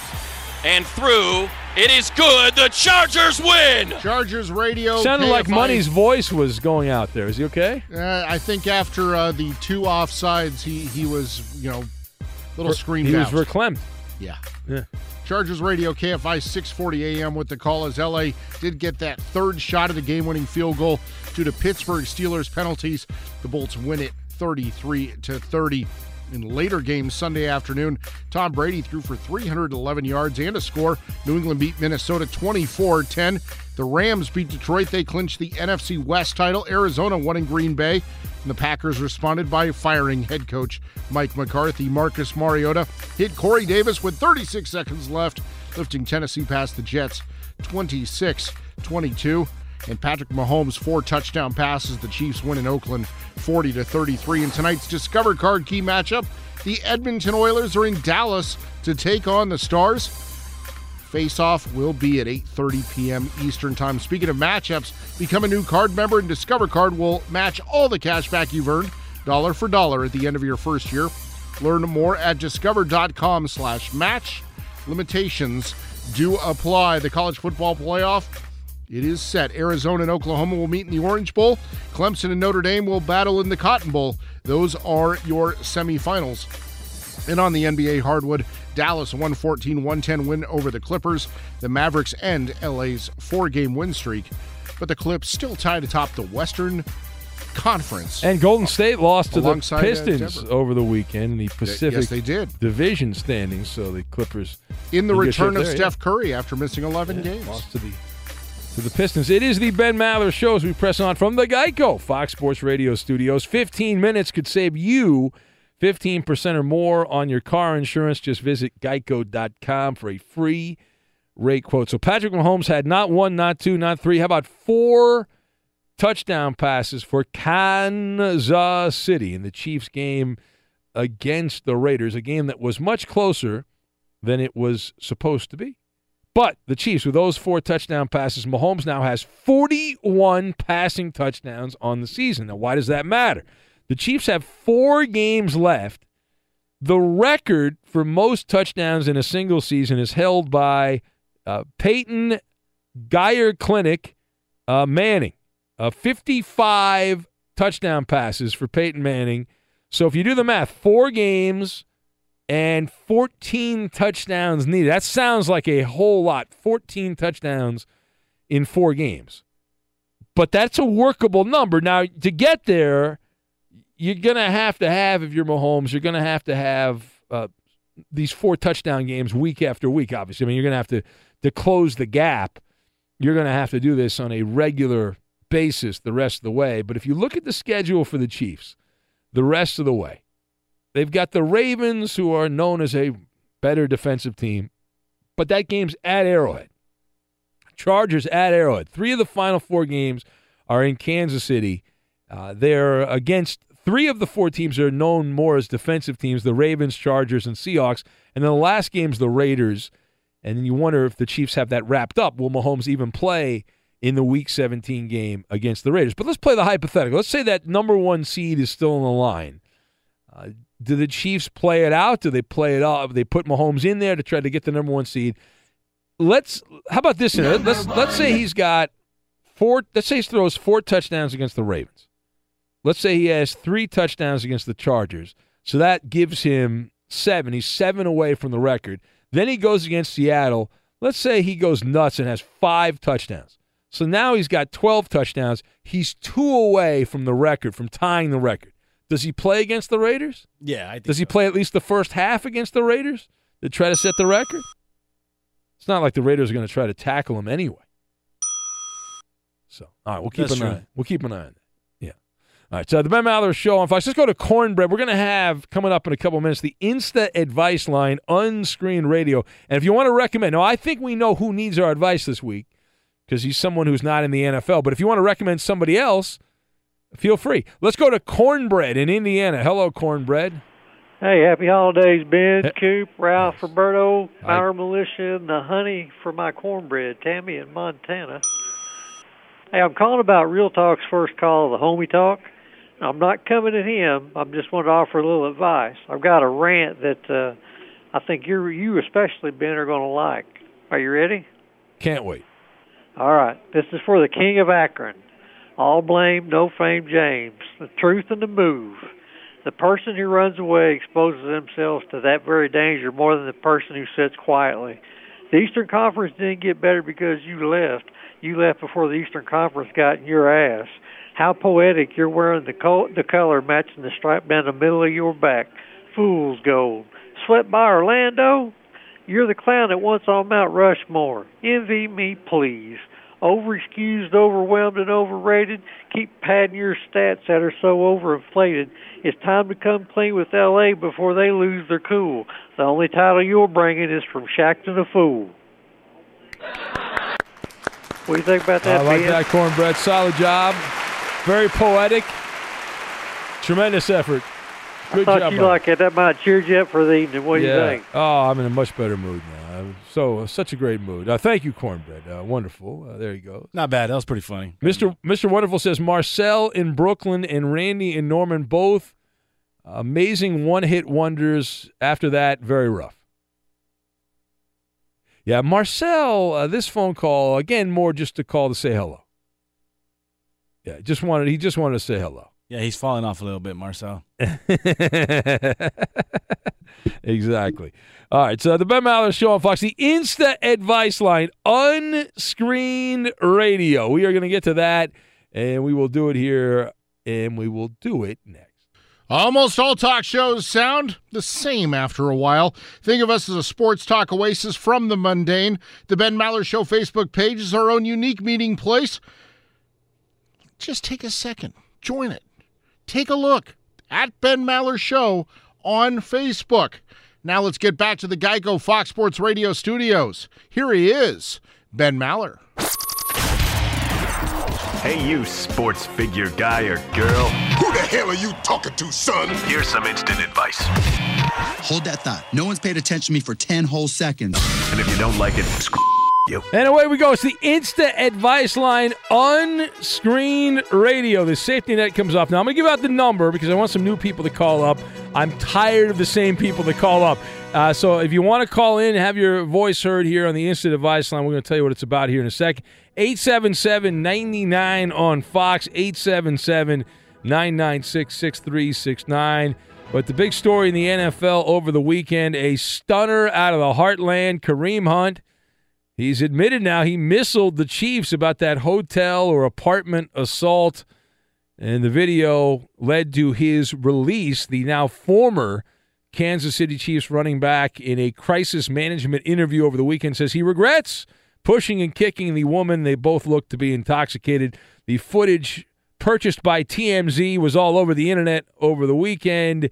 and through. It is good. The Chargers win. Chargers radio. Sounded like Money's voice was going out there. Is he okay? Uh, I think after uh, the two offsides, he he was you know a little screamed He out. was verklempt. Yeah. Yeah. Chargers radio KFI 640 AM with the call as LA did get that third shot of the game winning field goal due to Pittsburgh Steelers penalties. The Bolts win it 33 to 30. In later games Sunday afternoon, Tom Brady threw for 311 yards and a score. New England beat Minnesota 24 10. The Rams beat Detroit. They clinched the NFC West title. Arizona won in Green Bay. And the Packers responded by firing head coach Mike McCarthy. Marcus Mariota hit Corey Davis with 36 seconds left, lifting Tennessee past the Jets 26 22. And Patrick Mahomes four touchdown passes. The Chiefs win in Oakland 40 to 33. In tonight's Discover Card key matchup, the Edmonton Oilers are in Dallas to take on the Stars. Face-off will be at 8:30 p.m. Eastern Time. Speaking of matchups, become a new card member and Discover Card will match all the cash back you've earned, dollar for dollar at the end of your first year. Learn more at discover.com/match. Limitations do apply. The college football playoff it is set. Arizona and Oklahoma will meet in the Orange Bowl. Clemson and Notre Dame will battle in the Cotton Bowl. Those are your semifinals. And on the NBA hardwood, Dallas 114 110 win over the Clippers. The Mavericks end LA's four game win streak, but the Clips still tied atop the Western Conference. And Golden State lost to the uh, Pistons over the weekend in the Pacific they did. Division standings. So the Clippers In the return of there, Steph Curry after missing 11 Yeah, games. lost to the to the Pistons. It is the Ben Maller Show as we press on from the Geico Fox Sports Radio studios. 15 minutes could save you 15% or more on your car insurance. Just visit geico.com for a free rate quote. So Patrick Mahomes had not one, not two, not three. How about four touchdown passes for Kansas City in the Chiefs game against the Raiders, a game that was much closer than it was supposed to be. But the Chiefs, with those four touchdown passes, Mahomes now has 41 passing touchdowns on the season. Now, why does that matter? The Chiefs have four games left. The record for most touchdowns in a single season is held by uh, Peyton Geyer Clinic uh, Manning. Uh, 55 touchdown passes for Peyton Manning. So if you do the math, four games and 14 touchdowns needed. That sounds like a whole lot. 14 touchdowns in four games. But that's a workable number. Now, to get there, you're to have to have, if you're Mahomes, you're to have to have uh, these four touchdown games week after week, obviously. I mean, you're to have to, to close the gap. You're to have to do this on a regular basis the rest of the way. But if you look at the schedule for the Chiefs, the rest of the way, They've got the Ravens, who are known as a better defensive team, but that game's at Arrowhead. Chargers at Arrowhead. Three of the final four games are in Kansas City. Uh, they're against three of the four teams are known more as defensive teams the Ravens, Chargers, and Seahawks. And then the last game's the Raiders. And then you wonder if the Chiefs have that wrapped up. Will Mahomes even play in the Week 17 game against the Raiders? But let's play the hypothetical. Let's say that number one seed is still on the line. Uh, do the Chiefs play it out? Do they play it out? They put Mahomes in there to try to get the number one seed. Let's. How about this? Let's let's say he's got four. Let's say he throws four touchdowns against the Ravens. Let's say he has three touchdowns against the Chargers. So that gives him seven. He's seven away from the record. Then he goes against Seattle. Let's say he goes nuts and has five touchdowns. So now he's got 12 touchdowns. He's two away from the record, from tying the record. Does he play against the Raiders? Yeah, I think Does he play at least the first half against the Raiders to try to set the record? It's not like the Raiders are going to try to tackle him anyway. So, all right, we'll keep That's an true. eye. We'll keep an eye on that. All right. So the Ben Maller Show on Fox. Let's go to Cornbread. We're going to have coming up in a couple of minutes the Insta Advice Line, unscreened radio. And if you want to recommend, now I think we know who needs our advice this week because he's someone who's not in the NFL. But if you want to recommend somebody else, feel free. Let's go to Cornbread in Indiana. Hello, Cornbread. Hey, happy holidays, Ben, Coop, Ralph, Roberto, our militia, and the honey for my cornbread, Tammy in Montana. Hey, I'm calling about Real Talk's first call, the Homie Talk. I'm not coming at him. I'm just want to offer a little advice. I've got a rant that uh, I think you, you especially, Ben, are going to like. Are you ready? Can't wait. All right. This is for the King of Akron. All blame, no fame, James. The truth and the move. The person who runs away exposes themselves to that very danger more than the person who sits quietly. The Eastern Conference didn't get better because you left. You left before the Eastern Conference got in your ass. How poetic you're wearing the col- the color matching the stripe down the middle of your back. Fool's gold. Swept by Orlando? You're the clown that once on Mount Rushmore. Envy me, please. Overexcused, overwhelmed, and overrated. Keep padding your stats that are so overinflated. It's time to come clean with L.A. before they lose their cool. The only title you're bringing is from Shaqtin' the Fool. What do you think about that, I like Ben? that, Cornbread. Solid job. Very poetic. Tremendous effort. Good I thought job. you bud. liked it. That might cheer you up for the evening. What do yeah. you think? Oh, I'm in a much better mood now. I'm so such a great mood. Uh, thank you, Cornbread. Uh, wonderful. Uh, there you go. Not bad. That was pretty funny. Mr. Mr. Wonderful says Marcel in Brooklyn and Randy in Norman both amazing one-hit wonders. After that, very rough. Yeah, Marcel. Uh, this phone call again, more just to call to say hello. Yeah, just wanted he just wanted to say hello. Yeah, he's falling off a little bit, Marcel. exactly. All right. So the Ben Maller Show on Fox, the Insta Advice Line, unscreened radio. We are going to get to that, and we will do it here, and we will do it next. Almost all talk shows sound the same after a while. Think of us as a sports talk oasis from the mundane. The Ben Maller Show Facebook page is our own unique meeting place. Just take a second, join it. Take a look at Ben Maller Show on Facebook. Now let's get back to the Geico Fox Sports Radio studios. Here he is, Ben Maller. Hey, you sports figure guy or girl. Who the hell are you talking to, son? Here's some instant advice. Hold that thought. No one's paid attention to me for 10 whole seconds. And if you don't like it, screw you. And away we go. It's the Insta Advice Line unscreened radio. The safety net comes off. Now, I'm going to give out the number because I want some new people to call up. I'm tired of the same people that call up. Uh, so if you want to call in have your voice heard here on the Instant Advice Line, we're going to tell you what it's about here in a second. 877 99 on Fox, 877 996 6369. But the big story in the NFL over the weekend a stunner out of the heartland, Kareem Hunt. He's admitted now he missiled the Chiefs about that hotel or apartment assault, and the video led to his release. The now former Kansas City Chiefs running back in a crisis management interview over the weekend says he regrets pushing and kicking the woman. They both looked to be intoxicated. The footage purchased by TMZ was all over the internet over the weekend.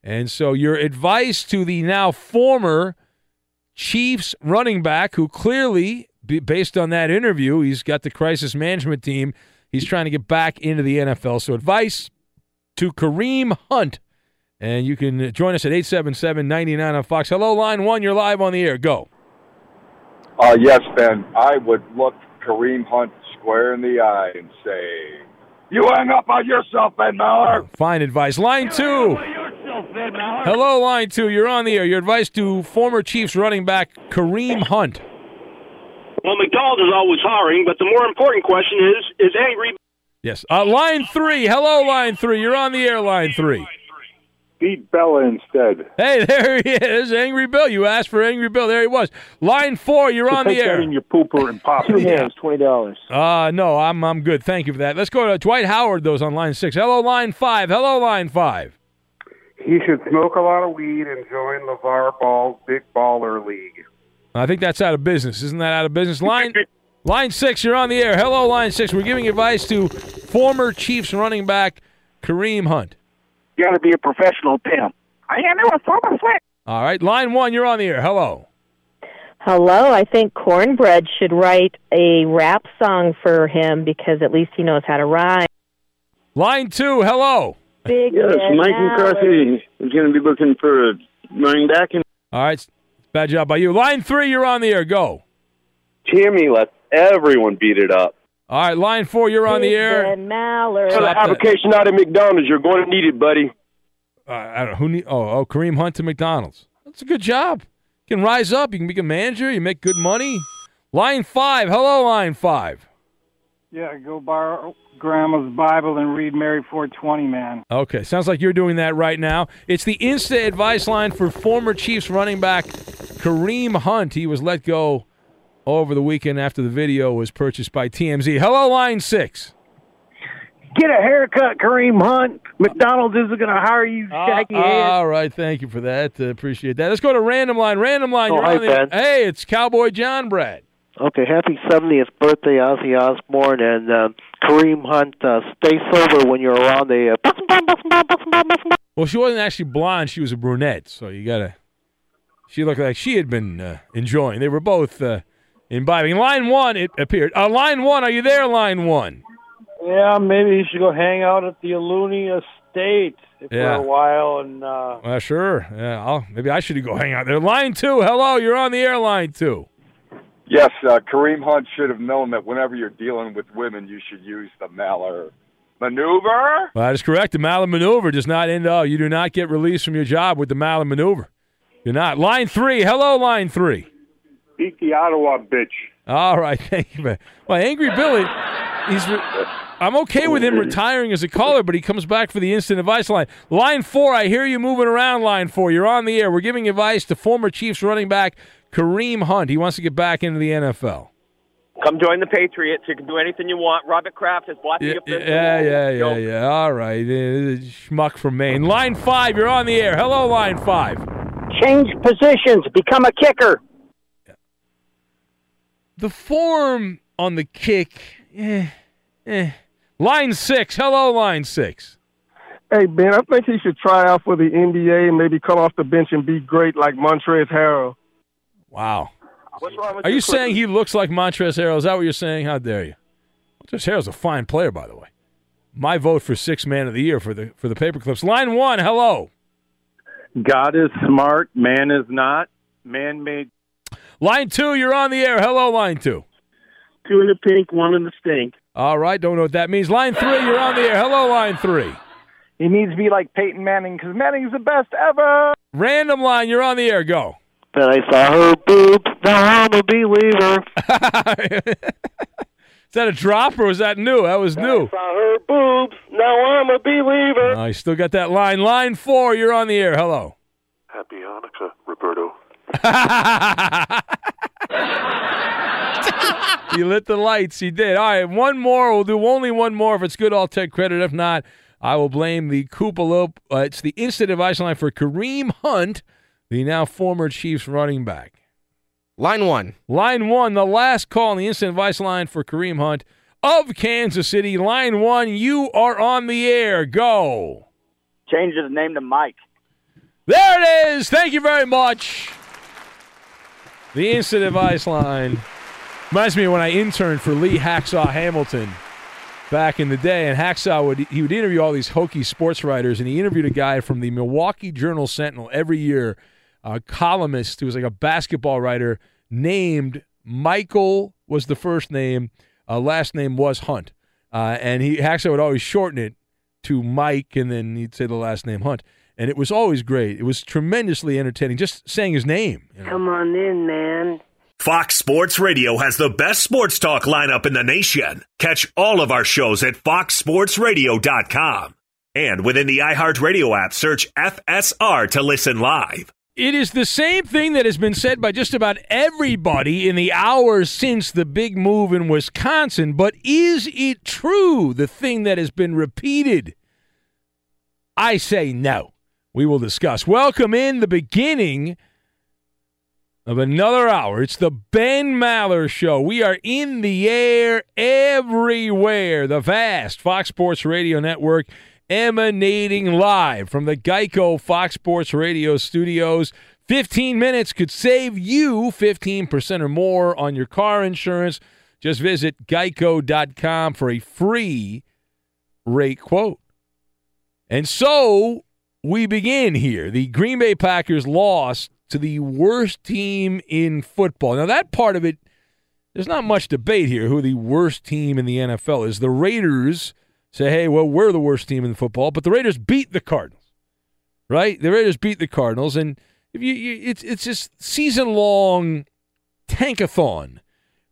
And so, your advice to the now former Chiefs running back, who clearly, based on that interview, he's got the crisis management team. He's trying to get back into the NFL. So, advice to Kareem Hunt. And you can join us at 877 99 on Fox. Hello, line one. You're live on the air. Go. Uh, yes, Ben. I would look Kareem Hunt square in the eye and say, "You hang up on yourself, Ben Mallard." Fine advice. Line two. Hello, line two. You're on the air. Your advice to former Chiefs running back Kareem Hunt. Well, McDonald's is always hiring, but the more important question is: Is Angry Yes. Uh, line three. Hello, line three. You're on the air, line three. Beat Bella instead. Hey, there he is, Angry Bill. You asked for Angry Bill. There he was. Line four. You're on take the air. that in your pooper and pop it. Yeah. twenty dollars. Uh, no, I'm I'm good. Thank you for that. Let's go to Dwight Howard. Those on line six. Hello, line five. Hello, line five. He should smoke a lot of weed and join LaVar Ball's Big Baller League. I think that's out of business. Isn't that out of business? Line line six. You're on the air. Hello, line six. We're giving advice to former Chiefs running back Kareem Hunt. You got to be a professional pimp. I am a former friend. All right, line one. You're on the air. Hello. Hello, I think Cornbread should write a rap song for him because at least he knows how to rhyme. Line two. Hello. Big Yes, Mike Mallard. McCarthy is going to be looking for a running back. And All right. Bad job by you. Line three. You're on the air. Go. Timmy lets everyone beat it up. All right, line four. You're on the Big air. Red Mallard. Stop that. application out of McDonald's. You're going to need it, buddy. Uh, I don't know who need. Oh, oh, Kareem Hunt to McDonald's. That's a good job. You can rise up. You can become a manager. You make good money. Line five. Hello, line five. Yeah, go borrow Grandma's Bible and read Mary 420, man. Okay, sounds like you're doing that right now. It's the instant advice line for former Chiefs running back Kareem Hunt. He was let go over the weekend after the video was purchased by TMZ. Hello, line six. Get a haircut, Kareem Hunt. McDonald's isn't going to hire you, shaggy head. All right, thank you for that. Uh, appreciate that. Let's go to random line. Random line. Oh, you're hi, on the, Ben. Hey, it's Cowboy John Brad. Okay, happy 70th birthday, Ozzy Osbourne, and uh, Kareem Hunt. Uh, stay sober when you're around the. Uh, Well, she wasn't actually blonde; she was a brunette. So you gotta. She looked like she had been uh, enjoying. They were both uh, imbibing. Line one, it appeared. Uh, line one, are you there? Line one. Yeah, maybe you should go hang out at the Aluni Estate for Yeah. a while and uh, Uh, sure. Yeah, I'll, maybe I should go hang out there. Line two, hello, you're on the air. Line two. Yes, uh, Kareem Hunt should have known that whenever you're dealing with women, you should use the Maller maneuver. Well, that is correct. The Maller maneuver does not end all. You do not get released from your job with the Maller maneuver. You're not. Line three, hello. Line three. Beat the Ottawa bitch. All right, thank you. man. Well, Angry Billy, he's. Re- I'm okay with him retiring as a caller, but he comes back for the instant advice line. Line four, I hear you moving around. Line four, you're on the air. We're giving advice to former Chiefs running back Kareem Hunt. He wants to get back into the NFL. Come join the Patriots. You can do anything you want. Robert Kraft has bought Yeah, you up this yeah, yeah, yeah, yeah. All right, uh, schmuck from Maine. Line five, you're on the air. Hello, line five. Change positions. Become a kicker. The form on the kick, eh, eh. Line six, hello, line six. Hey, Ben, I think he should try out for the NBA and maybe come off the bench and be great like Montrezl Harrell. Wow. What's wrong Are you saying he looks like Montrezl Harrell? Is that what you're saying? How dare you? Montrezl Harrell's a fine player, by the way. My vote for six man of the year for the for the paperclips. Line one, hello. God is smart, man is not. Man made Line two, you're on the air. Hello, line two. Two in the pink, one in the stink. All right, don't know what that means. Line three, you're on the air. Hello, line three. He needs to be like Peyton Manning because Manning's the best ever. Random line, you're on the air. Go. But I saw her boobs. Now I'm a believer. Is that a drop or was that new? That was new. Saw her boobs. Now I'm a believer. I still got that line. Line four, you're on the air. Hello. Happy Hanukkah, Roberto. he lit the lights. He did. All right, one more. We'll do only one more. If it's good, I'll take credit. If not, I will blame the Koopaloop. Uh, it's the instant advice line for Kareem Hunt, the now former Chiefs running back. Line one. Line one, the last call on the instant advice line for Kareem Hunt of Kansas City. Line one, you are on the air. Go. Change his name to Mike. There it is. Thank you very much. The instant advice line reminds me when I interned for Lee Hacksaw Hamilton back in the day, and Hacksaw would he would interview all these hokey sports writers, and he interviewed a guy from the Milwaukee Journal Sentinel every year, a columnist who was like a basketball writer named Michael was the first name, uh, last name was Hunt, uh, and he Hacksaw would always shorten it to Mike, and then he'd say the last name Hunt. And it was always great. It was tremendously entertaining, just saying his name. you know. Come on in, man. Fox Sports Radio has the best sports talk lineup in the nation. Catch all of our shows at foxsportsradio.com. And within the iHeartRadio app, search FSR to listen live. It is the same thing that has been said by just about everybody in the hours since the big move in Wisconsin, but is it true, the thing that has been repeated? I say no. We will discuss. Welcome in the beginning of another hour. It's the Ben Maller Show. We are in the air everywhere. The vast Fox Sports Radio Network emanating live from the Geico Fox Sports Radio studios. 15 minutes could save you 15% or more on your car insurance. Just visit geico.com for a free rate quote. And so we begin here. The Green Bay Packers lost to the worst team in football. Now, that part of it, there's not much debate here who the worst team in the NFL is. The Raiders say, hey, well, we're the worst team in football, but the Raiders beat the Cardinals, right? The Raiders beat the Cardinals, and if you, you it's it's this season long tankathon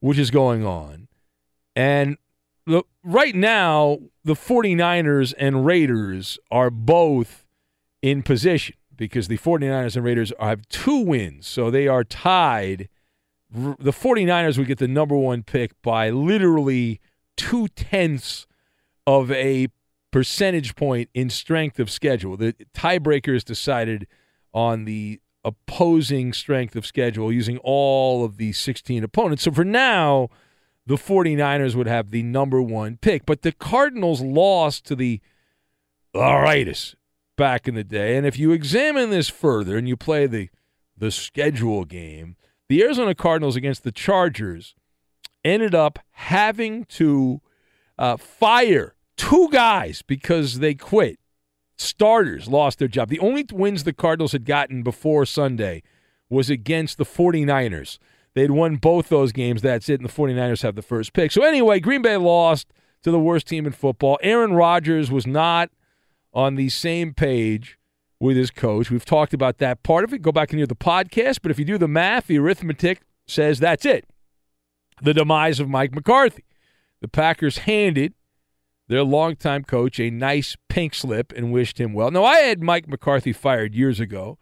which is going on, and the, right now the 49ers and Raiders are both in position because the 49ers and Raiders have two wins, so they are tied. The 49ers would get the number one pick by literally two tenths of a percentage point in strength of schedule. The tiebreaker is decided on the opposing strength of schedule using all of the 16 opponents. So for now, the 49ers would have the number one pick. But the Cardinals lost to the Raiders back in the day. And if you examine this further and you play the the schedule game, the Arizona Cardinals against the Chargers ended up having to uh, fire two guys because they quit. Starters lost their job. The only wins the Cardinals had gotten before Sunday was against the 49ers. They'd won both those games. That's it. And the 49ers have the first pick. So, anyway, Green Bay lost to the worst team in football. Aaron Rodgers was not on the same page with his coach. We've talked about that part of it. Go back and hear the podcast. But if you do the math, the arithmetic says that's it. The demise of Mike McCarthy. The Packers handed their longtime coach a nice pink slip and wished him well. Now, I had Mike McCarthy fired years ago.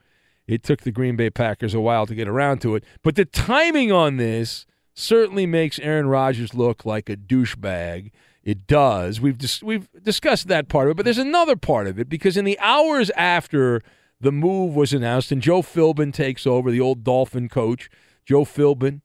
It took the Green Bay Packers a while to get around to it. But the timing on this certainly makes Aaron Rodgers look like a douchebag. It does. We've dis- we've discussed that part of it, but there's another part of it because in the hours after the move was announced and Joe Philbin takes over, the old Dolphin coach, Joe Philbin,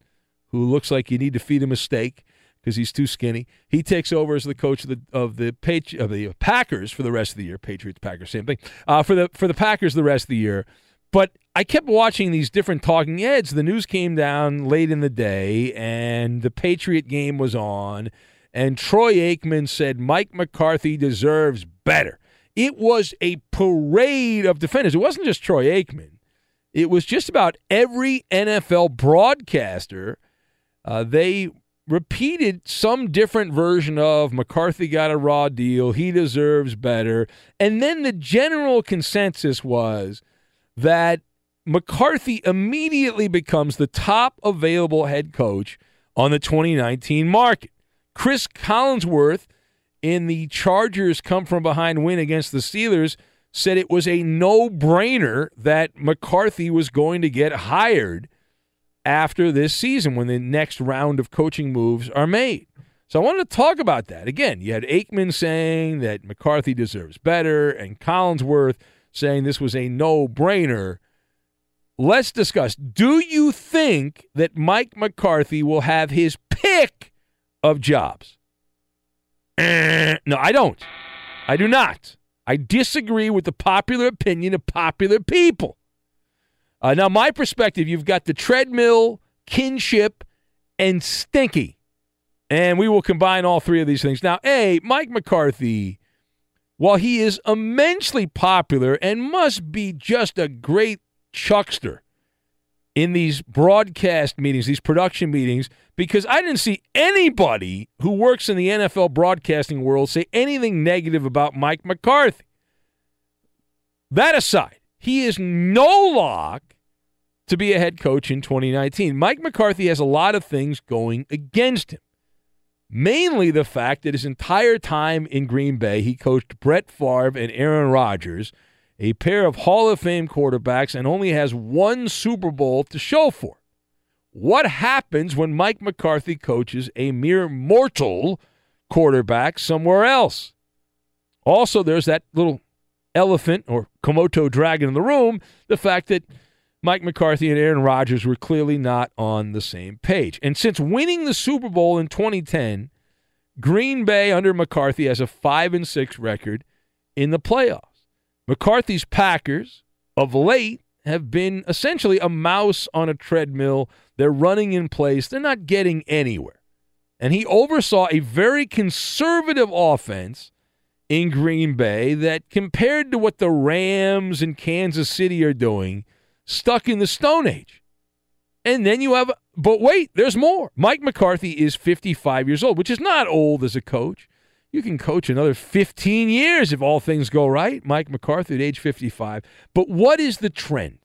who looks like you need to feed him a steak because he's too skinny. He takes over as the coach of the of the Patri- of the Packers for the rest of the year. Patriots, Packers, same thing. Uh, for the for the Packers the rest of the year. But I kept watching these different talking heads. The news came down late in the day, and the Patriot game was on and Troy Aikman said Mike McCarthy deserves better. It was a parade of defenders. It wasn't just Troy Aikman. It was just about every NFL broadcaster. Uh, they repeated some different version of McCarthy got a raw deal. He deserves better. And then the general consensus was that McCarthy immediately becomes the top available head coach on the 2019 market. Chris Collinsworth in the Chargers come from behind win against the Steelers said it was a no brainer that McCarthy was going to get hired after this season when the next round of coaching moves are made. So I wanted to talk about that. Again, you had Aikman saying that McCarthy deserves better and Collinsworth saying this was a no brainer. Let's discuss. Do you think that Mike McCarthy will have his pick of jobs? No, I don't. I do not. I disagree with the popular opinion of popular people. Uh, now, my perspective, you've got the treadmill, kinship, and stinky. And we will combine all three of these things. Now, A, Mike McCarthy, while he is immensely popular and must be just a great chuckster in these broadcast meetings, these production meetings, because I didn't see anybody who works in the NFL broadcasting world say anything negative about Mike McCarthy. That aside, he is no lock to be a head coach in 2019. Mike McCarthy has a lot of things going against him. Mainly the fact that his entire time in Green Bay, he coached Brett Favre and Aaron Rodgers, a pair of Hall of Fame quarterbacks, and only has one Super Bowl to show for. What happens when Mike McCarthy coaches a mere mortal quarterback somewhere else? Also, there's that little elephant or Komodo dragon in the room the fact that Mike McCarthy and Aaron Rodgers were clearly not on the same page. And since winning the Super Bowl in 2010, Green Bay under McCarthy has a 5 and 6 record in the playoffs. McCarthy's Packers of late have been essentially a mouse on a treadmill. They're running in place, they're not getting anywhere. And he oversaw a very conservative offense in Green Bay that, compared to what the Rams and Kansas City are doing, stuck in the Stone Age. And then you have, but wait, there's more. Mike McCarthy is 55 years old, which is not old as a coach. You can coach another 15 years if all things go right. Mike McCarthy at age 55. But what is the trend?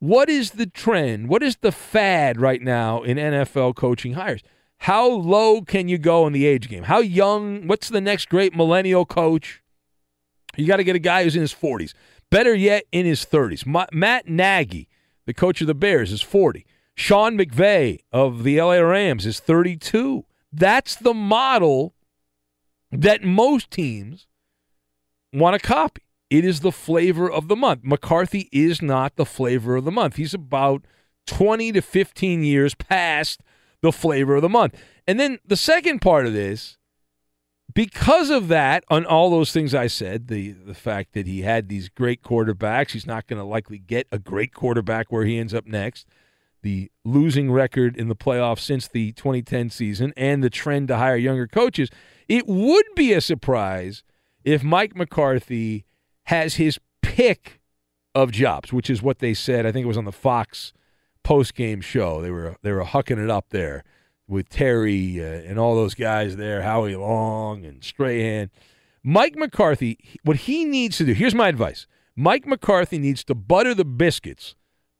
What is the trend? What is the fad right now in NFL coaching hires? How low can you go in the age game? How young? What's the next great millennial coach? You got to get a guy who's in his 40s. Better yet, in his 30s. Ma- Matt Nagy, the coach of the Bears, is 40. Sean McVay of the LA Rams is 32. That's the model that most teams want to copy. It is the flavor of the month. McCarthy is not the flavor of the month. He's about 20 to 15 years past the flavor of the month. And then the second part of this, because of that, on all those things I said, the the fact that he had these great quarterbacks, he's not going to likely get a great quarterback where he ends up next. The losing record in the playoffs since the 2010 season and the trend to hire younger coaches, it would be a surprise if Mike McCarthy has his pick of jobs, which is what they said. I think it was on the Fox post game show. They were they were hucking it up there with Terry uh, and all those guys there, Howie Long and Strahan. Mike McCarthy, what he needs to do. Here's my advice: Mike McCarthy needs to butter the biscuits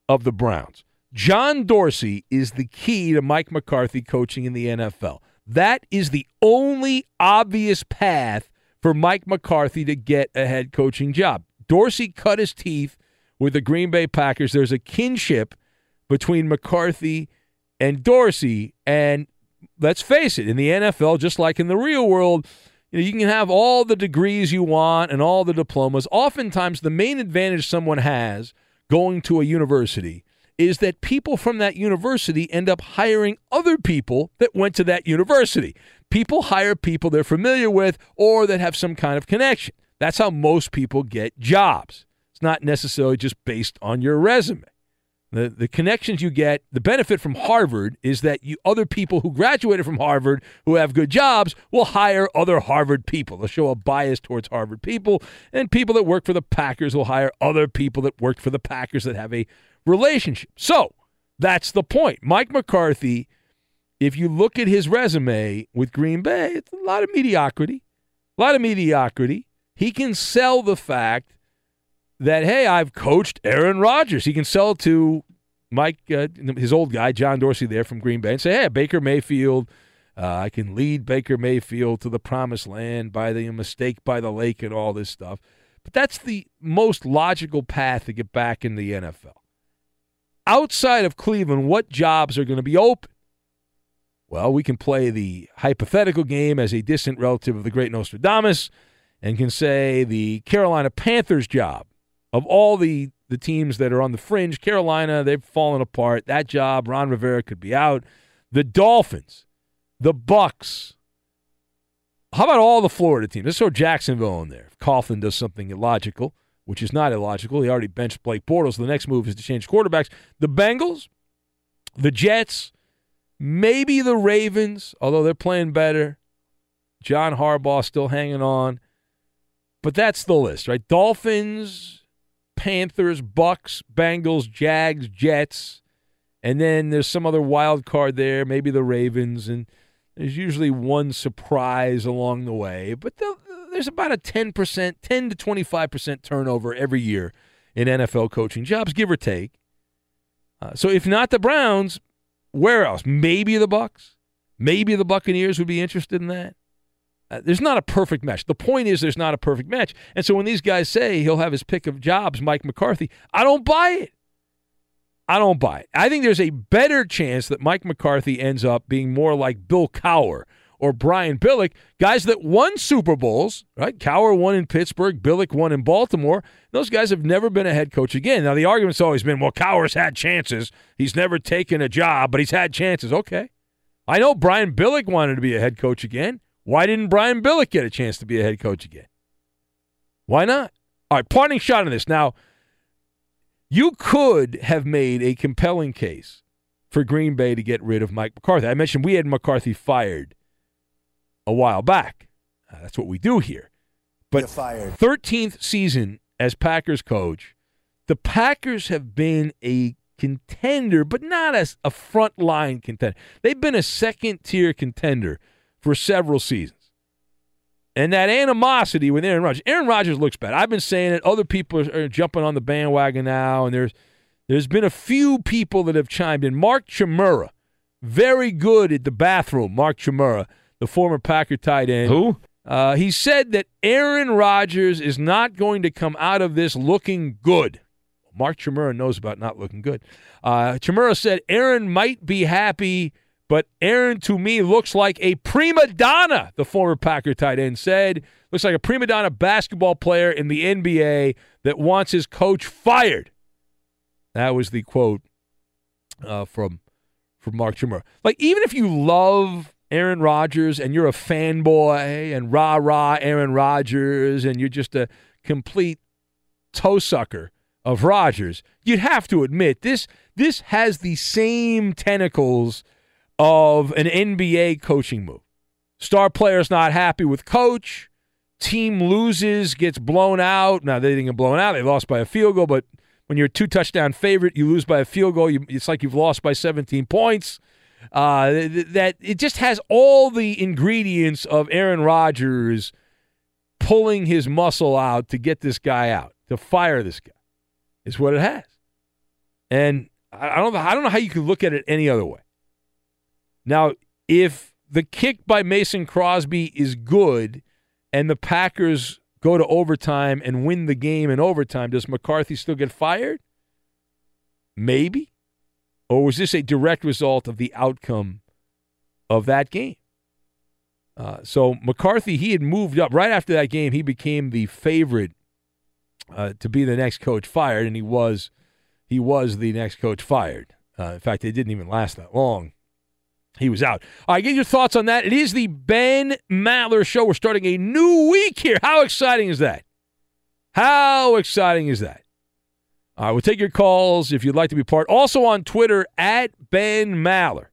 of the Browns. John Dorsey is the key to Mike McCarthy coaching in the NFL. That is the only obvious path for Mike McCarthy to get a head coaching job. Dorsey cut his teeth with the Green Bay Packers. There's a kinship between McCarthy and Dorsey. And let's face it, in the NFL, just like in the real world, you, know, you can have all the degrees you want and all the diplomas. Oftentimes, the main advantage someone has going to a university is that people from that university end up hiring other people that went to that university. People hire people they're familiar with or that have some kind of connection. That's how most people get jobs. It's not necessarily just based on your resume. The, the connections you get, the benefit from Harvard is that you other people who graduated from Harvard who have good jobs will hire other Harvard people. They'll show a bias towards Harvard people, and people that work for the Packers will hire other people that worked for the Packers that have a relationship. So that's the point. Mike McCarthy, if you look at his resume with Green Bay, it's a lot of mediocrity. A lot of mediocrity. He can sell the fact that, hey, I've coached Aaron Rodgers. He can sell to Mike, uh, his old guy, John Dorsey, there from Green Bay, and say, hey, Baker Mayfield. Uh, I can lead Baker Mayfield to the promised land by the mistake by the lake and all this stuff. But that's the most logical path to get back in the NFL outside of Cleveland, what jobs are going to be open? Well, we can play the hypothetical game as a distant relative of the great Nostradamus and can say the Carolina Panthers job of all the, the teams that are on the fringe, Carolina, they've fallen apart. That job, Ron Rivera could be out. The Dolphins, the Bucs. How about all the Florida teams? Let's throw Jacksonville in there. If Coughlin does something illogical which is not illogical. He already benched Blake Bortles. The next move is to change quarterbacks. The Bengals, the Jets, maybe the Ravens, although they're playing better. John Harbaugh still hanging on. But that's the list, right? Dolphins, Panthers, Bucs, Bengals, Jags, Jets. And then there's some other wild card there, maybe the Ravens. And there's usually one surprise along the way. But the, there's about a 10%, 10 to 25% turnover every year in NFL coaching jobs, give or take. Uh, so if not the Browns, where else? Maybe the Bucs. Maybe the Buccaneers would be interested in that. Uh, there's not a perfect match. The point is, there's not a perfect match. And so when these guys say he'll have his pick of jobs, Mike McCarthy, I don't buy it. I don't buy it. I think there's a better chance that Mike McCarthy ends up being more like Bill Cowher or Brian Billick, guys that won Super Bowls, right? Cowher won in Pittsburgh, Billick won in Baltimore. Those guys have never been a head coach again. Now, the argument's always been, well, Cowher's had chances. He's never taken a job, but he's had chances. Okay. I know Brian Billick wanted to be a head coach again. Why didn't Brian Billick get a chance to be a head coach again? Why not? All right, parting shot on this. Now, you could have made a compelling case for Green Bay to get rid of Mike McCarthy. I mentioned we had McCarthy fired a while back. Uh, that's what we do here. But 13th season as Packers coach, the Packers have been a contender, but not as a front line contender. They've been a second tier contender for several seasons. And that animosity with Aaron Rodgers. Aaron Rodgers looks bad. I've been saying it. Other people are jumping on the bandwagon now, and there's there's been a few people that have chimed in. Mark Chmura, very good at the bathroom. Mark Chmura, the former Packer tight end. Who? Uh, he said that Aaron Rodgers is not going to come out of this looking good. Mark Chmura knows about not looking good. Uh, Chmura said Aaron might be happy, but Aaron to me looks like a prima donna. The former Packer tight end said, "Looks like a prima donna basketball player in the NBA that wants his coach fired." That was the quote uh, from from Mark Chmura. Like even if you love Aaron Rodgers and you're a fanboy and rah rah Aaron Rodgers and you're just a complete toe sucker of Rodgers, you'd have to admit this this has the same tentacles of an NBA coaching move. Star player's not happy with coach, team loses, gets blown out. Now they didn't get blown out; they lost by a field goal. But when you're a two touchdown favorite, you lose by a field goal. You, it's like you've lost by 17 points. Uh, that it just has all the ingredients of Aaron Rodgers pulling his muscle out to get this guy out, to fire this guy, is what it has. And I don't, I don't know how you can look at it any other way. Now, if the kick by Mason Crosby is good and the Packers go to overtime and win the game in overtime, does McCarthy still get fired? Maybe. Or was this a direct result of the outcome of that game? Uh, so McCarthy, he had moved up right after that game. He became the favorite uh, to be the next coach fired, and he was he was the next coach fired. Uh, in fact, it didn't even last that long. He was out. All right, get your thoughts on that. It is the Ben Maller Show. We're starting a new week here. How exciting is that? How exciting is that? All right, we'll take your calls if you'd like to be part. Also on Twitter, at Ben Maller.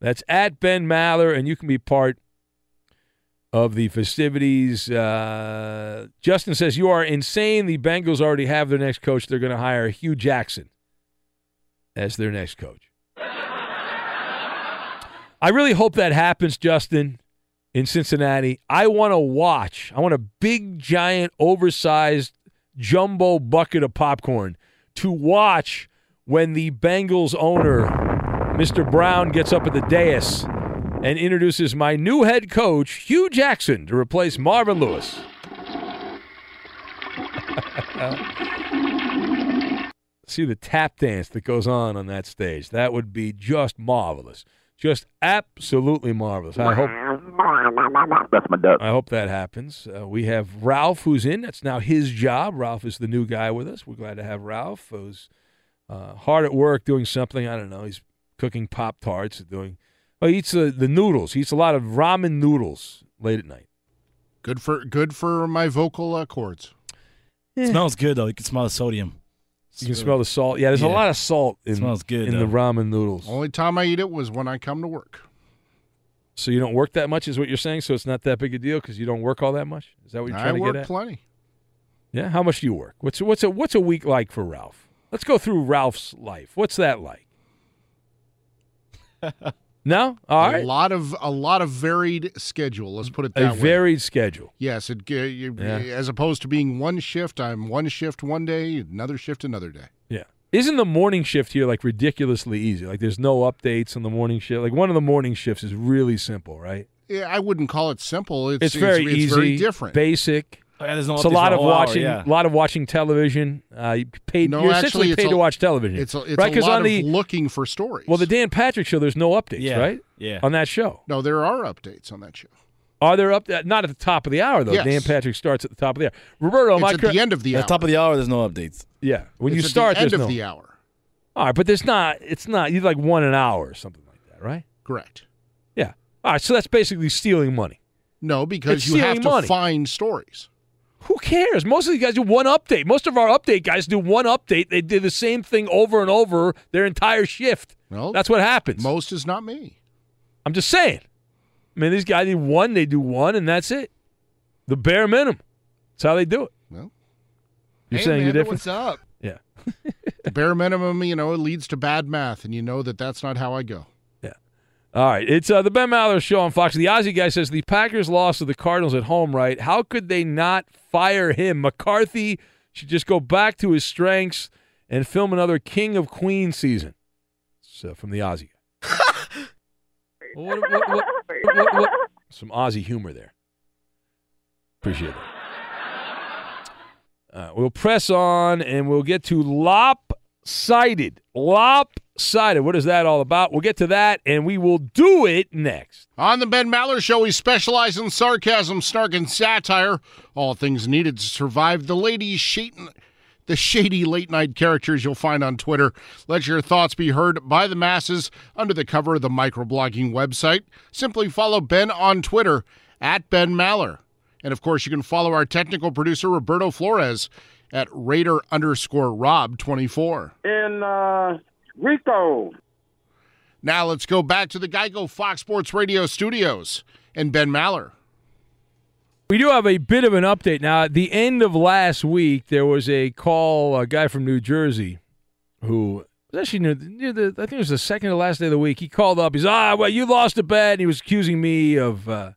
That's at Ben Maller, and you can be part of the festivities. Uh, Justin says, You are insane. The Bengals already have their next coach. They're going to hire Hue Jackson as their next coach. I really hope that happens, Justin, in Cincinnati. I want to watch. I want a big, giant, oversized, jumbo bucket of popcorn to watch when the Bengals owner, Mr. Brown, gets up at the dais and introduces my new head coach, Hue Jackson, to replace Marvin Lewis. See the tap dance that goes on on that stage. That would be just marvelous. Just absolutely marvelous. I hope That's my duck. I hope that happens. Uh, we have Ralph, who's in. That's now his job. Ralph is the new guy with us. We're glad to have Ralph, who's uh, hard at work doing something. I don't know. He's cooking Pop Tarts, doing. Oh, he eats uh, the noodles. He eats a lot of ramen noodles late at night. Good for good for my vocal uh, cords. It smells good though. You can smell the sodium. You can smell the salt. Yeah, there's a Yeah. lot of salt in, Smells good, in the though. ramen noodles. Only time I eat it was when I come to work. So you don't work that much, is what you're saying? So it's not that big a deal because you don't work all that much. Is that what you're I trying to work get at? plenty. Yeah. How much do you work? What's what's a what's a week like for Ralph? Let's go through Ralph's life. What's that like? no. All a right. lot of a lot of varied schedule. Let's put it A that way. A varied schedule. Yes, it, uh, you, Yeah. as opposed to being one shift, I'm one shift one day, another shift another day. Yeah. Isn't the morning shift here like ridiculously easy? Like there's no updates on the morning shift. Like one of the morning shifts is really simple, right? Yeah, I wouldn't call it simple. It's, It's, very it's, easy, very different. basic. Oh, yeah, there's no it's a lot of whole hour, watching, yeah. a lot of watching television. Uh, you paid, No, you're actually, essentially paid a- to watch television. It's a, it's right? a 'Cause lot on the of looking for stories. well, the Dan Patrick show, there's no updates, Yeah, right? yeah. On that show, no, there are updates on that show. are there up? Not at the top of the hour though. Yes. Dan Patrick starts at the top of the hour. Roberto, am it's I at correct? the end of the hour. At the top of the hour, there's no updates. Yeah, when It's you at start, the end there's of no. the hour. All right, but there's not. It's not. You like one an hour or something like that, right? Correct. Yeah. All right, so that's basically stealing money. No, because It's you have to money. find stories. Who cares? Most of these guys do one update. Most of our update guys do one update. They do the same thing over and over their entire shift. Well, That's what happens. Most is not me. I'm just saying. I mean, these guys do one, they do one, and that's it. The bare minimum. That's how they do it. Well, You're hey, saying you're Amanda, different? What's up? Yeah. The bare minimum, you know, it leads to bad math, and you know that that's not how I go. All right, it's uh, the Ben Maller show on Fox. The Aussie guy says the Packers lost to the Cardinals at home. Right? How could they not fire him? McCarthy should just go back to his strengths and film another King of Queens season. So from the Aussie guy. What- what- what- Some Aussie humor there. Appreciate it. Uh, we'll press on and we'll get to lopsided. Lopsided. What is that all about? We'll get to that and we will do it next. On the Ben Maller Show, we specialize in sarcasm, snark, and satire. All things needed to survive the ladies' shady, the shady late night characters you'll find on Twitter. Let your thoughts be heard by the masses under the cover of the microblogging website. Simply follow Ben on Twitter at Ben Maller. And of course, you can follow our technical producer, Roberto Flores, at Raider underscore Rob 24. In uh, Rico. Now let's go back to the Geico Fox Sports Radio studios and Ben Maller. We do have a bit of an update now. At the end of last week, there was a call, a guy from New Jersey who was actually near the, near the I think it was the second to last day of the week. He called up. He's, ah, well, you lost a bet. And he was accusing me of uh,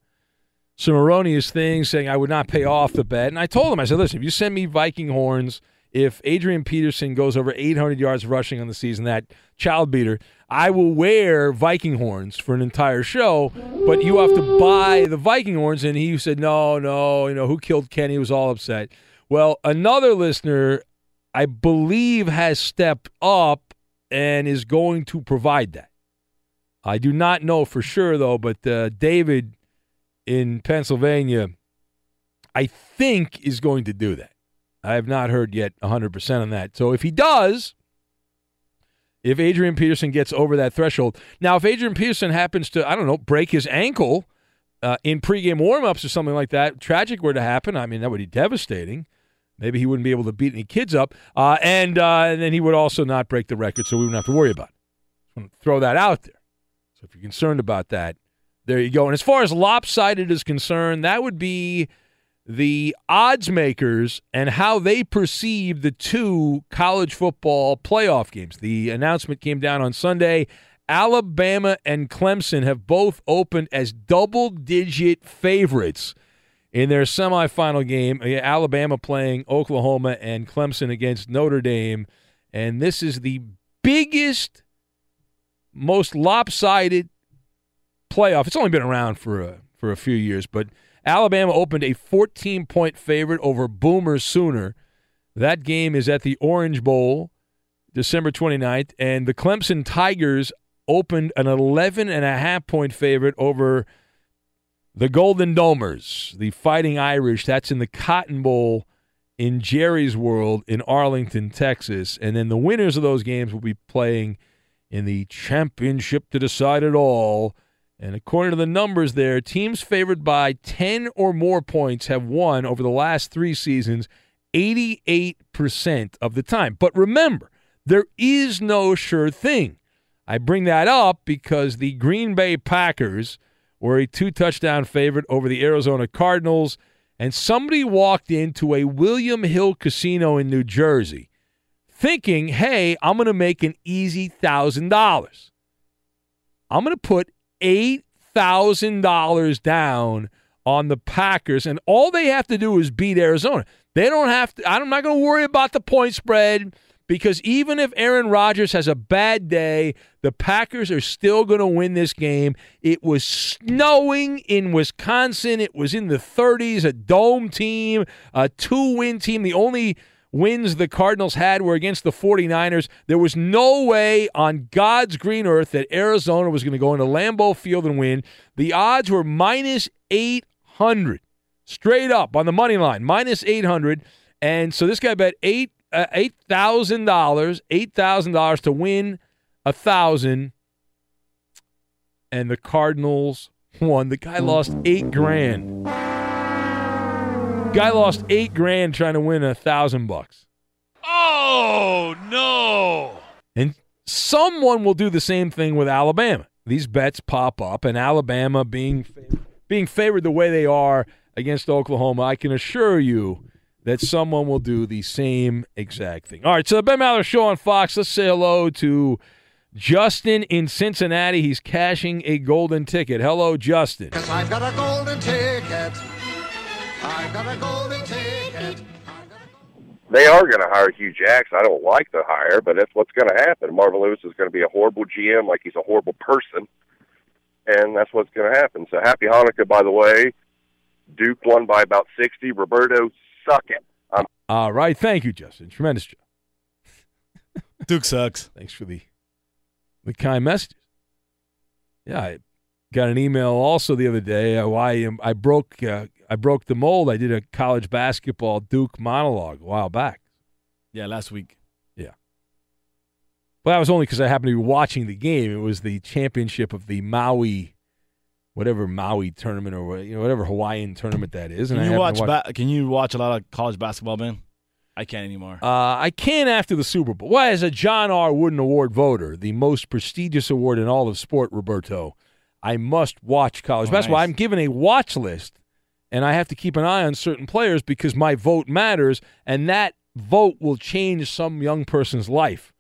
some erroneous things, saying I would not pay off the bet. And I told him, I said, listen, if you send me Viking horns, if Adrian Peterson goes over 800 yards rushing on the season, that child beater, I will wear Viking horns for an entire show, but you have to buy the Viking horns. And he said, no, no, you know, who killed Kenny? Was all upset. Well, another listener, I believe, has stepped up and is going to provide that. I do not know for sure, though, but uh, David in Pennsylvania, I think, is going to do that. I have not heard yet 100% on that. So if he does, if Adrian Peterson gets over that threshold. Now, if Adrian Peterson happens to, I don't know, break his ankle uh, in pregame warmups or something like that, tragic were to happen, I mean, that would be devastating. Maybe he wouldn't be able to beat any kids up. Uh, and, uh, and then he would also not break the record, so we wouldn't have to worry about it. Throw that out there. So if you're concerned about that, there you go. And as far as lopsided is concerned, that would be the odds makers and how they perceive the two college football playoff games. The announcement came down on Sunday. Alabama and Clemson have both opened as double digit favorites in their semifinal game. Alabama playing Oklahoma and Clemson against Notre Dame. And this is the biggest, most lopsided playoff. It's only been around for a, for a few years, but Alabama opened a 14 point favorite over Boomer Sooner. That game is at the Orange Bowl, December 29th, and the Clemson Tigers opened an 11 and a half point favorite over the Golden Domers, the Fighting Irish. That's in the Cotton Bowl in Jerry's World in Arlington, Texas. And then the winners of those games will be playing in the championship to decide it all. And according to the numbers there, teams favored by 10 or more points have won over the last three seasons 88% of the time. But remember, there is no sure thing. I bring that up because the Green Bay Packers were a two touchdown favorite over the Arizona Cardinals, and somebody walked into a William Hill casino in New Jersey thinking, hey, I'm going to make an easy $1,000. I'm going to put $8,000 down on the Packers, and all they have to do is beat Arizona. They don't have to, I'm not going to worry about the point spread because even if Aaron Rodgers has a bad day, the Packers are still going to win this game. It was snowing in Wisconsin. It was in the 30s, a dome team, a two win team. The only wins the Cardinals had were against the 49ers. There was no way on God's green earth that Arizona was going to go into Lambeau Field and win. The odds were minus 800, straight up on the money line, minus 800. And so this guy bet eight uh, eight thousand dollars, eight thousand dollars to win a thousand, and the Cardinals won. The guy lost eight grand. Guy lost eight grand trying to win a thousand bucks. Oh no! And someone will do the same thing with Alabama. These bets pop up, and Alabama being being favored the way they are against Oklahoma, I can assure you that someone will do the same exact thing. All right, so the Ben Maller Show on Fox. Let's say hello to Justin in Cincinnati. He's cashing a golden ticket. Hello, Justin. Cause I've got a golden ticket. I've got a golden ticket. They are going to hire Hue Jackson. I don't like the hire, but that's what's going to happen. Marvin Lewis is going to be a horrible GM, like he's a horrible person, and that's what's going to happen. So happy Hanukkah, by the way. Duke won by about 60. Roberto, suck it. I'm All right, thank you, Justin. Tremendous job. Duke sucks. Thanks for the the kind messages. Yeah, I got an email also the other day. Uh, why um, I broke uh, I broke the mold. I did a college basketball Duke monologue a while back. Yeah, last week. Yeah. Well, that was only because I happened to be watching the game. It was the championship of the Maui, whatever Maui tournament or you know whatever Hawaiian tournament that is. Can you watch? to Ba- can you watch a lot of college basketball, man? I can't anymore. Uh, I can after the Super Bowl. Well, as a John R. Wooden Award voter, the most prestigious award in all of sport, Roberto, I must watch college Oh, basketball. nice. I'm given a watch list, and I have to keep an eye on certain players because my vote matters, and that vote will change some young person's life.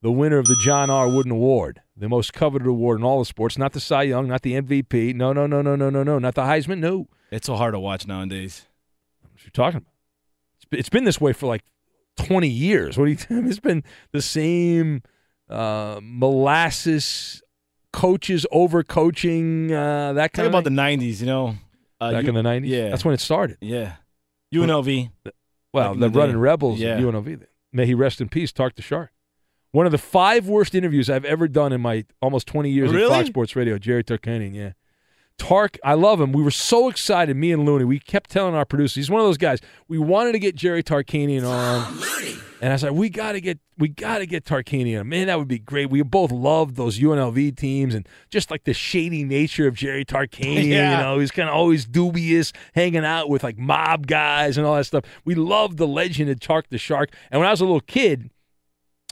The winner of the John R. Wooden Award, the most coveted award in all the sports, not the Cy Young, not the MVP, no, no, no, no, no, no, no, not the Heisman, no. It's so hard to watch nowadays. What you talking about? It's been, it's been this way for like 20 years. What do you It's been the same uh, molasses coaches overcoaching, uh, that Talk kind of about thing. the '90s, you know. Uh, Back you- in the 90s? Yeah, That's when it started. Yeah, UNLV. Well, Back in the, the running day. Rebels Yeah. of UNLV. May he rest in peace, Tark the Shark. One of the five worst interviews I've ever done in my almost 20 years at Fox Sports Radio, Jerry Tarkanian, yeah. Tark, I love him. We were so excited, me and Looney. We kept telling our producers, he's one of those guys. We wanted to get Jerry Tarkanian on. And I said, like, we gotta get we gotta get Tarkanian. Man, that would be great. We both loved those UNLV teams and just like the shady nature of Jerry Tarkanian. Yeah. You know, he's kind of always dubious, hanging out with like mob guys and all that stuff. We loved the legend of Tark the Shark. And when I was a little kid,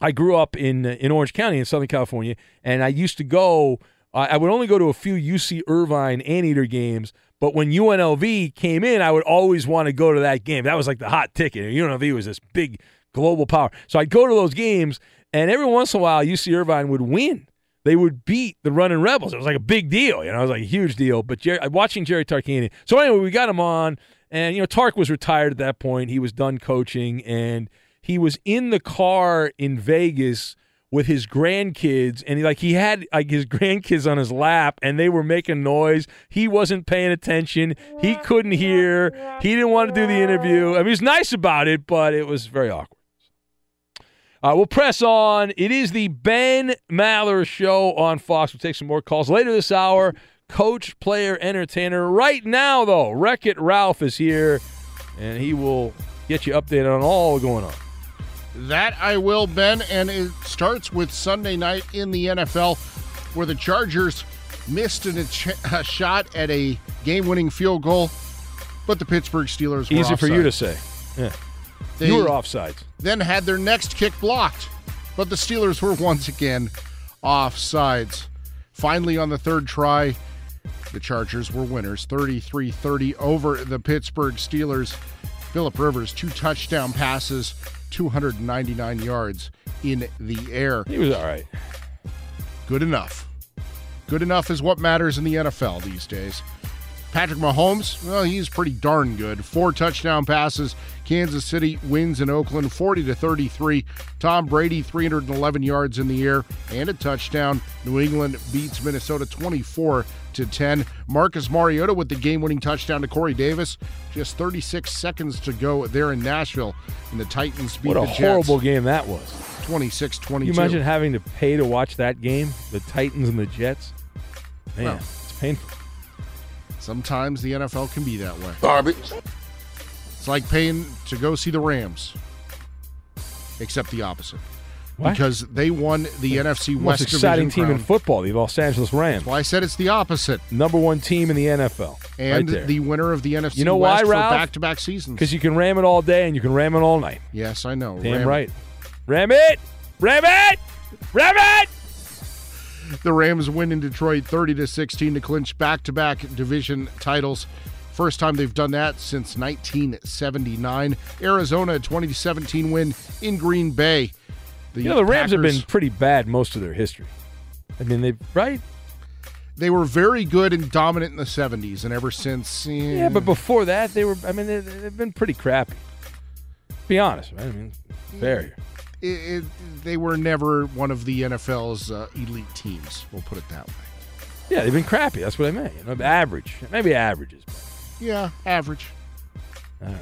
I grew up in in Orange County in Southern California, and I used to go. I I would only go to a few UC Irvine Anteater games, but when UNLV came in, I would always want to go to that game. That was like the hot ticket. UNLV was this big global power, so I'd go to those games, and every once in a while, UC Irvine would win. They would beat the Running Rebels. It was like a big deal, you know. It was like a huge deal. But Jerry, uh, watching Jerry Tarkanian. So anyway, we got him on, and you know, Tark was retired at that point. He was done coaching, and he was in the car in Vegas with his grandkids and he like he had like his grandkids on his lap and they were making noise he wasn't paying attention he couldn't hear he didn't want to do the interview i mean he was nice about it but it was very awkward uh, we'll press on. It is the Ben Maller Show on Fox. We'll take some more calls later this hour. Coach, player, entertainer. Right now, though, Wreck It Ralph is here, and he will get you updated on all going on. That I will, Ben. And it starts with Sunday night in the NFL, where the Chargers missed an, a, shot at a game winning field goal, but the Pittsburgh Steelers were Easy for you to say. Yeah. They you were offsides. Then had their next kick blocked, but the Steelers were once again offsides. Finally, on the third try, the Chargers were winners 33 30 over the Pittsburgh Steelers. Philip Rivers, two touchdown passes, 299 yards in the air. He was all right. Good enough. Good enough is what matters in the NFL these days. Patrick Mahomes, well, he's pretty darn good. Four touchdown passes. Kansas City wins in Oakland 40 to 33. Tom Brady 311 yards in the air and a touchdown. New England beats Minnesota 24 to 10. Marcus Mariota with the game-winning touchdown to Corey Davis. Just 36 seconds to go there in Nashville, and the Titans beat What a the Jets horrible game that was. 26-22. You imagine having to pay to watch that game? The Titans and the Jets? Man, Well. it's painful. Sometimes the NFL can be that way. Garbage. It's like paying to go see the Rams, except the opposite. What? Because they won the NFC West. Most exciting Division team in football, the Los Angeles Rams. Well, I said it's the opposite. Number one team in the NFL. And right the winner of the NFC You know West why, Ralph? for back-to-back seasons. Because you can ram it all day and you can ram it all night. yes, I know. Damn Ram- right. Ram it! Ram it! Ram it! The Rams win in Detroit 30 to 16 to clinch back-to-back division titles. First time they've done that since 1979. Arizona 2017 win in Green Bay. You know, the Rams have been pretty bad most of their history. I mean, they right? They were very good and dominant in the 70s, and ever since. eh, Yeah, but before that, they were. I mean, they, they've been pretty crappy. Be honest, right? I mean, fair here. it, it, they were never one of the NFL's uh, elite teams. We'll put it that way. Yeah, they've been crappy. That's what I meant. You know, average, maybe averages. Yeah, average. All right.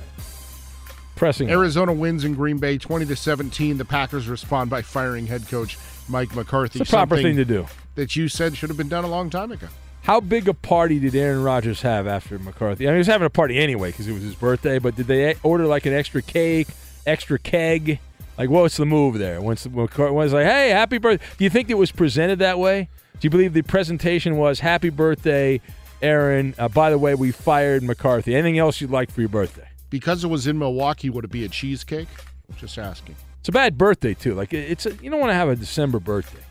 Pressing. Arizona wins in Green Bay 20 to 17. The Packers respond by firing head coach Mike McCarthy. It's the proper thing to do. That you said should have been done a long time ago. How big a party did Aaron Rodgers have after McCarthy? I mean, he was having a party anyway because it was his birthday. But did they order like an extra cake, extra keg? Like, what's the move there? Once McCarthy was like, "Hey, happy birthday!" Do you think it was presented that way? Do you believe the presentation was "Happy birthday, Aaron"? Uh, by the way, we fired McCarthy. Anything else you'd like for your birthday? Because it was in Milwaukee, would it be a cheesecake? Just asking. It's a bad birthday too. Like it's a, you don't want to have a December birthday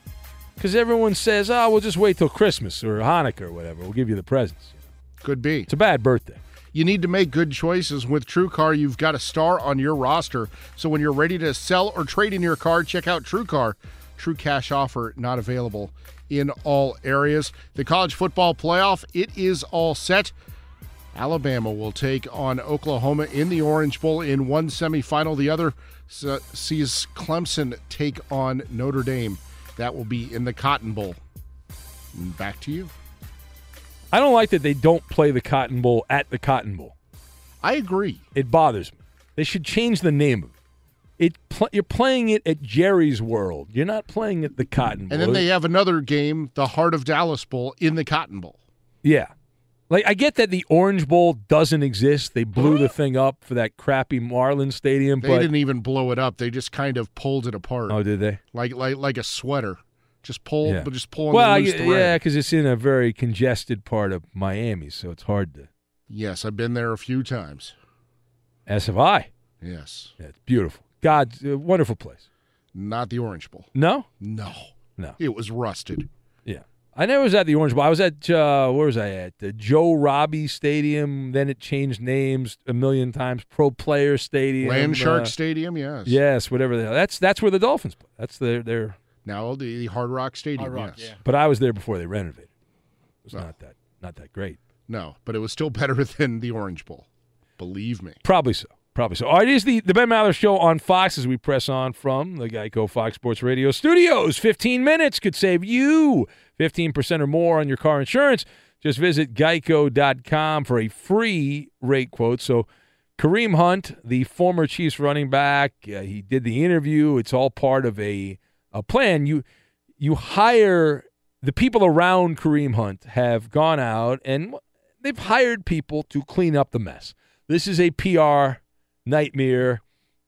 because everyone says, "Oh, we'll just wait till Christmas or Hanukkah or whatever. We'll give you the presents." Could be. It's a bad birthday. You need to make good choices. With TrueCar, you've got a star on your roster. So when you're ready to sell or trade in your car, check out TrueCar. True cash offer not available in all areas. The college football playoff, it is all set. Alabama will take on Oklahoma in the Orange Bowl in one semifinal. The other sees Clemson take on Notre Dame. That will be in the Cotton Bowl. And Back to you. I don't like that they don't play the Cotton Bowl at the Cotton Bowl. I agree. It bothers me. They should change the name of it. It pl- you're playing it at Jerry's World. You're not playing at the Cotton Bowl. And then they have another game, the Heart of Dallas Bowl, in the Cotton Bowl. yeah. Like I get that the Orange Bowl doesn't exist. They blew the thing up for that crappy Marlin Stadium, They but didn't even blow it up. They just kind of pulled it apart. oh, did they? Like like like a sweater. Just pull, Yeah. but just pulling well, the loose I- yeah, because it's in a very congested part of Miami, so it's hard to. Yes, I've been there a few times. As have I. Yes. Yeah, it's beautiful. God, wonderful place. Not the Orange Bowl. No, No. no. It was rusted. Yeah. I never was at the Orange Bowl. I was at uh, where was I at? The Joe Robbie Stadium. Then it changed names a million times. Pro Player Stadium. Landshark uh, Stadium, yes. Yes, whatever. The hell. That's that's where the Dolphins play. That's their their. Now the, the Hard Rock Stadium, yes. But I was there before they renovated. It was not that not that great. No, but it was still better than the Orange Bowl. Believe me. Probably so. Probably so. All right, it is the, the Ben Maller Show on Fox as we press on from the Geico Fox Sports Radio studios. 15 minutes could save you 15% or more on your car insurance. Just visit geico.com for a free rate quote. So, Kareem Hunt, the former Chiefs running back, uh, he did the interview. It's all part of a, a plan. You you hire the people around Kareem Hunt have gone out and they've hired people to clean up the mess. This is a PR nightmare.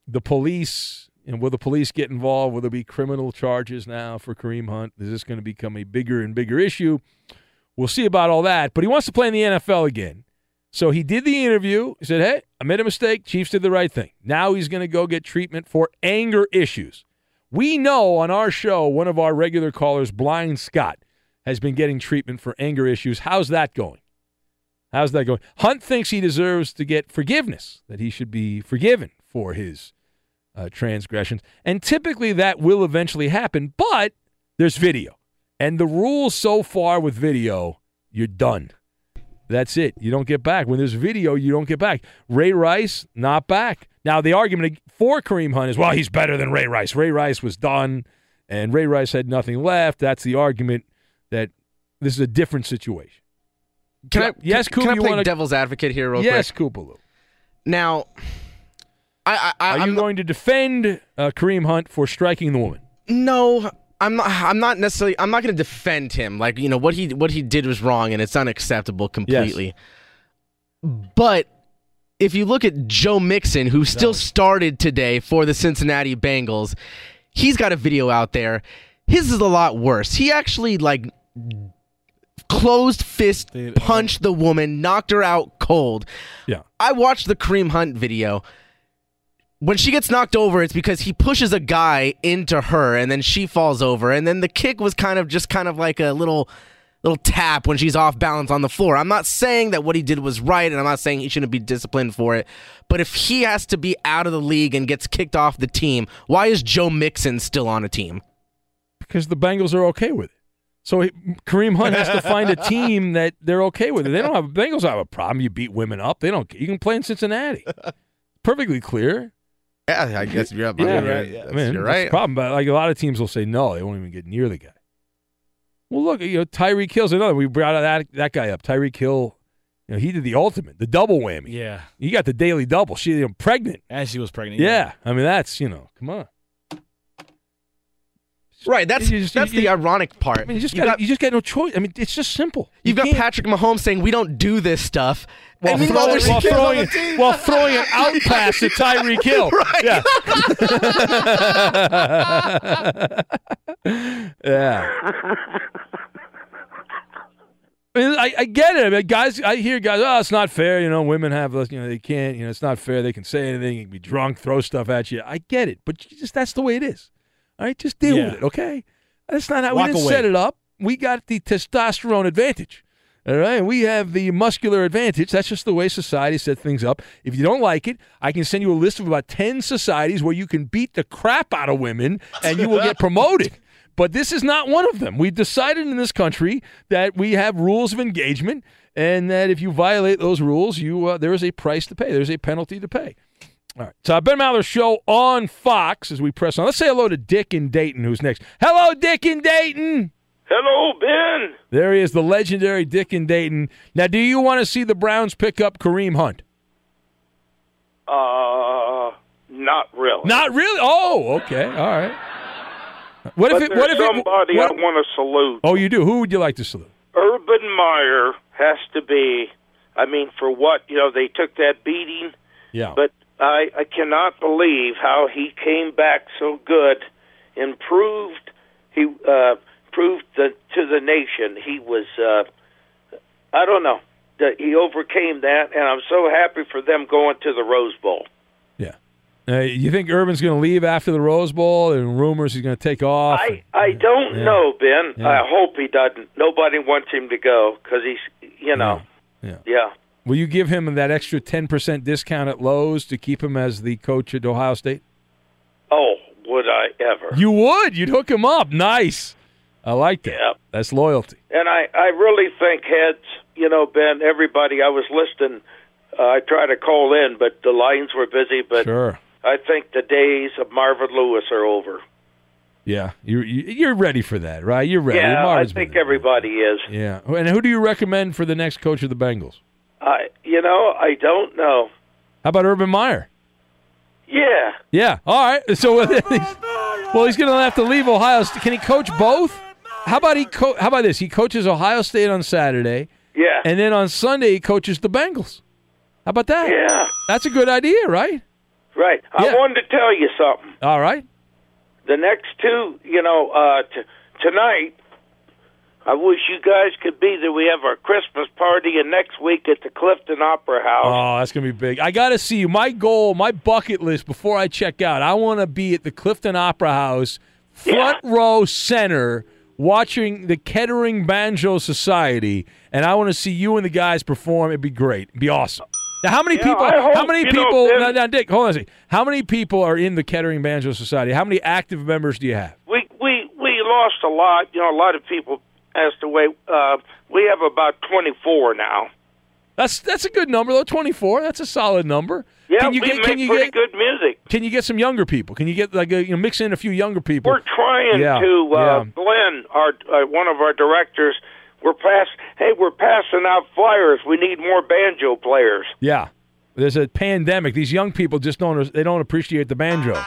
The police, and will the police get involved? Will there be criminal charges now for Kareem Hunt? Is this going to become a bigger and bigger issue? We'll see about all that. But he wants to play in the NFL again. So he did the interview. He said, Hey, I made a mistake. Chiefs did the right thing. Now he's going to go get treatment for anger issues. We know on our show, one of our regular callers, Blind Scott, has been getting treatment for anger issues. How's that going? How's that going? Hunt thinks he deserves to get forgiveness, that he should be forgiven for his uh, transgressions. And typically that will eventually happen, but there's video. And the rules so far with video, you're done. That's it. You don't get back. When there's video, you don't get back. Ray Rice, not back. Now, the argument for Kareem Hunt is, well, he's better than Ray Rice. Ray Rice was done, and Ray Rice had nothing left. That's the argument that this is a different situation. Can I, yes, Coop, can I play wanna- devil's advocate here, real yes, quick? Koopaloo. Now, I, I, Are you going to defend uh, Kareem Hunt for striking the woman? No, I'm not. I'm not necessarily. I'm not going to defend him. Like you know what he what he did was wrong and it's unacceptable completely. Yes. But if you look at Joe Mixon, who still started today for the Cincinnati Bengals, he's got a video out there. His is a lot worse. He actually like closed fist punched the woman, knocked her out cold. Yeah. I watched the Kareem Hunt video. When she gets knocked over, it's because he pushes a guy into her and then she falls over. And then the kick was kind of just kind of like a little little tap when she's off balance on the floor. I'm not saying that what he did was right and I'm not saying he shouldn't be disciplined for it. But if he has to be out of the league and gets kicked off the team, why is Joe Mixon still on a team? Because the Bengals are okay with it. So he, Kareem Hunt has to find a team that they're okay with. They don't have Bengals don't have a problem. You beat women up. They don't. You can play in Cincinnati. Perfectly clear. Yeah, I guess you're, Yeah, you're, right. right. I mean, you're that's right. the problem, but like a lot of teams will say no, they won't even get near the guy. Well, look, you know, Tyreek Hill's another. We brought that that guy up. Tyreek Hill, you know, he did the ultimate, the double whammy. Yeah. he got the daily double. She you know, pregnant. And she was pregnant. Yeah. I mean that's you know, come on. Right, that's just- that's you- the ironic part. I mean, you just You've got, got- you just got no choice. I mean, it's just simple. You've You got Patrick Mahomes saying we don't do this stuff. while and meanwhile, throwing, there's while throwing, while throwing an out pass to Tyreek Hill. Right. Yeah. yeah. I, I, get it. I mean, guys, I hear guys, oh, it's not fair. You know, women have, you know, they can't, you know, it's not fair. They can say anything. You can be drunk, throw stuff at you. I get it. But just that's the way it is. All right, just deal Yeah. with it, okay? That's not how Walk we didn't away. set it up. We got the testosterone advantage. All right, we have the muscular advantage. That's just the way society set things up. If you don't like it, I can send you a list of about 10 societies where you can beat the crap out of women and you will get promoted. But this is not one of them. We decided in this country that we have rules of engagement and that if you violate those rules, you uh, there is a price to pay. There's a penalty to pay. All right. So, Ben Maller show on Fox as we press on. Let's say hello to Dick in Dayton, who's next. Hello, Dick in Dayton. Hello, Ben. There he is, the legendary Dick in Dayton. Now, do you want to see the Browns pick up Kareem Hunt? Uh, not really. Not really. Oh, okay. All right. What but if it? What if it? somebody what- I want to salute. oh, you do. Who would you like to salute? Urban Meyer has to be. I mean, for what you know, they took that beating, Yeah. but I I cannot believe how he came back so good, improved. He uh, proved the, to the nation he was. Uh, I don't know that he overcame that, and I'm so happy for them going to the Rose Bowl. Uh, you think Urban's going to leave after the Rose Bowl, and rumors he's going to take off? I I don't Yeah. know, Ben. Yeah. I hope he doesn't. Nobody wants him to go because he's, you know, Yeah. yeah. Will you give him that extra ten percent discount at Lowe's to keep him as the coach at Ohio State? Oh, would I ever? You would. You'd hook him up. Nice. I like that. Yeah. That's loyalty. And I I really think heads. You know, Ben. Everybody. I was listening. Uh, I tried to call in, but the lines were busy. But Sure. I think the days of Marvin Lewis are over. Yeah, you're you're ready for that, right? You're ready. Yeah, I think everybody is. Yeah. And who do you recommend for the next coach of the Bengals? I, you know, I don't know. How about Urban Meyer? Yeah. Yeah. All right. So, well, he's going to have to leave Ohio State. Can he coach both? How about he? Co- how about this? He coaches Ohio State on Saturday. Yeah. And then on Sunday he coaches the Bengals. How about that? Yeah. That's a good idea, right? Right. I Yeah. wanted to tell you something. All right. the next two, you know, uh, t- tonight, I wish you guys could be there. We have our Christmas party, and next week at the Clifton Opera House. Oh, that's gonna be big. I got to see you. My goal, my bucket list before I check out. I want to be at the Clifton Opera House, front row center, watching the Kettering Banjo Society, and I want to see you and the guys perform. It'd be great. It'd be awesome. Now, how many Yeah, people? Hope, how many you know, people? Now, now, Dick, hold on a second. How many people are in the Kettering Banjo Society? How many active members do you have? We we we lost a lot. You know, a lot of people passed away. Uh, we have about twenty four now. That's that's a good number though. Twenty four. That's a solid number. Yeah, can you we get make can you pretty get good music. can you get some younger people? Can you get like a, you know mix in a few younger people? We're trying Yeah, to. Uh, yeah. Glenn, our uh, one of our directors, we're pass. Hey, we're passing out flyers. We need more banjo players. Yeah. There's a pandemic. These young people just don't they don't appreciate the banjo.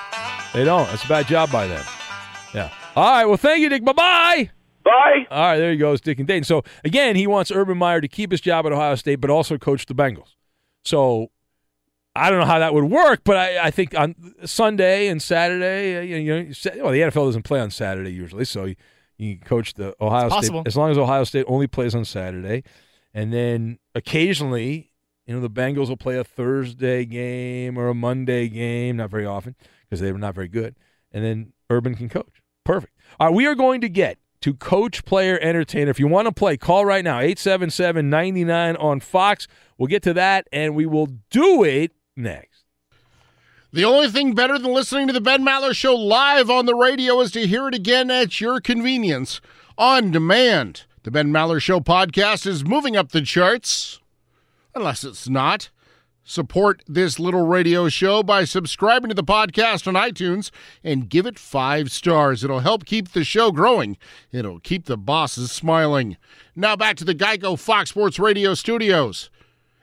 They don't. It's a bad job by them. Yeah. All right. Well, thank you, Dick. Bye bye. Bye. All right. There you go. It's Dick and Dayton. So again, he wants Urban Meyer to keep his job at Ohio State, but also coach the Bengals. So I don't know how that would work, but I, I think on Sunday and Saturday, uh, you know, you know, well, the NFL doesn't play on Saturday usually, so you, you coach the Ohio It's State possible. as long as Ohio State only plays on Saturday, and then occasionally, you know, the Bengals will play a Thursday game or a Monday game, not very often because they're not very good, and then Urban can coach. Perfect. All right, we are going to get to coach, player, entertainer. If you want to play, call right now 877 99 on Fox. We'll get to that and we will do it next. The only thing better than listening to the Ben Maller Show live on the radio is to hear it again at your convenience on demand. The Ben Maller Show podcast is moving up the charts, unless it's not. Support this little radio show by subscribing to the podcast on iTunes and give it five stars. It'll help keep the show growing. It'll keep the bosses smiling. Now back to the Geico Fox Sports Radio studios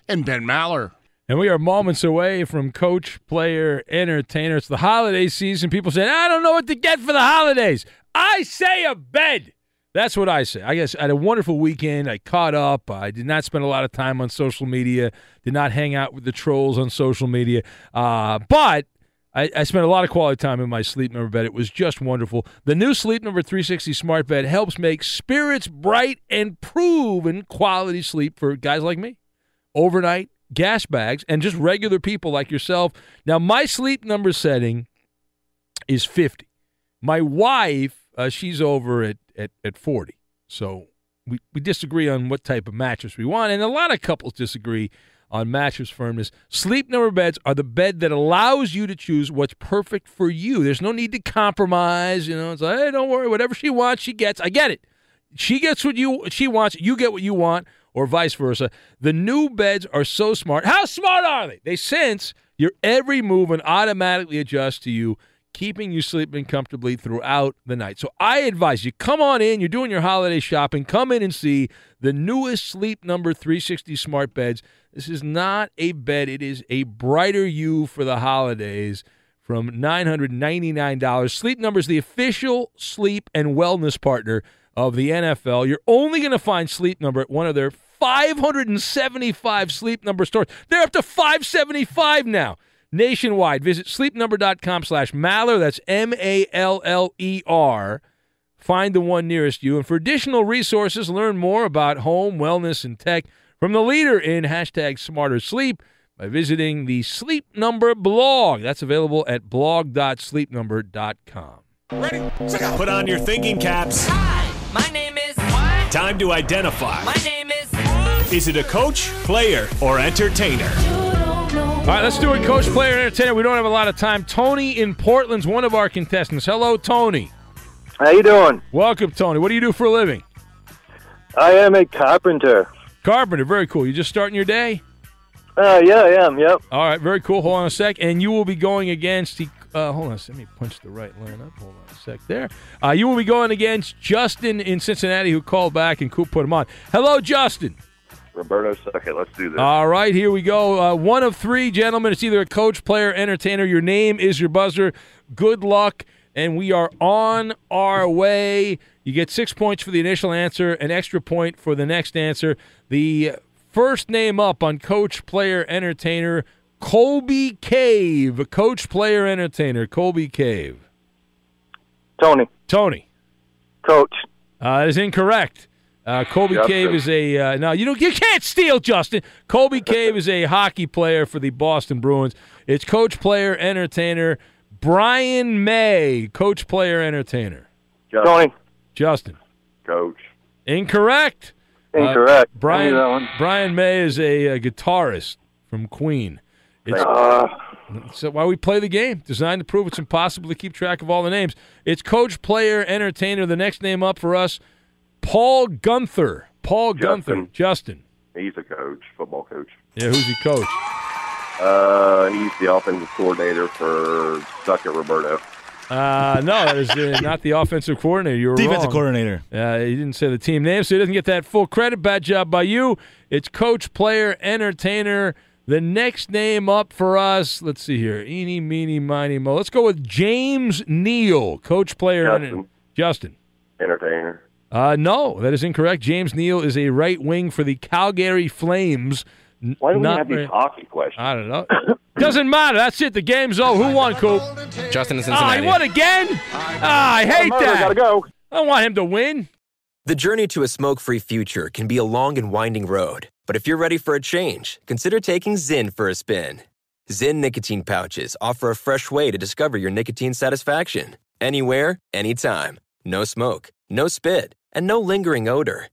and Ben Maller. And we are moments away from coach, player, entertainer. It's the holiday season. People say, I don't know what to get for the holidays. I say a bed. That's what I say. I guess I had a wonderful weekend. I caught up. I did not spend a lot of time on social media. Did not hang out with the trolls on social media. Uh, but I, I spent a lot of quality time in my sleep number bed. It was just wonderful. The new Sleep Number 360 smart bed helps make spirits bright and proven quality sleep for guys like me. Overnight, gas bags, and just regular people like yourself. Now, my sleep number setting is 50. My wife, uh, she's over at, at, at 40. So we, we disagree on what type of mattress we want. And a lot of couples disagree on mattress firmness. Sleep number beds are the bed that allows you to choose what's perfect for you. There's no need to compromise. You know, it's like, hey, don't worry, whatever she wants, she gets. I get it. She gets what you she wants, you get what you want, or vice versa. The new beds are so smart. How smart are they? They sense your every move and automatically adjust to you, keeping you sleeping comfortably throughout the night. So I advise you come on in, you're doing your holiday shopping, come in and see the newest Sleep Number 360 smart beds. This is not a bed, it is a brighter you for the holidays from $999. Sleep Number is the official sleep and wellness partner of the NFL. You're only going to find Sleep Number at one of their 575 Sleep Number stores. They're up to 575 now nationwide. Visit sleepnumber.com slash Maller. That's M A L L E R. Find the one nearest you. And for additional resources, learn more about home, wellness, and tech from the leader in hashtag smarter sleep by visiting the Sleep Number blog. That's available at blog.sleepnumber.com. Ready? Put on your thinking caps. Hi, My name is. Time to identify. My name is. Is it a coach, player, or entertainer? All right, let's do it, coach, player, entertainer. We don't have a lot of time. Tony in Portland's one of our contestants. Hello, Tony. How you doing? Welcome, Tony. What do you do for a living? I am a carpenter. Carpenter. Very cool. You just starting your day? Uh, yeah, I am. Yep. All right, very cool. Hold on a sec. And you will be going against the. Uh, hold on. Let me punch the right line up. Hold on a sec there. Uh, you will be going against Justin in Cincinnati, who called back and Coop put him on. Hello, Justin. Roberto second. Let's do this. All right, here we go. Uh, one of three, gentlemen. It's either a coach, player, entertainer. Your name is your buzzer. Good luck. And we are on our way. You get six points for the initial answer, an extra point for the next answer. The first name up on coach, player, entertainer, Colby Cave. Coach, player, entertainer, Colby Cave. Tony. Tony. Coach. Uh, that is incorrect. Uh, Colby Justin. Cave is a uh, no. You don't. You can't steal, Justin. Colby Cave is a hockey player for the Boston Bruins. It's coach, player, entertainer Brian May. Coach, player, entertainer. Tony. Justin. Coach. Incorrect. Incorrect. Uh, Brian I knew that one. Brian May is a, uh guitarist from Queen. It's, Uh. so why we play the game, designed to prove it's impossible to keep track of all the names. It's coach, player, entertainer. The next name up for us, Paul Guenther. Paul Guenther. Justin. He's a coach, football coach. Yeah, who's he coach? Uh, he's the offensive coordinator for Suck at Roberto. Uh, no, that is uh, not the offensive coordinator. You were Defensive wrong. coordinator. Uh, he didn't say the team name, so he doesn't get that full credit. Bad job by you. It's coach, player, entertainer. The next name up for us, let's see here. Eeny, meeny, miny, mo. Let's go with James Neal, coach, player, Justin. enter- Justin. Entertainer. Uh, no, that is incorrect. James Neal is a right wing for the Calgary Flames. Why do we have these very- hockey questions? I don't know. Doesn't matter. That's it. The game's over. Who won, Coop? Justin is in Ah, Cincinnati. he won again? Ah, I hate Murray, that. gotta go. I want him to win. The journey to a smoke free future can be a long and winding road, but if you're ready for a change, consider taking Zyn for a spin. Zyn nicotine pouches offer a fresh way to discover your nicotine satisfaction anywhere, anytime. No smoke, no spit, and no lingering odor.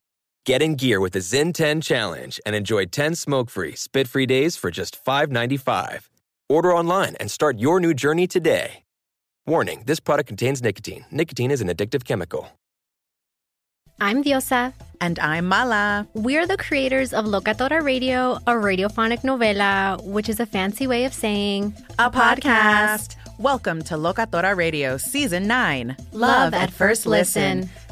Get in gear with the Zyn 10 Challenge and enjoy 10 smoke free, spit free days for just $5.95. Order online and start your new journey today. Warning this product contains nicotine. Nicotine is an addictive chemical. I'm Diosa. And I'm Mala. We're the creators of Locatora Radio, a radiophonic novela, which is a fancy way of saying A podcast. Welcome to Locatora Radio Season 9 Love at First Listen.